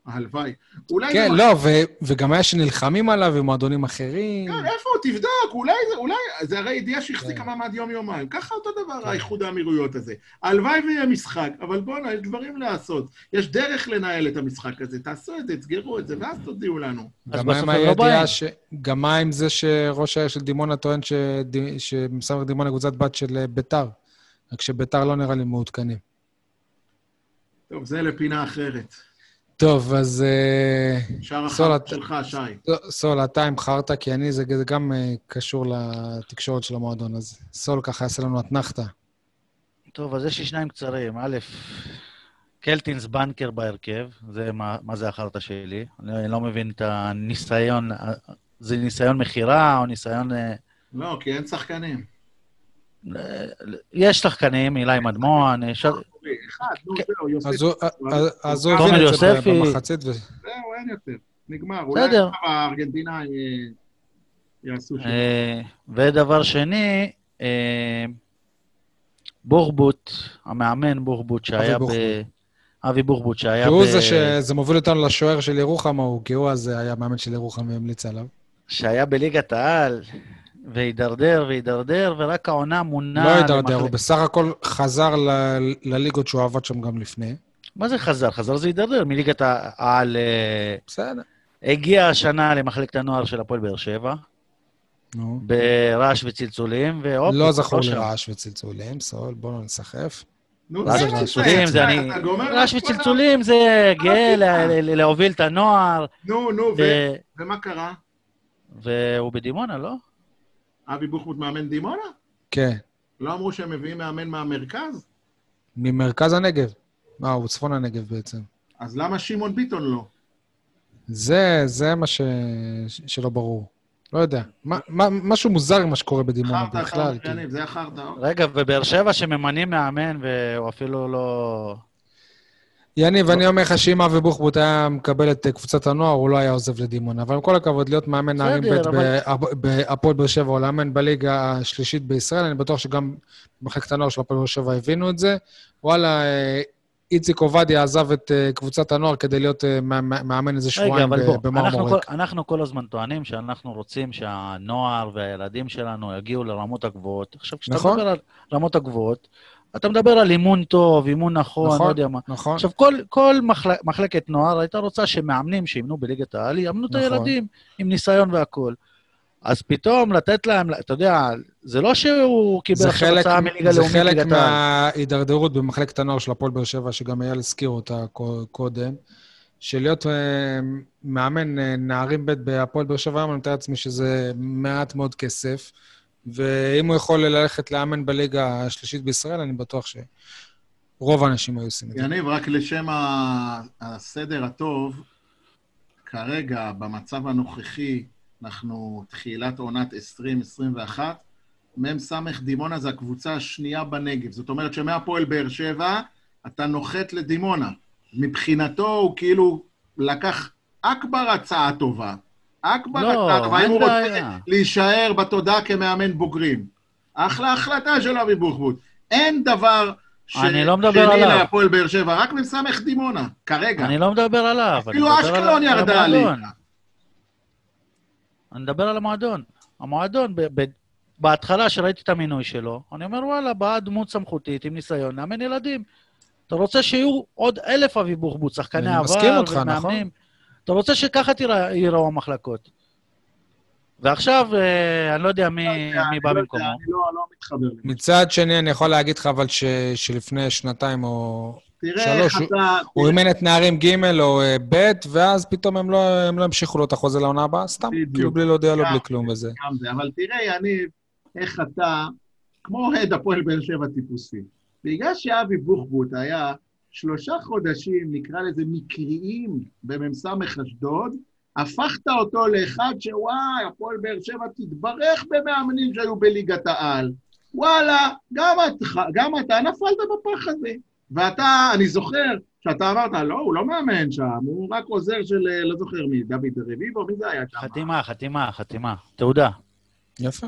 הלוואי. אולי כן, זה לא, ו- וגם היה שנלחמים עליו עם מועדונים אחרים. כן, איפה הוא? תבדוק, אולי זה, אולי, זה הרי ידיעה שהחזיקה כן. מעמד יום-יומיים. ככה אותו דבר, האיחוד האמירויות הזה. הלוואי ויהיה משחק, אבל בואנה, יש דברים לעשות. יש דרך לנהל את המשחק הזה. תעשו את זה, תסגרו את זה, ואז תודיעו לנו. גם מה עם לא הידיעה. ש... גם מה עם זה שראש העיר של דימונה טוען שד- שמסמך דימונה קבוצת בת של אה, ביתר, רק שביתר לא נראה לי מעודכנים. טוב, זה לפינה אחרת. טוב, אז אה, סול, החלק שלך, שי. סול, אתה עם חרטא, כי אני, זה גם אה, קשור לתקשורת של המועדון, אז סול ככה יעשה לנו אתנחתא. טוב, אז יש לי שניים קצרים. א', קלטינס בנקר בהרכב, זה מה, מה זה החרטא שלי. אני לא מבין את הניסיון, זה ניסיון מכירה או ניסיון... אה, לא, כי אין שחקנים. יש שחקנים, אילי מדמון, יש... אחד, נו, כן. זהו, יוסף. אז הוא- הוא תומר הבין את זה יוספי. במחצית, ו- זהו, אין יותר. נגמר. אולי הארגנטינה אה, יעשו שם. אה, ודבר שני, אה, בוחבוט, המאמן בוחבוט שהיה ב... אבי בוחבוט שהיה כי הוא ב... זה שזה מוביל אותנו לשוער של ירוחם ההוא, כי הוא אז היה מאמן של ירוחם והמליץ עליו. שהיה בליגת העל, והידרדר והידרדר, ורק העונה מונה... לא הידרדר, הוא בסך הכל חזר ל- לליגות שהוא עבד שם גם לפני. מה זה חזר? חזר זה הידרדר מליגת העל. אה, בסדר. הגיע השנה למחלקת הנוער של הפועל באר שבע, נו. ברעש וצלצולים, והופ, לא זכור. לי רעש וצלצולים, סול, בוא לא נסחף. רעש וצלצולים זה אני... רעש וצלצולים זה גאה לה- לה- לה- להוביל את הנוער, נו, נו, ומה קרה? והוא בדימונה, לא? אבי בוחמוט מאמן דימונה? כן, לא אמרו שהם מביאים מאמן מהמרכז? ממרכז הנגב. מה, הוא צפון הנגב בעצם. אז למה שמעון ביטון לא? זה, זה מה ש... שלא ברור. לא יודע. מה, מה, משהו מוזר מה שקורה בדימונה חרטא, בכלל. אומר, כאילו. יניב, זה החרטא. רגע, ובאר שבע שממנים מאמן, והוא אפילו לא... יניב, אני אומר לך שאם אבי בוחבוט היה מקבל את אה, קבוצת הנוער, הוא לא היה עוזב לדימונה. אבל עם כל הכבוד, להיות מאמן נערים ב' בהפועל באר שבע, או לאמן בליגה השלישית בישראל, אני בטוח שגם במחלקת הנוער של הפועל באר שבע הבינו את זה. וואלה, אה, איציק עובדיה עזב את אה, קבוצת הנוער כדי להיות מא- מא- מאמן איזה שבועיים במרמורק. כל, אנחנו כל הזמן טוענים שאנחנו רוצים שהנוער והילדים שלנו יגיעו לרמות הגבוהות. עכשיו, כשאתה נכון. מדבר על רמות הגבוהות, אתה מדבר על אימון טוב, אימון נכון, נכון. לא יודע מה. נכון? עכשיו, כל, כל מחל... מחלקת נוער הייתה רוצה שמאמנים שימנו בליגת העל יאמנו את נכון. הילדים עם ניסיון והכול. אז פתאום לתת להם, אתה יודע, זה לא שהוא קיבל זה עכשיו חלק, הצעה מליגה זה לאומית חלק ליגת העל. מההידרדרות במחלקת הנוער של הפועל באר שבע, שגם אייל הזכיר אותה קו- קודם, של להיות אה, מאמן אה, נערים ב' בהפועל באר שבע, אני מתאר לעצמי שזה מעט מאוד כסף, ואם הוא יכול ללכת לאמן בליגה השלישית בישראל, אני בטוח שרוב האנשים היו עושים את זה. יניב, רק לשם הסדר הטוב, כרגע, במצב הנוכחי, אנחנו תחילת עונת 2021, מ"ס דימונה זה הקבוצה השנייה בנגב. זאת אומרת שמהפועל באר שבע, אתה נוחת לדימונה. מבחינתו הוא כאילו לקח אכבר הצעה טובה. אכבר לא, הצעה טובה, אם הוא רוצה. להישאר בתודעה כמאמן בוגרים. אחלה החלטה של אבי בוחבוט. אין דבר ש... אני לא מדבר שני עליו. להפועל באר שבע, רק מ"ס דימונה, כרגע. אני לא מדבר עליו, אני אפילו אשקלון ירדה. עליך. אני מדבר על המועדון. המועדון, ב- ב- בהתחלה, שראיתי את המינוי שלו, אני אומר, וואלה, באה דמות סמכותית עם ניסיון, נאמן ילדים. אתה רוצה שיהיו עוד אלף אבי בוחבוט, שחקני אני עבר מסכים אותך, ומאמנים. נכון. אתה רוצה שככה ייראו המחלקות. ועכשיו, אה, אני לא יודע מי, מי בא אני לא במקומו. אני לא לא מתחבר. מצד שני, אני יכול להגיד לך אבל ש, שלפני שנתיים או תראה שלוש, איך הוא- אימן את נערים ג' או אה, ב', ואז פתאום הם לא, הם לא המשיכו לו את החוזה לעונה הבאה, סתם, בדיוק. כאילו בלי להודיע לו בלי כלום וזה. אבל תראה, יניב, איך אתה, כמו אוהד הפועל באר שבע טיפוסי. בגלל שאבי בוחבוט היה שלושה חודשים, נקרא לזה מקריים, במ"ס אשדוד, הפכת אותו לאחד שוואי, הפועל באר שבע תתברך במאמנים שהיו בליגת העל. וואלה, גם, את, גם אתה נפלת בפח הזה. ואתה, אני זוכר שאתה אמרת, לא, הוא לא מאמן שם, הוא רק עוזר של, אה, לא זוכר מי, דוד רביבו, מי זה היה שם? חתימה, חתימה, חתימה. תעודה. יפה.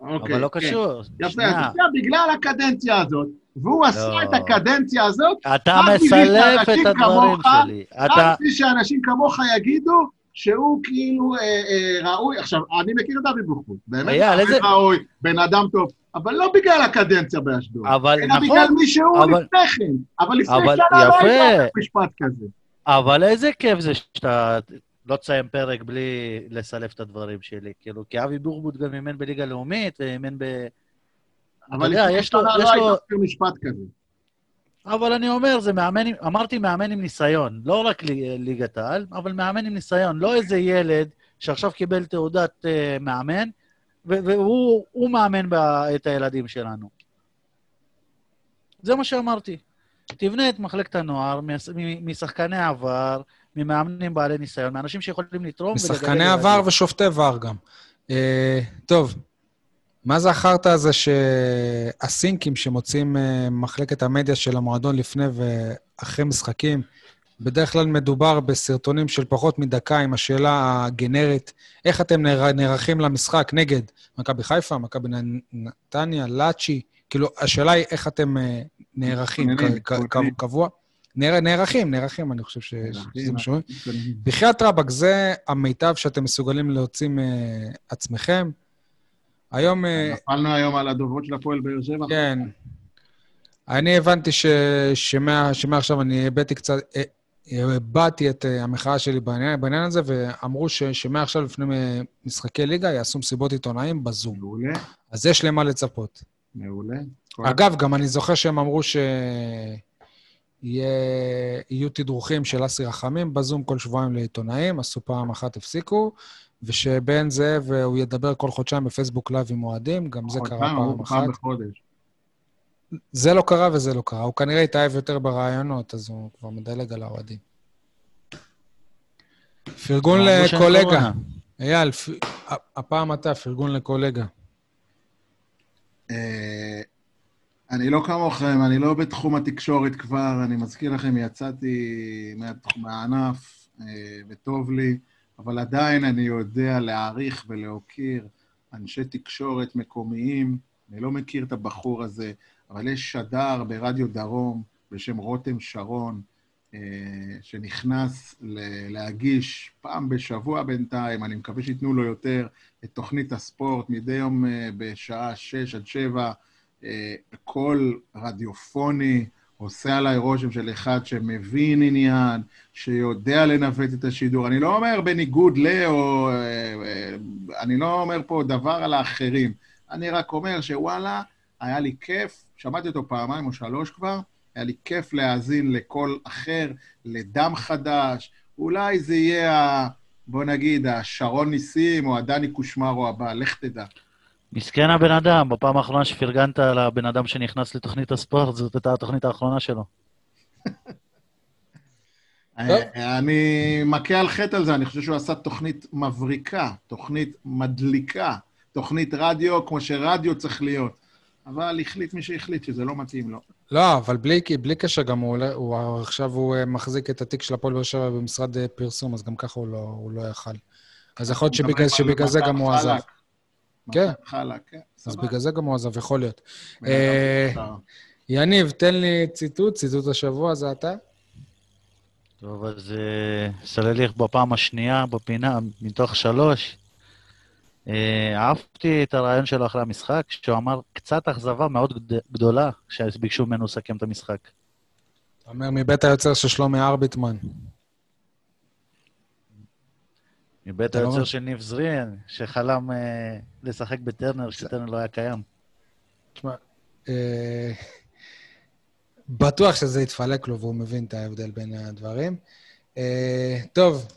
אוקיי, אבל לא כן. קשור. יפה, אז בגלל הקדנציה הזאת, והוא עשה את הקדנציה הזאת, אתה רק מסלף את הדברים כמוך, שלי. רק אתה... בשביל שאנשים כמוך יגידו שהוא כאילו אה, אה, ראוי. עכשיו, אני מכיר את אבי בוחבוט, באמת, אבי איזה- ראוי, בן אדם טוב, אבל לא בגלל הקדנציה באשדוד, אבל אלא נכון, בגלל מי שהוא אבל- לפני כן. אבל לפני אבל שנה לא יפה. היית משפט כזה. אבל איזה כיף זה שאתה לא תסיים פרק בלי לסלף את הדברים שלי. כאילו, כי אבי בורבוט גם אימן בליגה לאומית, ואימן ב... אתה אבל יודע, לפני יש לו... יש לא לו... משפט כזה. אבל אני אומר, זה מאמן, עם- אמרתי מאמן עם ניסיון, לא רק לי- ליגת העל, אבל מאמן עם ניסיון, לא איזה ילד שעכשיו קיבל תעודת uh, מאמן, והוא הוא מאמן את הילדים שלנו. זה מה שאמרתי. תבנה את מחלקת הנוער משחקני עבר, ממאמנים בעלי ניסיון, מאנשים שיכולים לתרום משחקני עבר ושופטי ור גם. אה, טוב, מה זה החרטא הזה שהסינקים שמוצאים אה, מחלקת המדיה של המועדון לפני ואחרי משחקים, בדרך כלל מדובר בסרטונים של פחות מדקה עם השאלה הגנרית, איך אתם נער- נערכים למשחק נגד מכבי חיפה, מכבי נתניה, לאצ'י, כאילו, השאלה היא איך אתם אה, נערכים. קבוע. נער- נערכים, נערכים, אני חושב שזה משהו. בחייאת רבאק, זה המיטב שאתם מסוגלים להוציא מעצמכם. היום, אה, נפלנו היום על הדוברות של הפועל באר שבע. כן, אני הבנתי ש- שמה- שמעכשיו אני הבאתי קצת, אה, הבעתי את אה, המחאה שלי בעניין, בעניין הזה, ואמרו ש- שמעכשיו לפני משחקי ליגה יעשו מסיבות עיתונאים בזום. מעולה, אז יש למה לצפות. מעולה. אגב, גם אני זוכר שהם אמרו שיהיו תדרוכים של אסי רחמים בזום כל שבועיים לעיתונאים, עשו פעם אחת, הפסיקו, ושבן זאב, אה, הוא ידבר כל חודשיים בפייסבוק live עם אוהדים, גם זה קרה פעם, אחת. פעם בחודש. זה לא קרה וזה לא קרה. הוא כנראה התאהב יותר ברעיונות, אז הוא כבר מדלג על האוהדים. פרגון לקולגה. אייל, פ- הפעם אתה, פרגון לקולגה. אה, אני לא כמוכם, אני לא בתחום התקשורת כבר, אני מזכיר לכם, יצאתי מהענף אה, וטוב לי, אבל עדיין אני יודע להעריך ולהוקיר אנשי תקשורת מקומיים. אני לא מכיר את הבחור הזה, אבל יש שדר ברדיו דרום בשם רותם שרון, אה, שנכנס להגיש פעם בשבוע בינתיים, אני מקווה שייתנו לו יותר, את תוכנית הספורט מדי יום אה, בשעה 6 עד 7, אה, קול רדיופוני, עושה עליי רושם של אחד שמבין עניין, שיודע לנווט את השידור. אני לא אומר בניגוד ל... או... אה, אה, אני לא אומר פה דבר על האחרים. אני רק אומר שוואלה, היה לי כיף, שמעתי אותו פעמיים או שלוש כבר, היה לי כיף להאזין לקול אחר, לדם חדש. אולי זה יהיה, ה... בוא נגיד, השרון ניסים או הדני קושמרו הבא, לך תדע. מסכן הבן אדם, בפעם האחרונה שפרגנת לבן אדם שנכנס לתוכנית הספורט, זאת הייתה התוכנית האחרונה שלו. אני מכה על חטא על זה, אני חושב שהוא עשה תוכנית מבריקה, תוכנית מדליקה, תוכנית רדיו כמו שרדיו צריך להיות. אבל החליט מי שהחליט שזה לא מתאים לו. לא, אבל בלי, בלי קשר, גם הוא, הוא עכשיו הוא אה, מחזיק את התיק של הפועל באר שבע במשרד אה, פרסום, אז גם ככה הוא לא, הוא לא יכל. אז יכול להיות שבגלל, שבגלל זה גם הוא עזב. כן. חלק, כן. אז בגלל זה גם הוא עזב, יכול להיות. אה, יניב, תן לי ציטוט, ציטוט השבוע, זה אתה? טוב, אז סלליך בפעם השנייה בפינה, מתוך שלוש. אהבתי את הרעיון שלו אחרי המשחק, שהוא אמר קצת אכזבה מאוד גדולה כשביקשו ממנו לסכם את המשחק. אתה אומר מבית היוצר של שלומי ארביטמן. מבית היוצר של ניב זריאן, שחלם לשחק בטרנר כשטרנר לא היה קיים. תשמע, בטוח שזה יתפלק לו והוא מבין את ההבדל בין הדברים. טוב,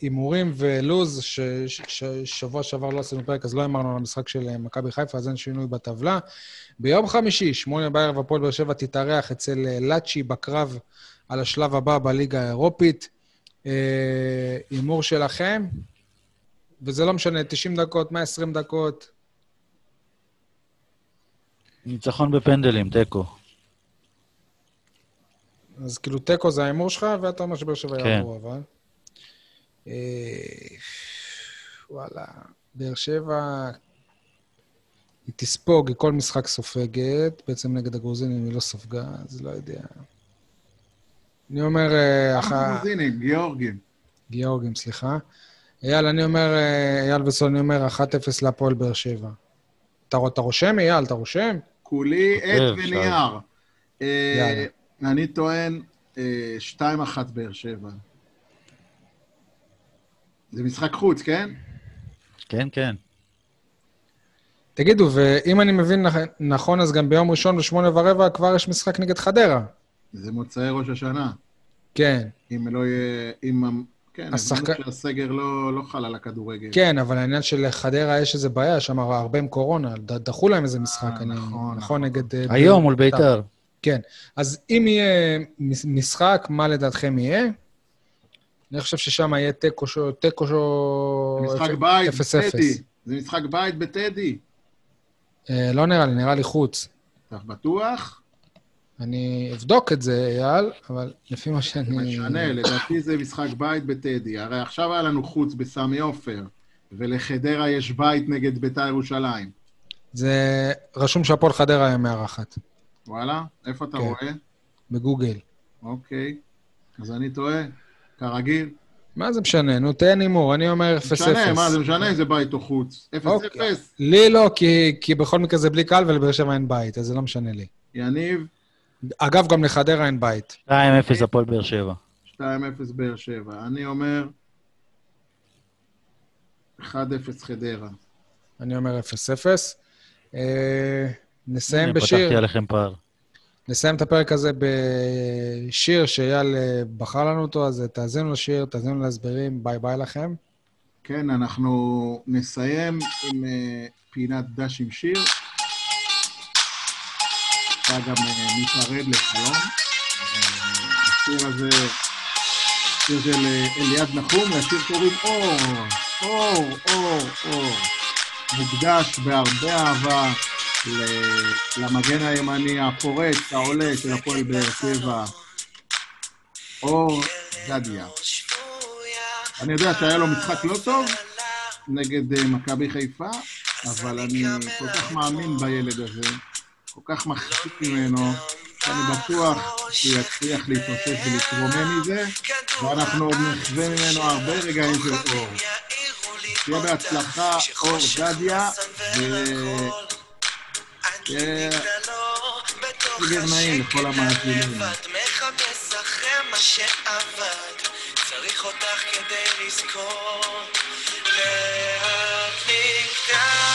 הימורים ולוז, ששבוע שעבר לא עשינו פרק, אז לא אמרנו על המשחק של מכבי חיפה, אז אין שינוי בטבלה. ביום חמישי, שמונה בערב, הפועל באר שבע תתארח אצל לאצ'י בקרב על השלב הבא בליגה האירופית. הימור שלכם, וזה לא משנה, 90 דקות, 120 דקות. ניצחון בפנדלים, תיקו. אז כאילו תיקו זה ההימור שלך, ואתה אומר שבאר שבע כן. יעברו, אבל... וואלה, באר שבע, היא תספוג, היא כל משחק סופגת, בעצם נגד הגרוזינים היא לא ספגה, אז לא יודע. אני אומר... גרוזינים, גיאורגים. גיאורגים, סליחה. אייל, אני אומר, אייל וסול, אני אומר 1-0 להפועל באר שבע. אתה, אתה רושם, אייל? אתה רושם? כולי עט ונייר. אה, אני טוען 2-1 באר שבע. זה משחק חוץ, כן? כן, כן. תגידו, ואם אני מבין נכון, אז גם ביום ראשון בשמונה ורבע כבר יש משחק נגד חדרה. זה מוצאי ראש השנה. כן. אם לא יהיה... אם... כן, השחק... השחק... שהסגר לא, לא חל על הכדורגל. כן, אבל העניין של חדרה יש איזה בעיה, שם הרבה עם קורונה, ד- דחו להם איזה משחק, אה, אני... נכון, נכון, נכון. נגד... אה, היום מול בית"ר. כן. אז אם יהיה מש- משחק, מה לדעתכם יהיה? אני חושב ששם יהיה תיקו ש- תיקו ש... משחק בית. בטדי. זה משחק בית בטדי. אה, לא נראה לי, נראה לי חוץ. אתה בטוח? אני אבדוק את זה, אייל, אבל לפי מה שאני... משנה, לדעתי זה משחק בית בטדי. הרי עכשיו היה לנו חוץ בסמי עופר, ולחדרה יש בית נגד בית"ר ירושלים. זה רשום שהפועל חדרה היה מארחת, וואלה? איפה אתה כן. רואה? בגוגל. אוקיי. אז אני טועה, כרגיל. מה זה משנה? נו, תן הימור, אני אומר 0-0. משנה, מה זה משנה אם זה בית או חוץ? 0-0. אוקיי. לי לא, כי, כי בכל מקרה זה בלי קהל ולבאר שבע אין בית, אז זה לא משנה לי. יניב, אגב, גם לחדרה אין בית. 2-0 הפועל באר שבע. 2-0 באר שבע. אני אומר 1-0 חדרה. אני אומר 0-0. אה, נסיים בשיר, פתחתי עליכם פער. נסיים את הפרק הזה בשיר שאייל אה, בחר לנו אותו, אז תאזינו לשיר, תאזינו להסברים, ביי ביי לכם. כן, אנחנו נסיים עם אה, פינת דש עם שיר. אתה גם אה, ניפרד לחלום. אה, השיר הזה, שיר של אה, אליעד נחום, לשיר קוראים אור, אור, אור, אור. מוקדש בהרבה אהבה למגן הימני הפורץ, העולה של הפועל באר שבע, אור גדיה. אני יודע שהיה לו משחק לא טוב נגד אה, מכבי חיפה, אבל אני כל כך מאמין בילד הזה, כל כך מחזיק ממנו, שאני בטוח שהוא יצליח להתאושש ולהתרומם מזה, ואנחנו עוד נחווה ממנו הרבה רגעים של אור. שיהיה בהצלחה, אור גדיה, ו... סגר נעים לכל המאזינים. צריך אותך כדי לזכור. לאט נקטע,